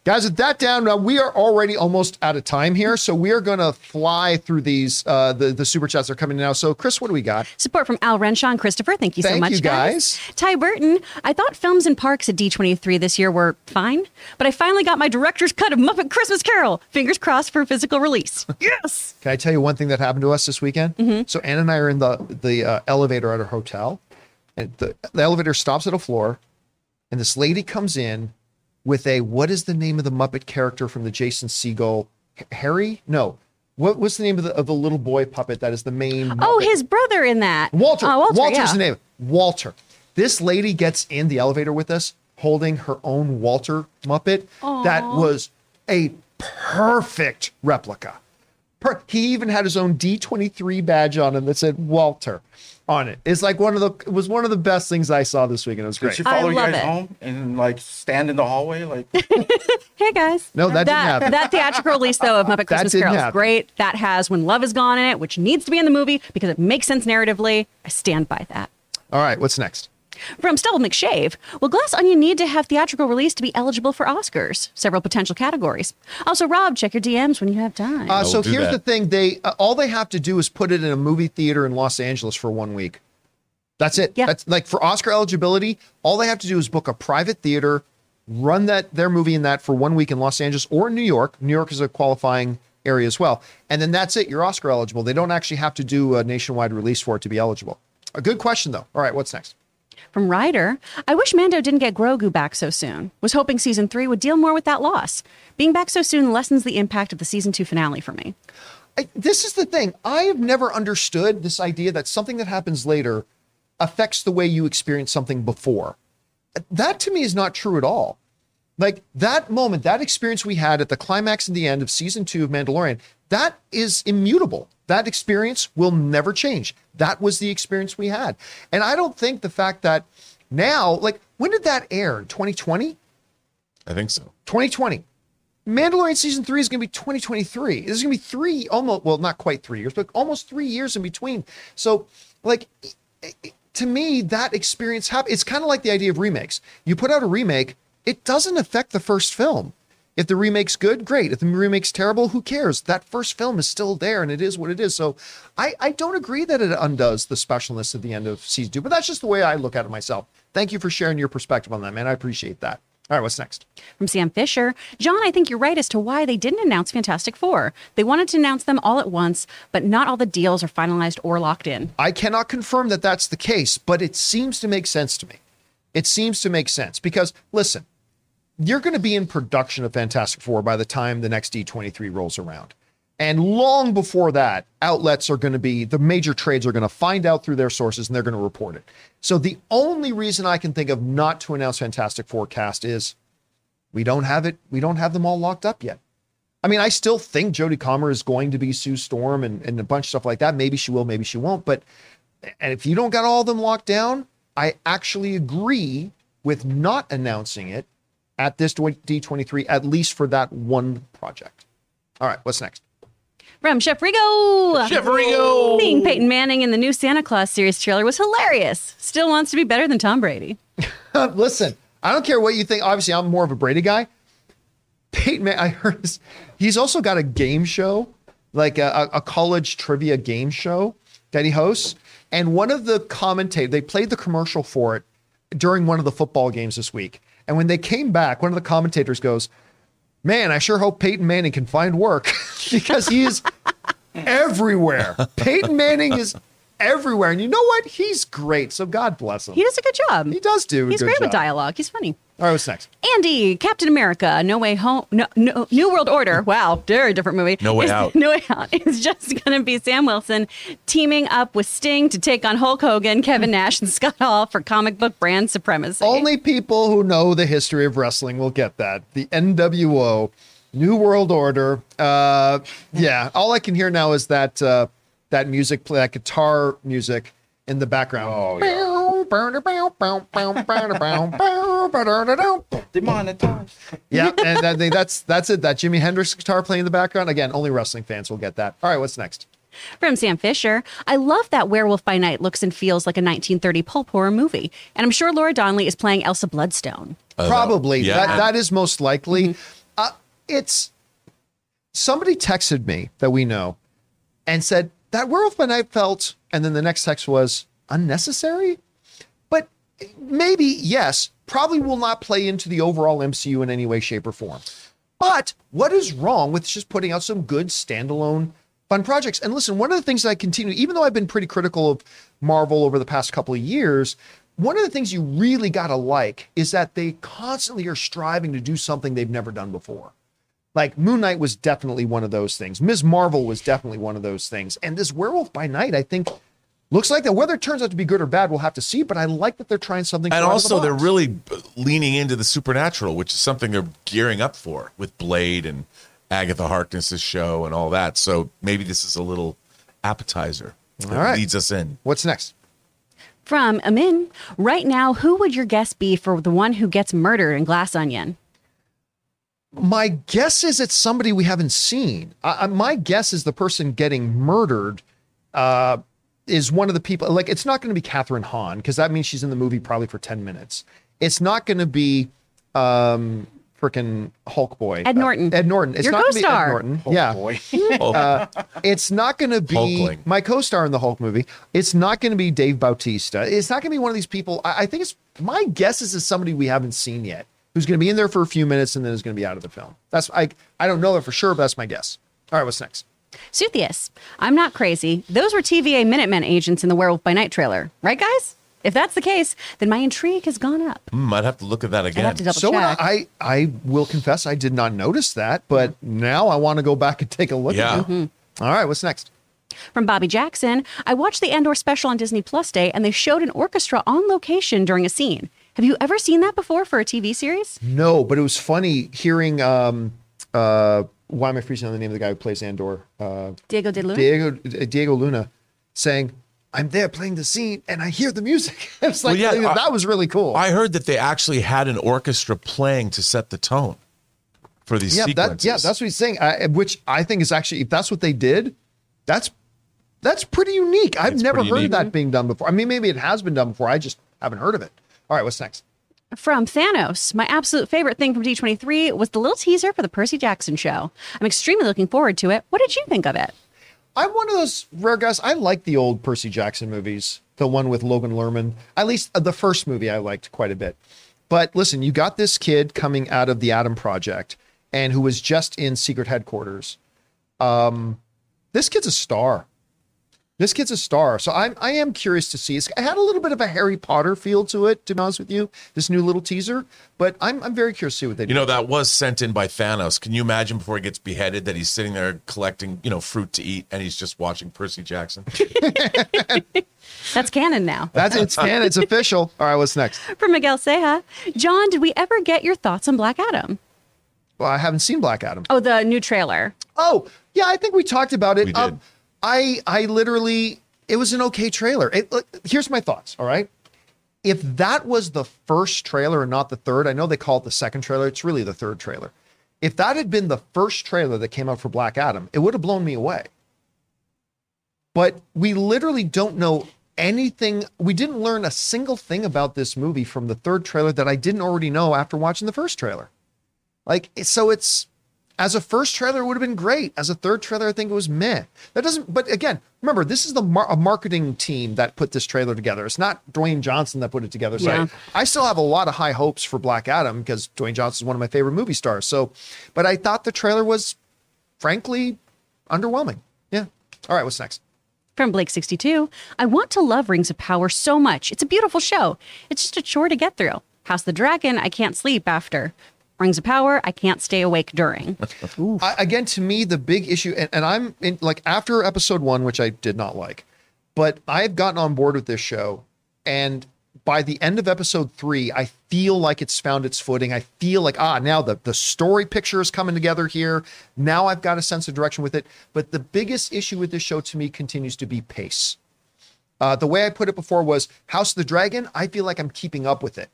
Guys, with that down, now we are already almost out of time here, so we are going to fly through these. Uh, the the super chats are coming now. So, Chris, what do we got? Support from Al Renshaw and Christopher. Thank you so Thank much, you, guys. Ty Burton. I thought films and parks at D23 this year were fine, but I finally got my director's cut of Muppet Christmas Carol. Fingers crossed for physical release. yes. Can I tell you one thing that happened to us this weekend? So Anna and I are in the the uh, elevator at our hotel, and the, the elevator stops at a floor, and this lady comes in with a what is the name of the Muppet character from the Jason Segel Harry? No, what what's the name of the of the little boy puppet that is the main? Oh, his brother in that. Walter. Uh, Walter Walter's yeah. the name. Walter. This lady gets in the elevator with us holding her own Walter Muppet. That was a perfect replica. Per- he even had his own D23 badge on him that said Walter on it. It's like one of the it was one of the best things I saw this weekend. It was Did great. she I follow you love guys it. home and like stand in the hallway? Like, Hey guys. No, that didn't happen. That theatrical release though of Muppet Christmas didn't Carol is great. That has When Love Is Gone in it, which needs to be in the movie because it makes sense narratively. I stand by that. All right, what's next? From Stubble McShave, will Glass Onion need to have theatrical release to be eligible for Oscars? Several potential categories. Also, Rob, check your DMs when you have time. Uh, so here's that. the thing: they uh, all they have to do is put it in a movie theater in Los Angeles for one week. That's it. Yeah. That's like for Oscar eligibility. All they have to do is book a private theater, run that their movie in that for one week in Los Angeles or New York. New York is a qualifying area as well, and then that's it. You're Oscar eligible. They don't actually have to do a nationwide release for it to be eligible. A good question though. All right, what's next? From Ryder, I wish Mando didn't get Grogu back so soon. Was hoping season three would deal more with that loss. Being back so soon lessens the impact of the season two finale for me. I, this is the thing. I have never understood this idea that something that happens later affects the way you experience something before. That to me is not true at all. Like that moment, that experience we had at the climax and the end of season two of Mandalorian, that is immutable. That experience will never change. That was the experience we had. And I don't think the fact that now, like, when did that air? 2020? I think so. 2020. Mandalorian season three is going to be 2023. This is going to be three, almost, well, not quite three years, but almost three years in between. So, like, to me, that experience happened. It's kind of like the idea of remakes. You put out a remake, it doesn't affect the first film. If the remake's good, great. If the remake's terrible, who cares? That first film is still there and it is what it is. So I, I don't agree that it undoes the specialness at the end of season two, but that's just the way I look at it myself. Thank you for sharing your perspective on that, man. I appreciate that. All right, what's next? From Sam Fisher, John, I think you're right as to why they didn't announce Fantastic Four. They wanted to announce them all at once, but not all the deals are finalized or locked in. I cannot confirm that that's the case, but it seems to make sense to me. It seems to make sense because listen, you're going to be in production of Fantastic Four by the time the next D23 rolls around. And long before that, outlets are going to be, the major trades are going to find out through their sources and they're going to report it. So the only reason I can think of not to announce Fantastic Four cast is we don't have it, we don't have them all locked up yet. I mean, I still think Jodie Comer is going to be Sue Storm and, and a bunch of stuff like that. Maybe she will, maybe she won't. But and if you don't got all of them locked down, I actually agree with not announcing it at this D23, at least for that one project. All right, what's next? From Chef Rigo. Chef Rigo! Seeing Peyton Manning in the new Santa Claus series trailer was hilarious. Still wants to be better than Tom Brady. Listen, I don't care what you think. Obviously, I'm more of a Brady guy. Peyton, Man- I heard this. He's also got a game show, like a, a college trivia game show that he hosts. And one of the commentators, they played the commercial for it during one of the football games this week. And when they came back, one of the commentators goes, Man, I sure hope Peyton Manning can find work because he is everywhere. Peyton Manning is everywhere. And you know what? He's great. So God bless him. He does a good job. He does do a He's good great with dialogue. He's funny. All right, what's next? Andy, Captain America, No Way Home, no, no, New World Order. Wow, very different movie. No Way Is- Out. No Way Out is just going to be Sam Wilson teaming up with Sting to take on Hulk Hogan, Kevin Nash, and Scott Hall for comic book brand supremacy. Only people who know the history of wrestling will get that. The NWO, New World Order. Uh, yeah, all I can hear now is that uh, that music, play, that guitar music in the background. Oh, demonetized. yeah, and I think that's that's it. That Jimi Hendrix guitar playing in the background. Again, only wrestling fans will get that. All right, what's next? From Sam Fisher, I love that Werewolf by Night looks and feels like a 1930 pulp horror movie. And I'm sure Laura Donnelly is playing Elsa Bloodstone. Probably. yeah. That, that is most likely. Uh, it's somebody texted me that we know and said that Werewolf by felt, and then the next text was unnecessary. But maybe, yes, probably will not play into the overall MCU in any way, shape, or form. But what is wrong with just putting out some good standalone fun projects? And listen, one of the things that I continue, even though I've been pretty critical of Marvel over the past couple of years, one of the things you really got to like is that they constantly are striving to do something they've never done before. Like Moon Knight was definitely one of those things. Ms. Marvel was definitely one of those things. And this Werewolf by Night, I think, looks like that. Whether it turns out to be good or bad, we'll have to see. But I like that they're trying something. And out of the also, they're really leaning into the supernatural, which is something they're gearing up for with Blade and Agatha Harkness's show and all that. So maybe this is a little appetizer that All right. leads us in. What's next? From Amin, right now, who would your guess be for the one who gets murdered in Glass Onion? My guess is it's somebody we haven't seen. I, I- my guess is the person getting murdered uh, is one of the people. Like, it's not going to be Kathryn Hahn because that means she's in the movie probably for ten minutes. It's not going to be um, freaking Hulk boy Ed Norton. Uh, Ed Norton. It's Your not gonna be Ed co-star. Norton. yeah, Boy. Oh, it's not going to be Hulkling. my co-star in the Hulk movie. It's not going to be Dave Bautista. It's not going to be one of these people. I, I think it's my guess is it's somebody we haven't seen yet, who's going to be in there for a few minutes and then is going to be out of the film. That's I I don't know that for sure, but that's my guess. All right, what's next? Suthius, I'm not crazy. Those were TVA Minutemen agents in the Werewolf by Night trailer, right, guys? If that's the case, then my intrigue has gone up. hmm, I'd have to look at that I'd again. have to double so check. I I will confess I did not notice that, but now I want to go back and take a look. Yeah. at it. All right, what's next? From Bobby Jackson, I watched the Andor special on Disney Plus Day, and they showed an orchestra on location during a scene. Have you ever seen that before for a TV series? No, but it was funny hearing. um uh Why am I freezing on the name of the guy who plays Andor? Uh, Diego de Luna? Diego Diego Luna saying, "I'm there playing the scene, and I hear the music." it's like Well, yeah, I- that was really cool. I heard that they actually had an orchestra playing to set the tone for these yeah, that, sequences. yeah, that's what he's saying. I, which I think is actually, if that's what they did, that's that's pretty unique. I've It's never heard unique. of that being done before. I mean, maybe it has been done before. I just haven't heard of it. All right, what's next? From Thanos, my absolute favorite thing from D23 was the little teaser for the Percy Jackson show. I'm extremely looking forward to it. What did you think of it? I'm one of those rare guys. I like the old Percy Jackson movies, the one with Logan Lerman. At least uh, the first movie I liked quite a bit. But listen, you got this kid coming out of the Adam Project and who was just in Secret Headquarters. Um, this kid's a star. This kid's a star. So I'm I am curious to see. It's, it had a little bit of a Harry Potter feel to it, to be honest with you. This new little teaser, but I'm I'm very curious to see what they do. You know, that was sent in by Thanos. Can you imagine before he gets beheaded that he's sitting there collecting, you know, fruit to eat and he's just watching Percy Jackson? That's canon now. That's it's canon. It's official. All right, what's next? From Miguel Seja, John, did we ever get your thoughts on Black Adam? Well, I haven't seen Black Adam. Oh, the new trailer. Oh, yeah, I think we talked about it. We Um, did. I I literally it was an okay trailer. It, look, here's my thoughts, all right? If that was the first trailer and not the third, I know they call it the second trailer, it's really the third trailer. If that had been the first trailer that came out for Black Adam, it would have blown me away. But we literally don't know anything. We didn't learn a single thing about this movie from the third trailer that I didn't already know after watching the first trailer. Like, so it's as a first trailer, it would have been great. As a third trailer, I think it was meh. That doesn't, but again, remember, this is the mar- a marketing team that put this trailer together. It's not Dwayne Johnson that put it together. So Yeah. I still have a lot of high hopes for Black Adam because Dwayne Johnson is one of my favorite movie stars. So, but I thought the trailer was frankly underwhelming. Yeah. All right, what's next? From Blake62, I want to love Rings of Power so much. It's a beautiful show. It's just a chore to get through. House the Dragon, I can't sleep after. Rings of Power, I can't stay awake during. I, again, to me, the big issue, and, and I'm in like after episode one, which I did not like, but I've gotten on board with this show. And by the end of episode three, I feel like it's found its footing. I feel like, ah, now the, the story picture is coming together here. Now I've got a sense of direction with it. But the biggest issue with this show to me continues to be pace. Uh, the way I put it before was House of the Dragon, I feel like I'm keeping up with it.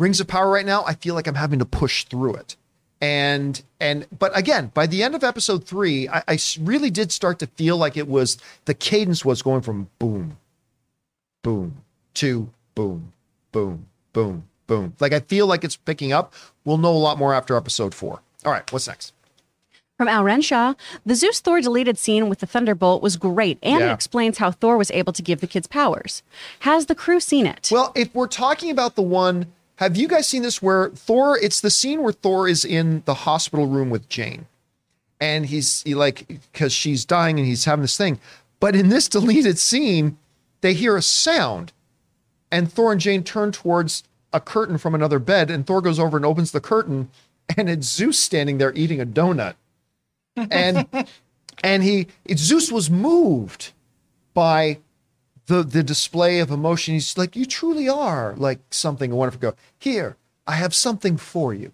Rings of Power right now, I feel like I'm having to push through it. and and but again by the end of episode three I really did start to feel like it was the cadence was going from boom boom to boom boom boom boom like i feel like it's picking up we'll know a lot more after episode four all right what's next From Al Renshaw, the Zeus Thor deleted scene with the Thunderbolt was great, and Yeah. it explains how Thor was able to give the kids powers. Has the crew seen it? Well, if we're talking about the one, have you guys seen this where Thor? It's the scene where Thor is in the hospital room with Jane, and he's he like because she's dying and he's having this thing. But in this deleted scene, they hear a sound, and Thor and Jane turn towards a curtain from another bed, and Thor goes over and opens the curtain, and it's Zeus standing there eating a donut, and and he it, Zeus was moved by the the display of emotion. He's like, you truly are like something wonderful. Go here, I have something for you.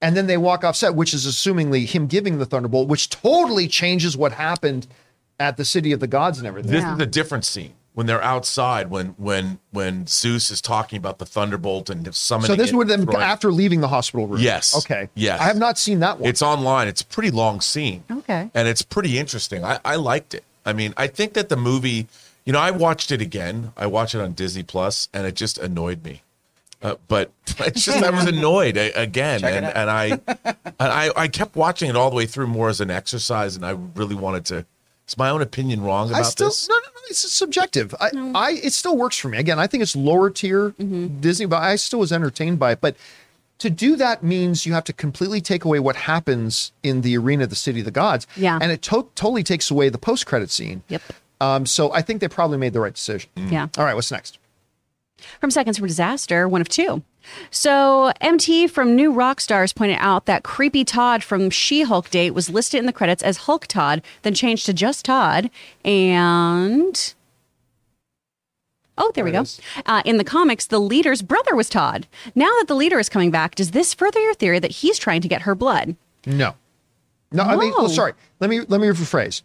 And then they walk off set, which is assumingly him giving the thunderbolt, which totally changes what happened at the city of the gods and everything. This Yeah. is a different scene when they're outside when when when Zeus is talking about the thunderbolt and summoning. so this it, would them throwing- after leaving the hospital room. Yes. Okay. Yes. I have not seen that one. It's online. It's a pretty long scene. Okay. And it's pretty interesting. I, I liked it. I mean, I think that the movie, you know, I watched it again. I watched it on Disney Plus, and it just annoyed me. Uh, but it's just I was annoyed a- again, Check and and I, and I I kept watching it all the way through more as an exercise, and I really wanted to. Is my own opinion wrong about I still this? no no no. It's subjective. I, I it still works for me. Again, I think it's lower tier Mm-hmm. Disney, but I still was entertained by it. But to do that means you have to completely take away what happens in the arena of the city of the gods. Yeah. and it to- totally takes away the post credit scene. Yep. Um, so I think they probably made the right decision. Yeah. All right, what's next? From Seconds from Disaster, one of two. So, MT from New Rock Stars pointed out that Creepy Todd from She Hulk Date was listed in the credits as Hulk Todd, then changed to just Todd. And. Oh, there we go. it is. Uh, in the comics, the leader's brother was Todd. Now that the leader is coming back, does this further your theory that he's trying to get her blood? No, no. I mean, Oh. well, sorry. Let me let me rephrase.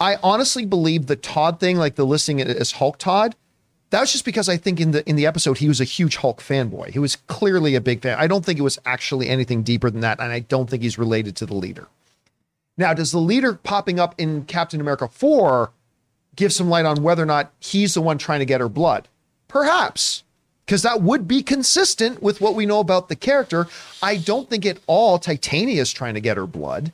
I honestly believe the Todd thing, like the listing as Hulk Todd, that was just because I think in the in the episode he was a huge Hulk fanboy. He was clearly a big fan. I don't think it was actually anything deeper than that, and I don't think he's related to the leader. Now, does the leader popping up in Captain America 4 give some light on whether or not he's the one trying to get her blood? Perhaps. Because that would be consistent with what we know about the character. I don't think at all Titania is trying to get her blood.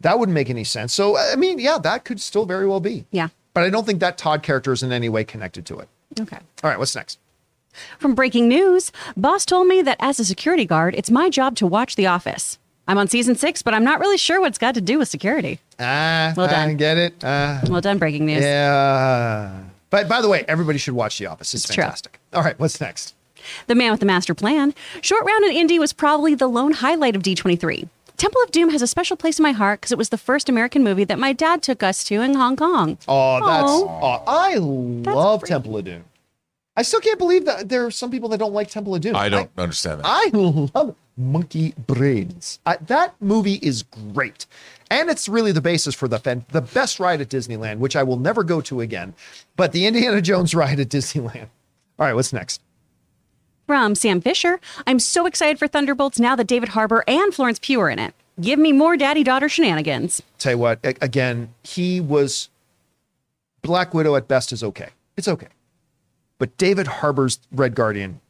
That wouldn't make any sense. So, I mean, yeah, that could still very well be. Yeah. But I don't think that Todd character is in any way connected to it. Okay. All right, what's next? From breaking news, boss told me that as a security guard, it's my job to watch The Office. I'm on season six, but I'm not really sure what it's got to do with security. Ah, Well done. I get it. Uh, Well done, breaking news. yeah. But by the way, everybody should watch The Office. It's, It's true. fantastic. All right, what's next? The man with the master plan. Short round in Indy was probably the lone highlight of D23. Temple of Doom has a special place in my heart because it was the first American movie that my dad took us to in Hong Kong. Oh, that's. Aw. I love great. Temple of Doom. I still can't believe that there are some people that don't like Temple of Doom. I don't understand that. I love Monkey Brains. I, that movie is great, and it's really the basis for the fan, the best ride at Disneyland, which I will never go to again. But the Indiana Jones ride at Disneyland. All right, what's next? From Sam Fisher. I'm so excited for Thunderbolts now that David Harbour and Florence Pugh are in it. Give me more daddy daughter shenanigans. Tell you what, again, he was Black Widow at best is okay. It's okay. But David Harbour's Red Guardian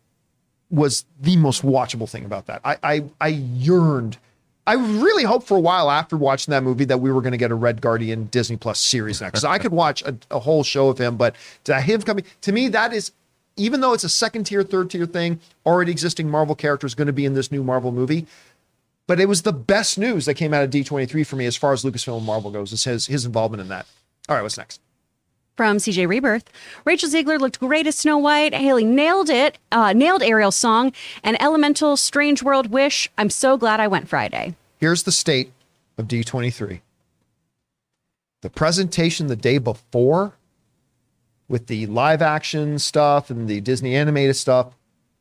was the most watchable thing about that. I I, I yearned. I really hoped for a while after watching that movie that we were going to get a Red Guardian Disney Plus series next. I could watch a, a whole show of him, but to him coming to me, that is even though it's a second tier, third tier thing, already existing Marvel character is going to be in this new Marvel movie. But it was the best news that came out of D23 for me as far as Lucasfilm and Marvel goes, is his his involvement in that. All right, what's next? From CJ Rebirth, Rachel Zegler looked great as Snow White. Halle nailed it, uh, nailed Ariel's song, and Elemental Strange World Wish. I'm so glad I went Friday. Here's the state of D23. The presentation the day before with the live action stuff and the Disney animated stuff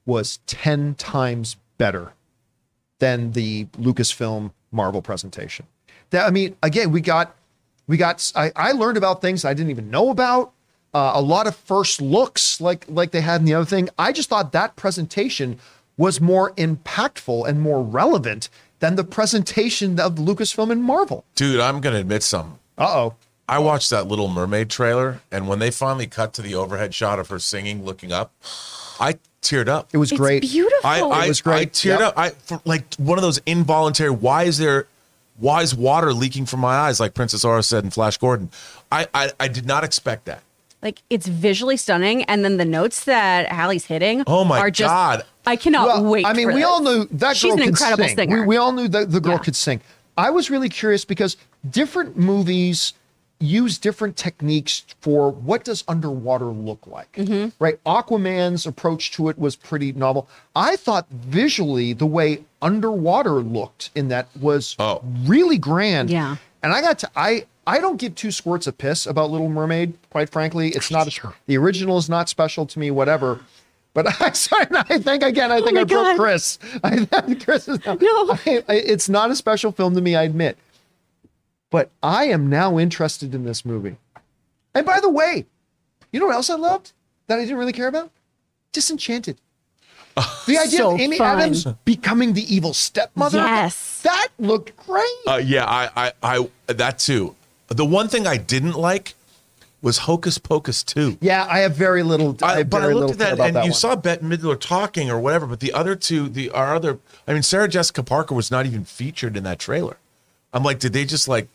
was 10 times better than the Lucasfilm Marvel presentation. That I mean, again, we got we got I, I learned about things I didn't even know about. Uh, a lot of first looks like like they had in the other thing. I just thought that presentation was more impactful and more relevant than the presentation of Lucasfilm and Marvel. Dude, I'm gonna admit something. Uh oh. I watched that Little Mermaid trailer, and when they finally cut to the overhead shot of her singing, looking up, I teared up. It was It's great. beautiful. I, I, was great. I teared Yep. up. I for, like one of those involuntary. Why is there? Why is water leaking from my eyes? Like Princess Aura said in Flash Gordon. I, I, I did not expect that. Like it's visually stunning, and then the notes that Halle's hitting. Oh my are just, God. I cannot Well, wait. I mean, for we this. all knew that she's girl an could incredible sing. singer. We, we all knew that the girl Yeah. could sing. I was really curious because different movies use different techniques for what does underwater look like. Mm-hmm. Right? Aquaman's approach to it was pretty novel. I thought visually the way underwater looked in that was Oh. really grand. Yeah. And I got to I I don't give two squirts of piss about Little Mermaid. Quite frankly, it's not the original is not special to me. Whatever. But I, sorry, I think again. I think Oh my I broke God. Chris. I think Chris is No. I, I, it's not a special film to me. I admit. But I am now interested in this movie. And by the way, you know what else I loved that I didn't really care about? Disenchanted. The idea So of Amy fun. Adams becoming the evil stepmother. Yes. That looked great. Uh, yeah, I, I, I, that too. The one thing I didn't like was Hocus Pocus 2. Yeah, I have very little. I, I, have but I very looked little at that, about and that you one. saw Bette Midler talking or whatever, but the other two, the our other, I mean, Sarah Jessica Parker was not even featured in that trailer. I'm like, did they just like,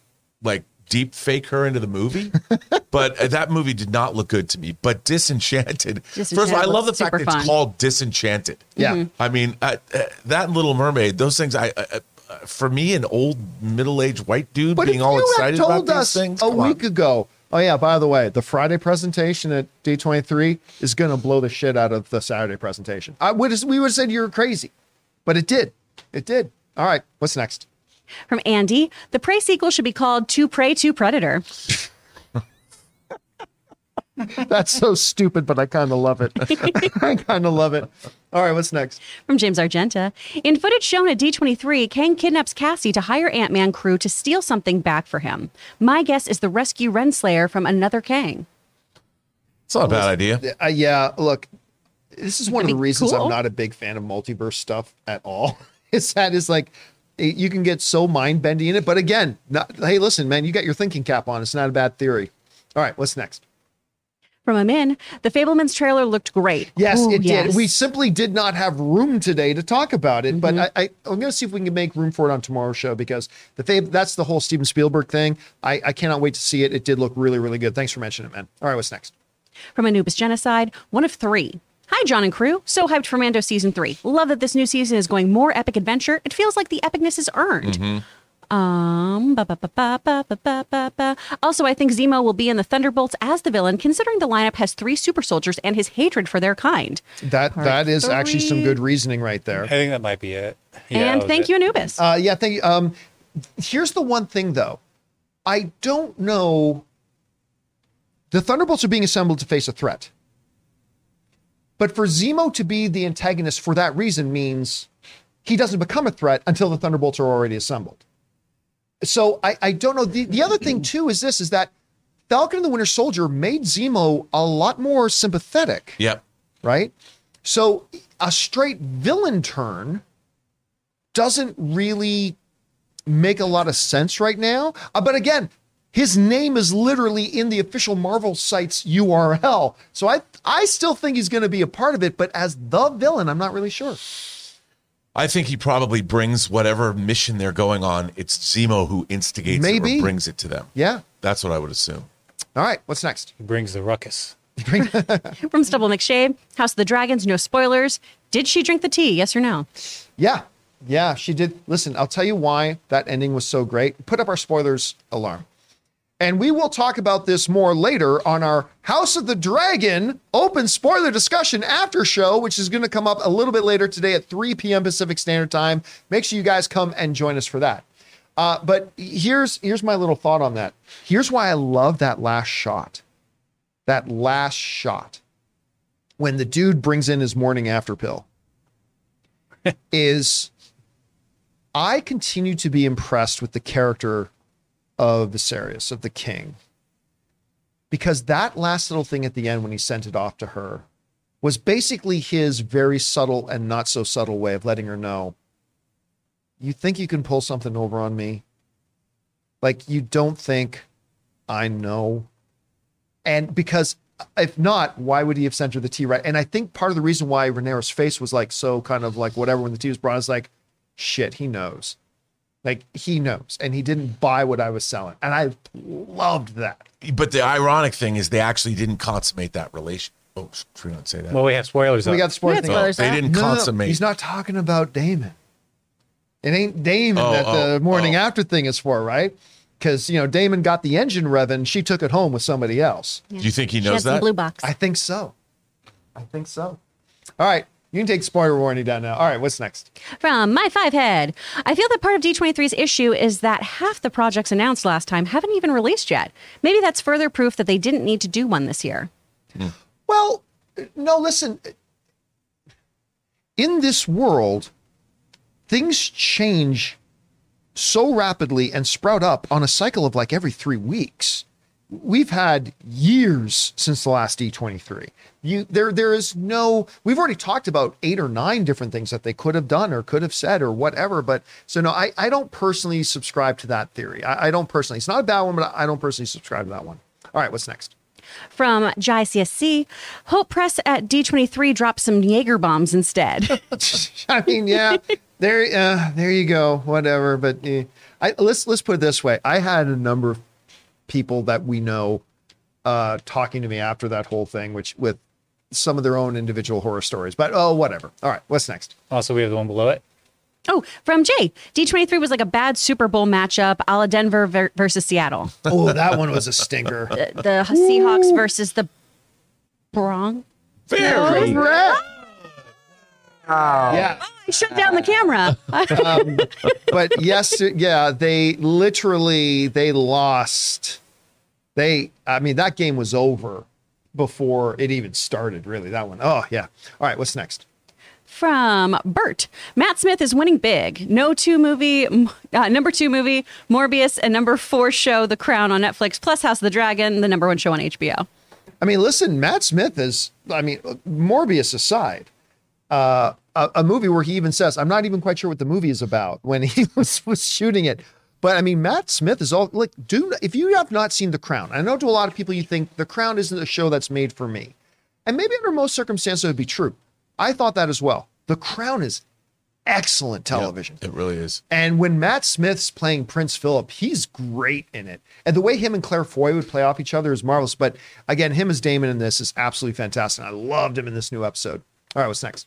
like deep fake her into the movie? but uh, that movie did not look good to me. But Disenchanted, first of all, I love the fact that super it's called Disenchanted. Yeah. Mm-hmm. I mean, uh, uh, that Little Mermaid, those things, I. Uh, uh, for me, an old middle-aged white dude But being all excited had about told these things, a come on. week ago, oh yeah, by the way, the Friday presentation at D23 is going to blow the shit out of the Saturday presentation. I would we would have said you were crazy, but it did. It did. All right, what's next? From Andy, the Prey sequel should be called To Prey to Predator. That's so stupid, but I kind of love it. I kind of love it. All right, what's next? From James Argenta, in footage shown at D23, Kang kidnaps Cassie to hire Ant Man crew to steal something back for him. My guess is the rescue Renslayer from another Kang. It's not a bad idea. Uh, yeah, look, this is one of the Pretty reasons I'm not a big fan of multiverse stuff at all. Is that is like it- you can get so mind bendy in it, but again, not, hey, listen, man, you got your thinking cap on. It's not a bad theory. All right, what's next? From Amin, the Fabelmans trailer looked great. Yes, Ooh, it did. We simply did not have room today to talk about it, Mm-hmm. but I, I'm going to see if we can make room for it on tomorrow's show because the Fab, that's the whole Steven Spielberg thing. I, I cannot wait to see it. It did look really, really good. Thanks for mentioning it, man. All right, what's next? From Anubis Genocide, one of three. Hi, John and crew. So hyped for Mando season three. Love that this new season is going more epic adventure. It feels like the epicness is earned. Mm-hmm. Um, ba, ba, ba, also, I think Zemo will be in the Thunderbolts as the villain, considering the lineup has three super soldiers and his hatred for their kind. That Part that is three. actually some good reasoning right there. I think that might be it. Yeah, and thank it. you, Anubis. Uh, yeah, thank you. Um, here's the one thing though, I don't know. The Thunderbolts are being assembled to face a threat but for Zemo to be the antagonist for that reason means he doesn't become a threat until the Thunderbolts are already assembled. So I, I don't know. The, the other thing too is this: is that Falcon and the Winter Soldier made Zemo a lot more sympathetic Yep. right? So a straight villain turn doesn't really make a lot of sense right now. Uh, but again, his name is literally in the official Marvel site's URL. So I I still think he's going to be a part of it, but as the villain, I'm not really sure. I think he probably brings whatever mission they're going on. It's Zemo who instigates Maybe. it or brings it to them. Yeah. That's what I would assume. All right, what's next? He brings the ruckus. From Stubble McShade, House of the Dragons, no spoilers. Did she drink the tea? Yes or no? Yeah. Yeah, she did. Listen, I'll tell you why that ending was so great. Put up our spoilers alarm. And we will talk about this more later on our House of the Dragon open spoiler discussion after show, which is going to come up a little bit later today at 3 p.m. Pacific Standard Time. Make sure you guys come and join us for that. Uh, but here's here's my little thought on that. Here's why I love that last shot. That last shot when the dude brings in his morning after pill is I continue to be impressed with the character of Viserys, of the king. Because that last little thing at the end when he sent it off to her was basically his very subtle and not so subtle way of letting her know you think you can pull something over on me? Like you don't think I know? And because if not, why would he have sent her the tea right? And I think part of the reason why Rhaenyra's face was like so kind of like whatever when the tea was brought is like, shit, he knows. Like he knows. And he didn't buy what I was selling. And I loved that. But the ironic thing is, they actually didn't consummate that relation. Oh, should we not say that? Well, we have spoilers. We up. got the spoiler Yeah, thing. spoilers. they didn't No, no, no. consummate. He's not talking about Daemon. It ain't Daemon Oh, that the oh, morning oh. after thing is for, right? Because you know Daemon got the engine revving, she took it home with somebody else. Do you think he She had knows some that? blue box. I think so. I think so. All right, you can take spoiler warning down now. All right, what's next? From my five head, I feel that part of D23's issue is that half the projects announced last time haven't even released yet. Maybe that's further proof that they didn't need to do one this year. Hmm. Well, no, listen. In this world, things change so rapidly and sprout up on a cycle of like every three weeks. We've had years since the last D23. You there there is no we've already talked about eight or nine different things that they could have done or could have said or whatever. But so no, I, I don't personally subscribe to that theory. I, I don't personally. It's not a bad one, but I don't personally subscribe to that one. All right, what's next? From Jai CSC, Hope Press at D23 dropped some Jaeger bombs instead. I mean, yeah, there, uh, there you go. Whatever, but eh, I, let's let's put it this way. I had a number of people that we know uh, talking to me after that whole thing, which with some of their own individual horror stories. But oh, whatever. All right, what's next? Also, we have the one below it. oh, from Jay, D23 was like a bad Super Bowl matchup a la Denver ver- versus Seattle. Oh, that one was a stinker. The, the Seahawks versus the Bronx. Very. Oh, yeah, I shut down the camera. Um, but yes, yeah, they literally they lost. They, I mean, that game was over before it even started. Really, that one. Oh yeah. All right, what's next? from Bert. Matt Smith is winning big. No two movie, uh, number two movie, Morbius, and number four show, The Crown on Netflix, plus House of the Dragon, the number one show on HBO. I mean, listen, Matt Smith is, I mean, Morbius aside, uh, a, a movie where he even says, I'm not even quite sure what the movie is about when he was, was shooting it. But I mean, Matt Smith is all like, do if you have not seen The Crown, I know to a lot of people you think The Crown isn't a show that's made for me. And maybe under most circumstances it would be true. I thought that as well. The Crown is excellent television. It really is. And when Matt Smith's playing Prince Philip, he's great in it. And the way him and Claire Foy would play off each other is marvelous. But again, him as Daemon in this is absolutely fantastic. I loved him in this new episode. All right, what's next?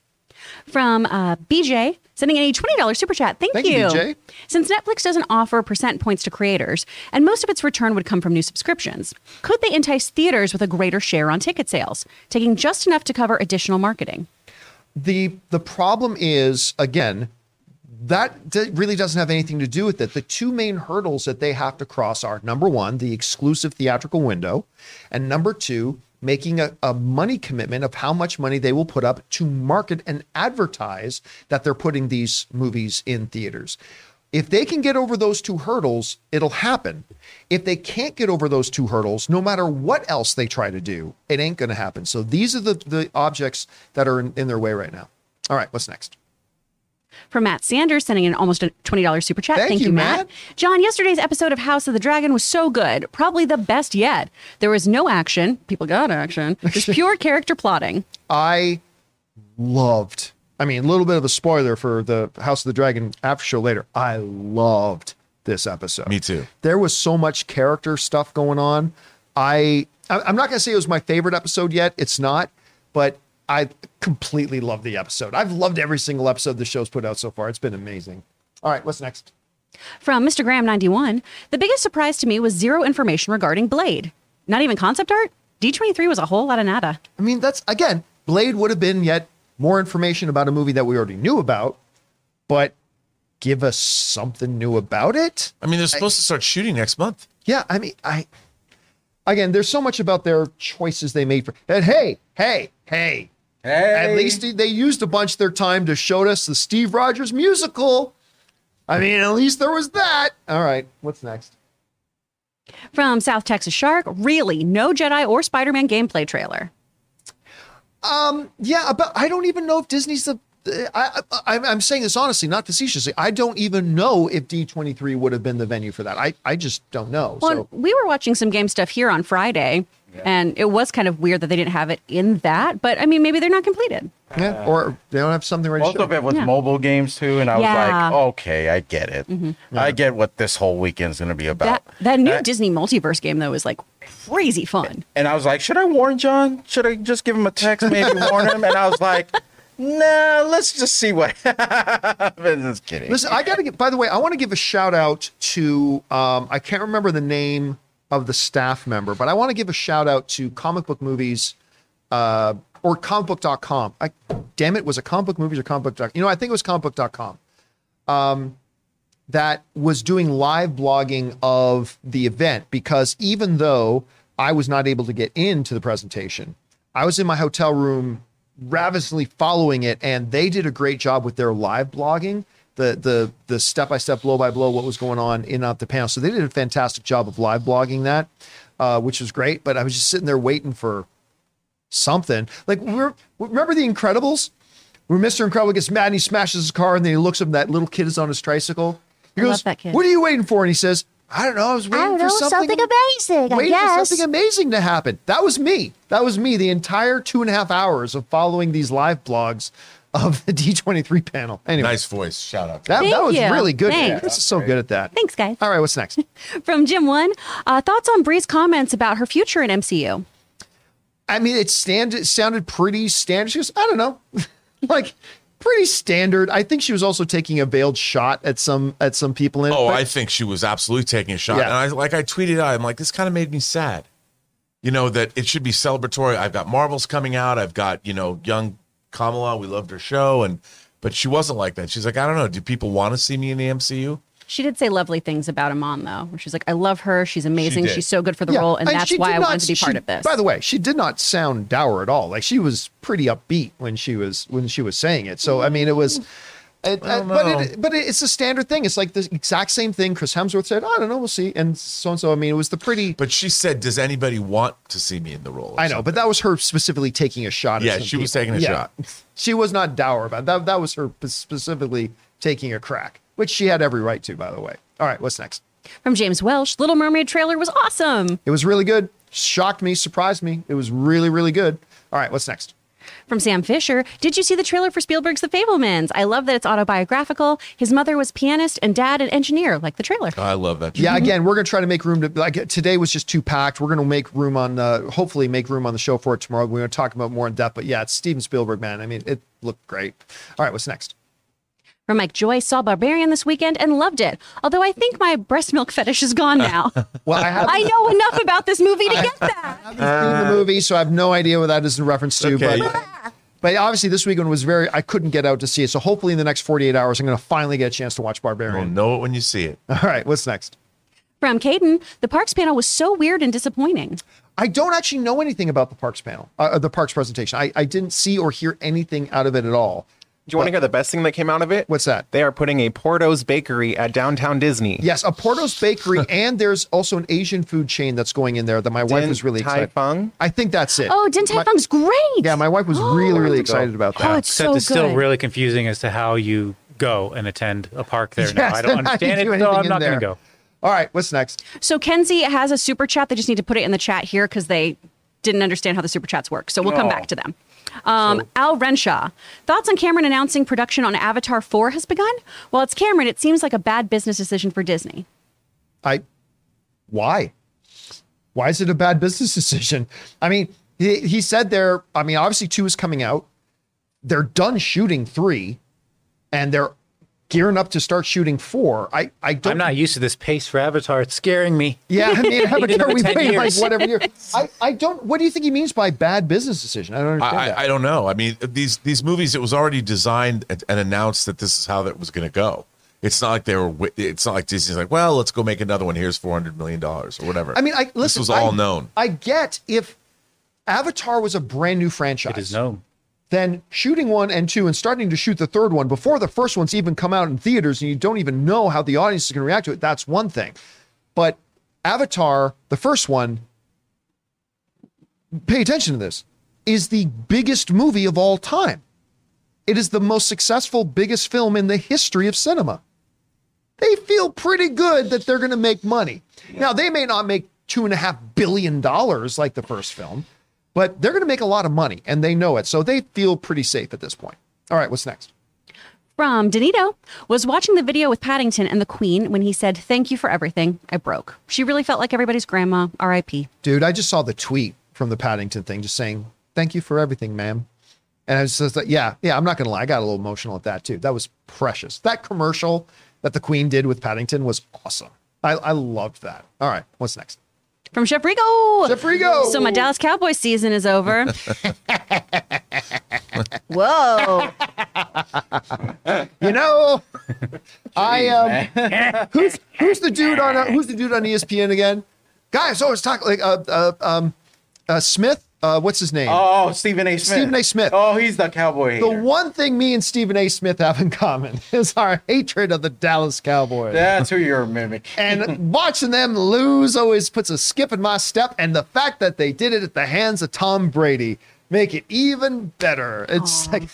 From uh, BJ, sending in a $20 super chat. Thank, Thank you, BJ. Since Netflix doesn't offer percent points to creators, and most of its return would come from new subscriptions, could they entice theaters with a greater share on ticket sales, taking just enough to cover additional marketing? the the problem is again that d- really doesn't have anything to do with it. The two main hurdles that they have to cross are number one, the exclusive theatrical window, and number two, making a, a money commitment of how much money they will put up to market and advertise that they're putting these movies in theaters. If they can get over those two hurdles, it'll happen. If they can't get over those two hurdles, no matter what else they try to do, it ain't going to happen. So these are the, the objects that are in, in their way right now. All right, what's next? From Matt Sanders, sending in almost a $20 super chat. Thank you, Matt. John, yesterday's episode of House of the Dragon was so good. Probably the best yet. There was no action. People got action. Just pure character plotting. I loved, I mean, a little bit of a spoiler for the House of the Dragon after show later. I loved this episode. Me too. There was so much character stuff going on. I, I- I'm not going to say it was my favorite episode yet. It's not, but I completely love the episode. I've loved every single episode the show's put out so far. It's been amazing. All right, what's next? From Mr. Graham 91, the biggest surprise to me was zero information regarding Blade. Not even concept art? D23 was a whole lot of nada. I mean, that's again, Blade would have been yet more information about a movie that we already knew about, but give us something new about it. I mean, they're supposed to start shooting next month. Yeah, I mean, I again, there's so much about their choices they made for. And hey, hey, hey, at least they used a bunch of their time to show us the Steve Rogers musical. I mean, at least there was that. All right, what's next? From South Texas Shark, really, no Jedi or Spider Man gameplay trailer. Um, yeah, but I don't even know if Disney's the I, I, I'm- I'm saying this honestly, not facetiously. I don't even know if D23 would have been the venue for that. I, I just don't know. Well, so we were watching some game stuff here on Friday, and it was kind of weird that they didn't have it in that. But I mean, maybe they're not completed. yeah, or they don't have something ready. to Most of it was Yeah. mobile games too, and I was Yeah. like, okay, I get it. I get what this whole weekend's gonna be about. That that new Disney multiverse game though is like crazy fun. and I was like, should I warn John? Should I just give him a text, maybe warn him? And I was like, nah, let's just see what happens. Just kidding. Listen, I got to get. By the way, I want to give a shout out to. Um, I can't remember the name of the staff member, but I want to give a shout out to comic book movies, uh, or comicbook.com. I, damn it, was it comic book movies or comic book? You know, I think it was comicbook.com. Um, that was doing live blogging of the event because even though I was not able to get into the presentation, I was in my hotel room ravenously following it, and they did a great job with their live blogging, the the the step by step, blow by blow, what was going on in out the panel. So they did a fantastic job of live blogging that, uh, which was great. But I was just sitting there waiting for something. Like we're remember the Incredibles, where Mr. Incredible gets mad and he smashes his car, and then he looks up and that little kid is on his tricycle. He I goes, love that kid. "What are you waiting for?" And he says, "I don't know. I was waiting don't for something, something amazing, I Waiting for something amazing to happen." That was me. That was me. The entire two and a half hours of following these live blogs of the D23 panel. Anyway, Nice voice. Shout out. that, that was you. really good. Thanks. This is so good at that. Thanks, guys. All right, what's next? From Jim One, uh, thoughts on Brie's comments about her future in MCU? I mean, it stand it sounded pretty standard. She goes, I don't know, like pretty standard. I think she was also taking a veiled shot at some at some people in. Oh, but- I think she was absolutely taking a shot. Yeah. And I like I tweeted out, I'm like, this kind of made me sad. You know, that it should be celebratory. I've got Marvels coming out. I've got, you know, young Kamala. We loved her show. And but she wasn't like that. She's like, I don't know. Do people want to see me in the MCU? She did say lovely things about Iman though. Where she's like, I love her. She's amazing. did. She's so good for the Yeah, role, and that's why did I not- wanted to be part of this. By the way, she did not sound dour at all. Like she was pretty upbeat when she was when she was saying it. So I mean, it was. It, uh, but it, but it's a standard thing. It's like the exact same thing. Chris Hemsworth said, "I don't know, we'll see," and so and so. I mean, it was the pretty. But she said, Does anybody want to see me in the role? I know, something? but that was her specifically taking a shot. At Yeah, some she was taking a shot. She was not dour about it. that. That was her specifically taking a crack, which she had every right to, by the way. All right, what's next? From James Welsh, Little Mermaid trailer was awesome. It was really good. Shocked me, surprised me. It was really, really good. All right, what's next? From Sam Fisher, did you see the trailer for Spielberg's The Fabelmans? I love that it's autobiographical. His mother was pianist and dad an engineer, like the trailer. I love that. Yeah, again, we're gonna try to make room to like today was just too packed. We're gonna make room on uh hopefully make room on the show for it tomorrow. We're gonna talk about more in depth, but yeah, it's Steven Spielberg, man. I mean, it looked great. All right, what's next? From Mike Joyce, saw Barbarian this weekend and loved it. Although I think my breast milk fetish is gone now. Well, I have I know enough about this movie to get that. I haven't uh, seen the movie, so I have no idea what that is in reference to. Okay. But but obviously this weekend was very I couldn't get out to see it. So hopefully in the next 48 hours, I'm gonna finally get a chance to watch You'll Barbarian. know it when you see it. All right, what's next? From Caden, the Parks panel was so weird and disappointing. I don't actually know anything about the Parks panel, uh, the Parks presentation. I, I didn't see or hear anything out of it at all. Do you want to hear the best thing that came out of it? What's that? They are putting a Porto's Bakery at downtown Disney. Yes, a Porto's Bakery, and there's also an Asian food chain that's going in there that my wife Din was really Tai excited. Fung? I think that's it. Oh, Din Tai My- Fung's great. Yeah, my wife was oh, really, really excited about that. Oh, that. it's Except so it's still good. really confusing as to how you go and attend a park there now. Yes, I don't and how you understand do it, so anything I'm in not going there. to go. All right, what's next? So Kenzie has a super chat. They just need to put it in the chat here because they didn't understand how the super chats work. So we'll come Oh. back to them. Um, Al Renshaw, thoughts on Cameron announcing production on Avatar 4 has begun? Well, it's Cameron. It seems like a bad business decision for Disney. I why? Why is it a bad business decision? I mean, he, he said they're I mean, obviously two is coming out. They're done shooting three, and they're gearing up to start shooting four. I I don't I'm not used to this pace for Avatar. It's scaring me. Yeah, I mean, Avatar, another we 10 wait like years. whatever year. I, I don't. What do you think he means by bad business decision? I don't understand I, that. I, I don't know. I mean, these these movies, it was already designed and, and announced that this is how that was going to go. It's not like they were. It's not like Disney's like, well, let's go make another one. Here's four hundred million dollars or whatever. I mean, I listen. this was all I- known. I get if Avatar was a brand new franchise. It is known. Then shooting one and two and starting to shoot the third one before the first one's even come out in theaters and you don't even know how the audience is going to react to it. That's one thing. But Avatar, the first one, pay attention to this, is the biggest movie of all time. It is the most successful, biggest film in the history of cinema. They feel pretty good that they're going to make money. Now, they may not make two and a half billion dollars like the first film, but they're going to make a lot of money and they know it. So they feel pretty safe at this point. All right, what's next? From Danito was watching the video with Paddington and the Queen when he said, Thank you for everything. I broke. She really felt like everybody's grandma. R.I.P. Dude, I just saw the tweet from the Paddington thing just saying, Thank you for everything, ma'am. And I was just like, Yeah, yeah, I'm not going to lie. I got a little emotional at that too. That was precious. That commercial that the Queen did with Paddington was awesome. I, I loved that. All right, what's next? From Chef Rigo. Chef Rigo. So my Dallas Cowboys season is over. Whoa. You know, I um, who's who's the dude on uh, who's the dude on ESPN again? Guys, always talk like uh, uh um uh Smith. Uh, what's his name? Oh, Stephen A. Smith. Stephen A. Smith. Oh, he's the cowboy. The one thing me and Stephen A. Smith have in common is our hatred of the Dallas Cowboys. That's who you're mimicking. And watching them lose always puts a skip in my step. And the fact that they did it at the hands of Tom Brady make it even better. It's like,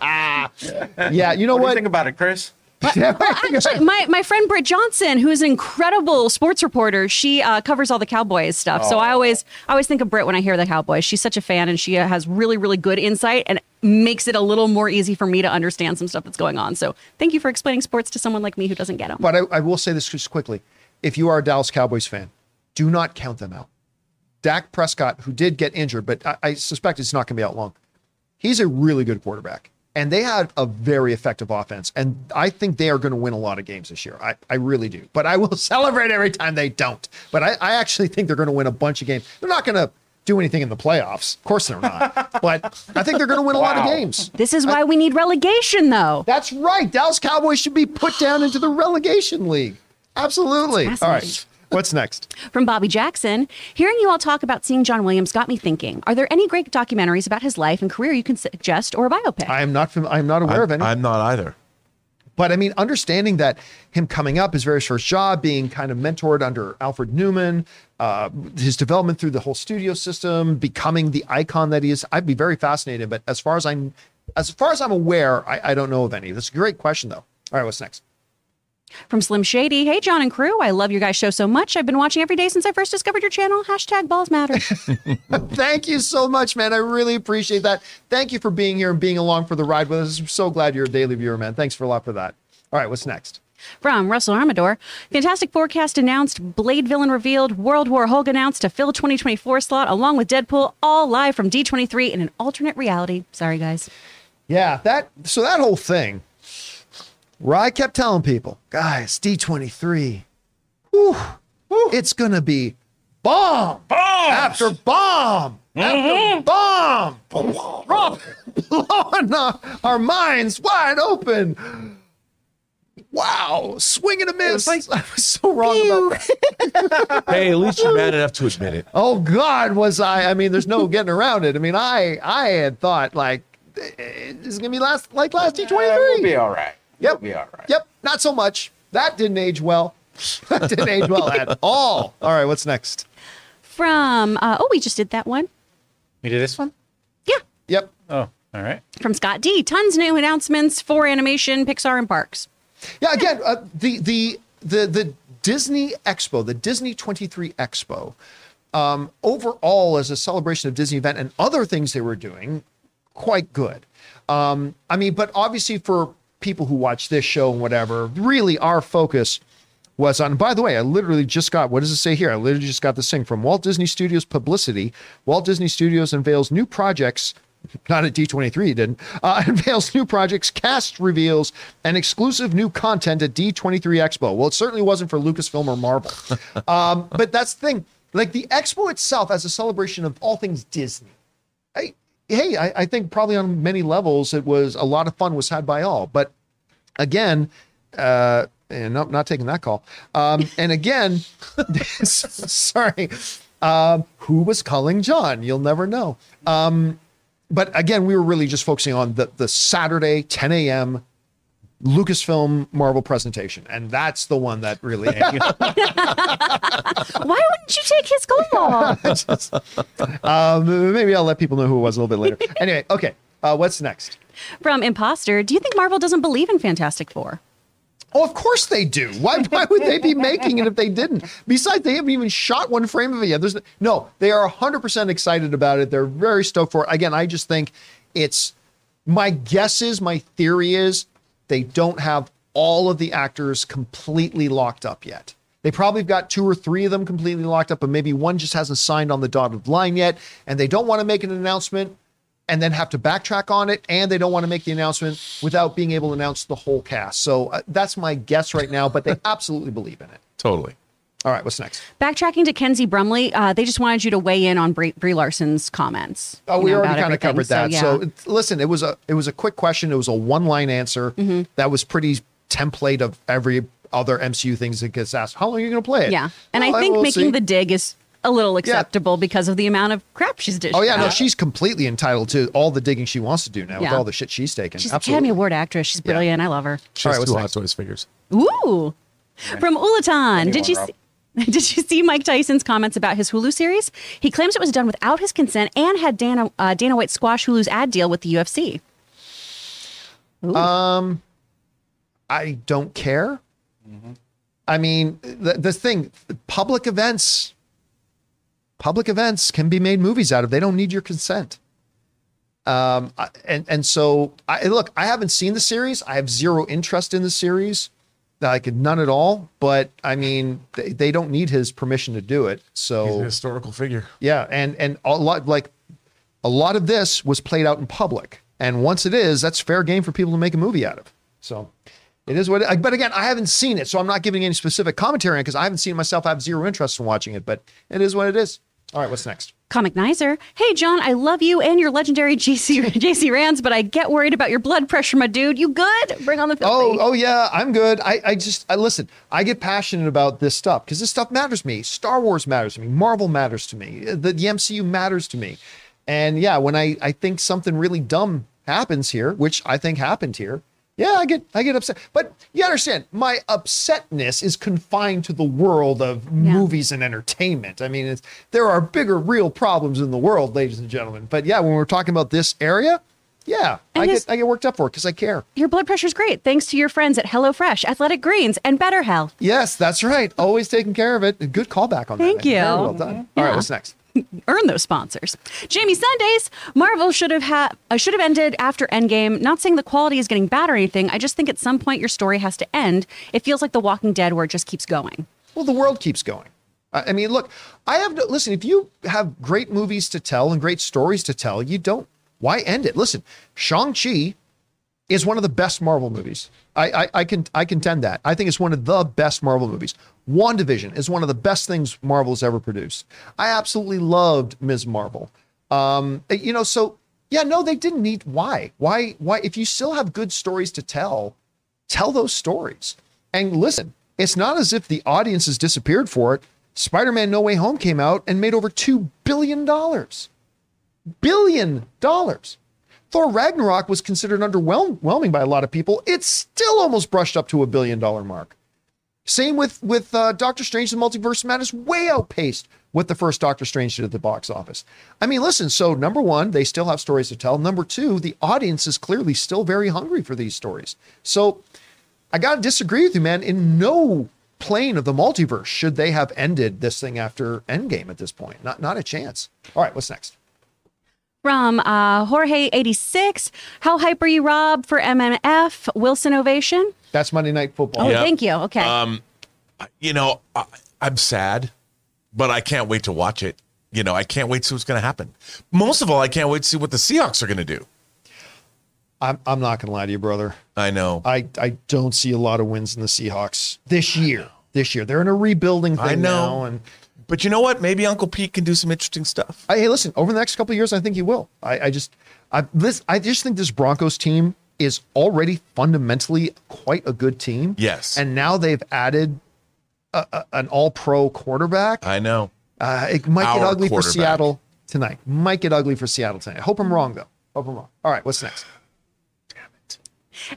yeah, you know what what? think about it, Chris? Actually, my, my friend Britt Johnson, who is an incredible sports reporter, she uh, covers all the Cowboys stuff. So I always I always think of Britt when I hear the Cowboys. She's such a fan, and she uh, has really really good insight and makes it a little more easy for me to understand some stuff that's going on. So thank you for explaining sports to someone like me who doesn't get them. But I, I will say this just quickly. If you are a Dallas Cowboys fan, do not count them out. Dak Prescott, who did get injured, but I, I suspect it's not going to be out long. He's a really good quarterback. And they had a very effective offense. And I think they are going to win a lot of games this year. I, I really do. But I will celebrate every time they don't. But I, I actually think they're going to win a bunch of games. They're not going to do anything in the playoffs. Of course they're not. but I think they're going to win a lot of games. This is why we need relegation, though. That's right. Dallas Cowboys should be put down into the relegation league. Absolutely. That's All fascinating. right. What's next? From Bobby Jackson, hearing you all talk about seeing John Williams got me thinking. Are there any great documentaries about his life and career you can suggest, or a biopic? I am not. Fam- I am not aware of any. I'm not either. But I mean, understanding that him coming up, his very first job, being kind of mentored under Alfred Newman, uh, his development through the whole studio system, becoming the icon that he is, I'd be very fascinated. But as far as I'm, as far as I'm aware, I, I don't know of any. That's a great question, though. All right, what's next? From Slim Shady, hey John and crew, I love your guys' show so much. I've been watching every day since I first discovered your channel. Hashtag balls matter. Thank you so much, man. I really appreciate that. Thank you for being here and being along for the ride with us. I'm so glad you're a daily viewer, man. Thanks for a lot for that. All right, what's next? From Russell Armador, Fantastic Four cast announced, Blade Villain revealed, World War Hulk announced to fill 2024 slot along with Deadpool, all live from D23 in an alternate reality. Sorry, guys. Yeah, that so that whole thing where I kept telling people, guys, D23, whew, it's gonna be bomb after bomb mm-hmm. after bomb, Rob, blowing our, our minds wide open. Wow, swing and a miss. I was so wrong about that. Hey, at least you're mad enough to admit it. Oh God, was I? I mean, there's no getting around it. I mean, I I had thought like this is gonna be last like last D23. Yeah, we'll be all right. Yep. We'll be all right. Yep. Not so much. That didn't age well. that didn't age well at all. All right. What's next? From, uh, oh, we just did that one. We did this one? Yeah. Yep. Oh, all right. From Scott D. Tons new announcements for animation, Pixar, and parks. Yeah. Again, uh, the the the the Disney Expo, the Disney 23 Expo, um, overall as a celebration of Disney event and other things they were doing, quite good. Um, I mean, but obviously for people who watch this show and whatever, really our focus was on. By the way, I literally just got what does it say here? I literally just got this thing from Walt Disney Studios Publicity. Walt Disney Studios unveils new projects. Not at D23, he didn't. Uh, unveils new projects, cast reveals, and exclusive new content at D23 Expo. Well, it certainly wasn't for Lucasfilm or Marvel. um, but that's the thing. Like the expo itself, as a celebration of all things Disney, I, hey, I, I think probably on many levels it was a lot of fun was had by all. But again, uh, and not, not taking that call. Um, and again, sorry, um, who was calling John? You'll never know. Um, but again, we were really just focusing on the the Saturday 10 a.m. Lucasfilm Marvel presentation, and that's the one that really. Why wouldn't you take his call? um, maybe I'll let people know who it was a little bit later. anyway, okay. Uh, what's next? From Imposter, do you think Marvel doesn't believe in Fantastic Four? Oh, of course they do. Why, why would they be making it if they didn't? Besides, they haven't even shot one frame of it yet. There's no, they are 100% excited about it. They're very stoked for it. Again, I just think it's my guess is, my theory is they don't have all of the actors completely locked up yet. They probably got two or three of them completely locked up, but maybe one just hasn't signed on the dotted line yet. And they don't want to make an announcement and then have to backtrack on it. And they don't want to make the announcement without being able to announce the whole cast. So uh, that's my guess right now, but they absolutely believe in it. Totally. All right, what's next? Backtracking to Kenzie Brumley, uh, they just wanted you to weigh in on Brie, Brie Larson's comments. Oh, we know, already kind of covered that. yeah. So, it- listen, it was a it was a quick question. It was a one line answer Mm-hmm. that was pretty template of every other MCU things that gets asked. How long are you going to play it? yeah. And Well, I think will making see. the dig is a little acceptable because of the amount of crap she's dished Oh yeah, no, she's completely entitled to all the digging she wants to do now with all the shit she's taken. She's an Absolutely. Academy Award actress. She's brilliant. I love her. She All has right, two Hot next? Toys figures. Ooh. From Ulaton, did you see, did you see Mike Tyson's comments about his Hulu series? He claims it was done without his consent and had Dana uh, Dana White squash Hulu's ad deal with the UFC. Um, I don't care. I mean, the, the thing, public events, public events can be made movies out of. They don't need your consent. Um, and and so I look. I haven't seen the series. I have zero interest in the series, like none at all. But I mean, they, they don't need his permission to do it. So historical figure. yeah, and and a lot like a lot of this was played out in public, and once it is, that's fair game for people to make a movie out of. So it is what. It, but again, I haven't seen it, so I'm not giving any specific commentary on because I haven't seen it myself. I have zero interest in watching it, but it is what it is. All right, what's next? Comic Nizer. Hey, John, I love you and your legendary JC, JC Rands, but I get worried about your blood pressure, my dude. You good? Bring on the Oh, oh yeah, I'm good. I, I just, I listen. I get passionate about this stuff because this stuff matters to me. Star Wars matters to me. Marvel matters to me. The, the MCU matters to me. And yeah, when I, I think something really dumb happens here, which I think happened here, yeah, I get, I get upset. But you understand, my upsetness is confined to the world of movies and entertainment. I mean, it's, there are bigger, real problems in the world, ladies and gentlemen. But yeah, when we're talking about this area, yeah, I And his- get, I get worked up for it because I care. Your blood pressure's great thanks to your friends at HelloFresh, Athletic Greens, and BetterHelp. Yes, that's right. Always taking care of it. Good callback on that. Thank Very you. well done. Mm-hmm. All right, Yeah. what's next? Earn those sponsors. Jamie Sundays, Marvel should have had uh, should have ended after Endgame. Not saying the quality is getting bad or anything. I just think at some point your story has to end. It feels like The Walking Dead, where it just keeps going. Well, the world keeps going. I mean, look, I have to listen. If you have great movies to tell and great stories to tell, you don't. Why end it? Listen, Shang Chi is one of the best Marvel movies. I, I I can I contend that. I think it's one of the best Marvel movies. WandaVision is one of the best things Marvel's ever produced. I absolutely loved Ms. Marvel. Um, you know, so yeah, no, they didn't need why? Why why if you still have good stories to tell, tell those stories. And listen, it's not as if the audience has disappeared for it. Spider-Man No Way Home came out and made over 2 billion dollars. Billion dollars. Thor Ragnarok was considered underwhelming by a lot of people. It's still almost brushed up to a billion dollar mark. Same with with uh, Doctor Strange: The Multiverse of Madness, way outpaced what the first Doctor Strange did at the box office. I mean, listen. So number one, they still have stories to tell. Number two, the audience is clearly still very hungry for these stories. So I got to disagree with you, man. In no plane of the multiverse should they have ended this thing after Endgame at this point. Not not a chance. All right, what's next? From uh, Jorge86, how hype are you, Rob, for MNF? Wilson Ovation? That's Monday Night Football. Oh, Yep. thank you. Okay. Um, you know, I, I'm sad, but I can't wait to watch it. You know, I can't wait to see what's going to happen. Most of all, I can't wait to see what the Seahawks are going to do. I'm I'm not gonna lie to you, brother. I know. I I don't see a lot of wins in the Seahawks this year. This year they're in a rebuilding thing I know. now, and But you know what? Maybe Uncle Pete can do some interesting stuff. I, hey, listen, over the next couple of years, I think he will. I, I just, I this, I just think this Broncos team is already fundamentally quite a good team. Yes. and now they've added a, a, an All-Pro quarterback. I know. Uh, it might get ugly for. Seattle tonight. Might get ugly for Seattle tonight. I hope I'm wrong though. Hope I'm wrong. All right, what's next?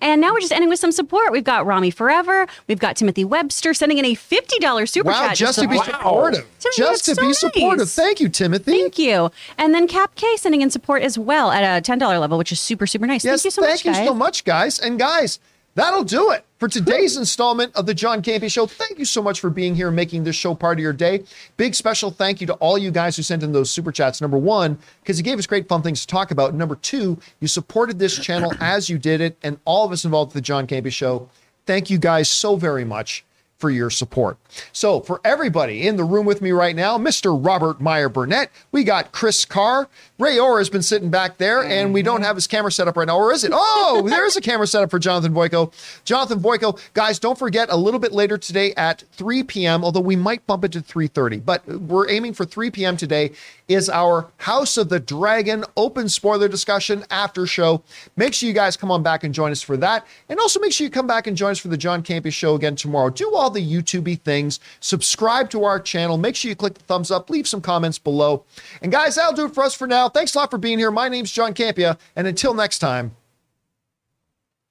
And now we're just ending with some support. We've got Rami Forever. We've got Timothy Webster sending in a $50 super Wow, chat. just to be support. supportive. Timothy, Just to that's be so supportive. Thank you, Timothy. Thank you. And then Cap K sending in support as well at a $10 level, which is super, super nice. Yes, thank you so thank much, you guys. so much, guys. And guys, that'll do it for today's installment of the John Campea Show. Thank you so much for being here and making this show part of your day. Big special thank you to all you guys who sent in those super chats. Number one, because you gave us great fun things to talk about. Number two, you supported this channel as you did it, and all of us involved with the John Campea Show. Thank you guys so very much for your support. So, for everybody in the room with me right now, Mr. Robert Meyer Burnett, we got Chris Carr. Ray Orr has been sitting back there, and we don't have his camera set up right now, or is it? Oh, there's a camera set up for Jonathan Boyko. Jonathan Boyko, guys, don't forget a little bit later today at 3 p.m., although we might bump it to 3:30, but we're aiming for 3 p.m. today. Is our House of the Dragon open spoiler discussion after show. Make sure you guys come on back and join us for that. And also make sure you come back and join us for the John Campea show again tomorrow. Do all the YouTubey things. Subscribe to our channel. Make sure you click the thumbs up, leave some comments below. And guys, that'll do it for us for now. Thanks a lot for being here. My name's John Campea, and until next time,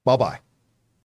bye-bye.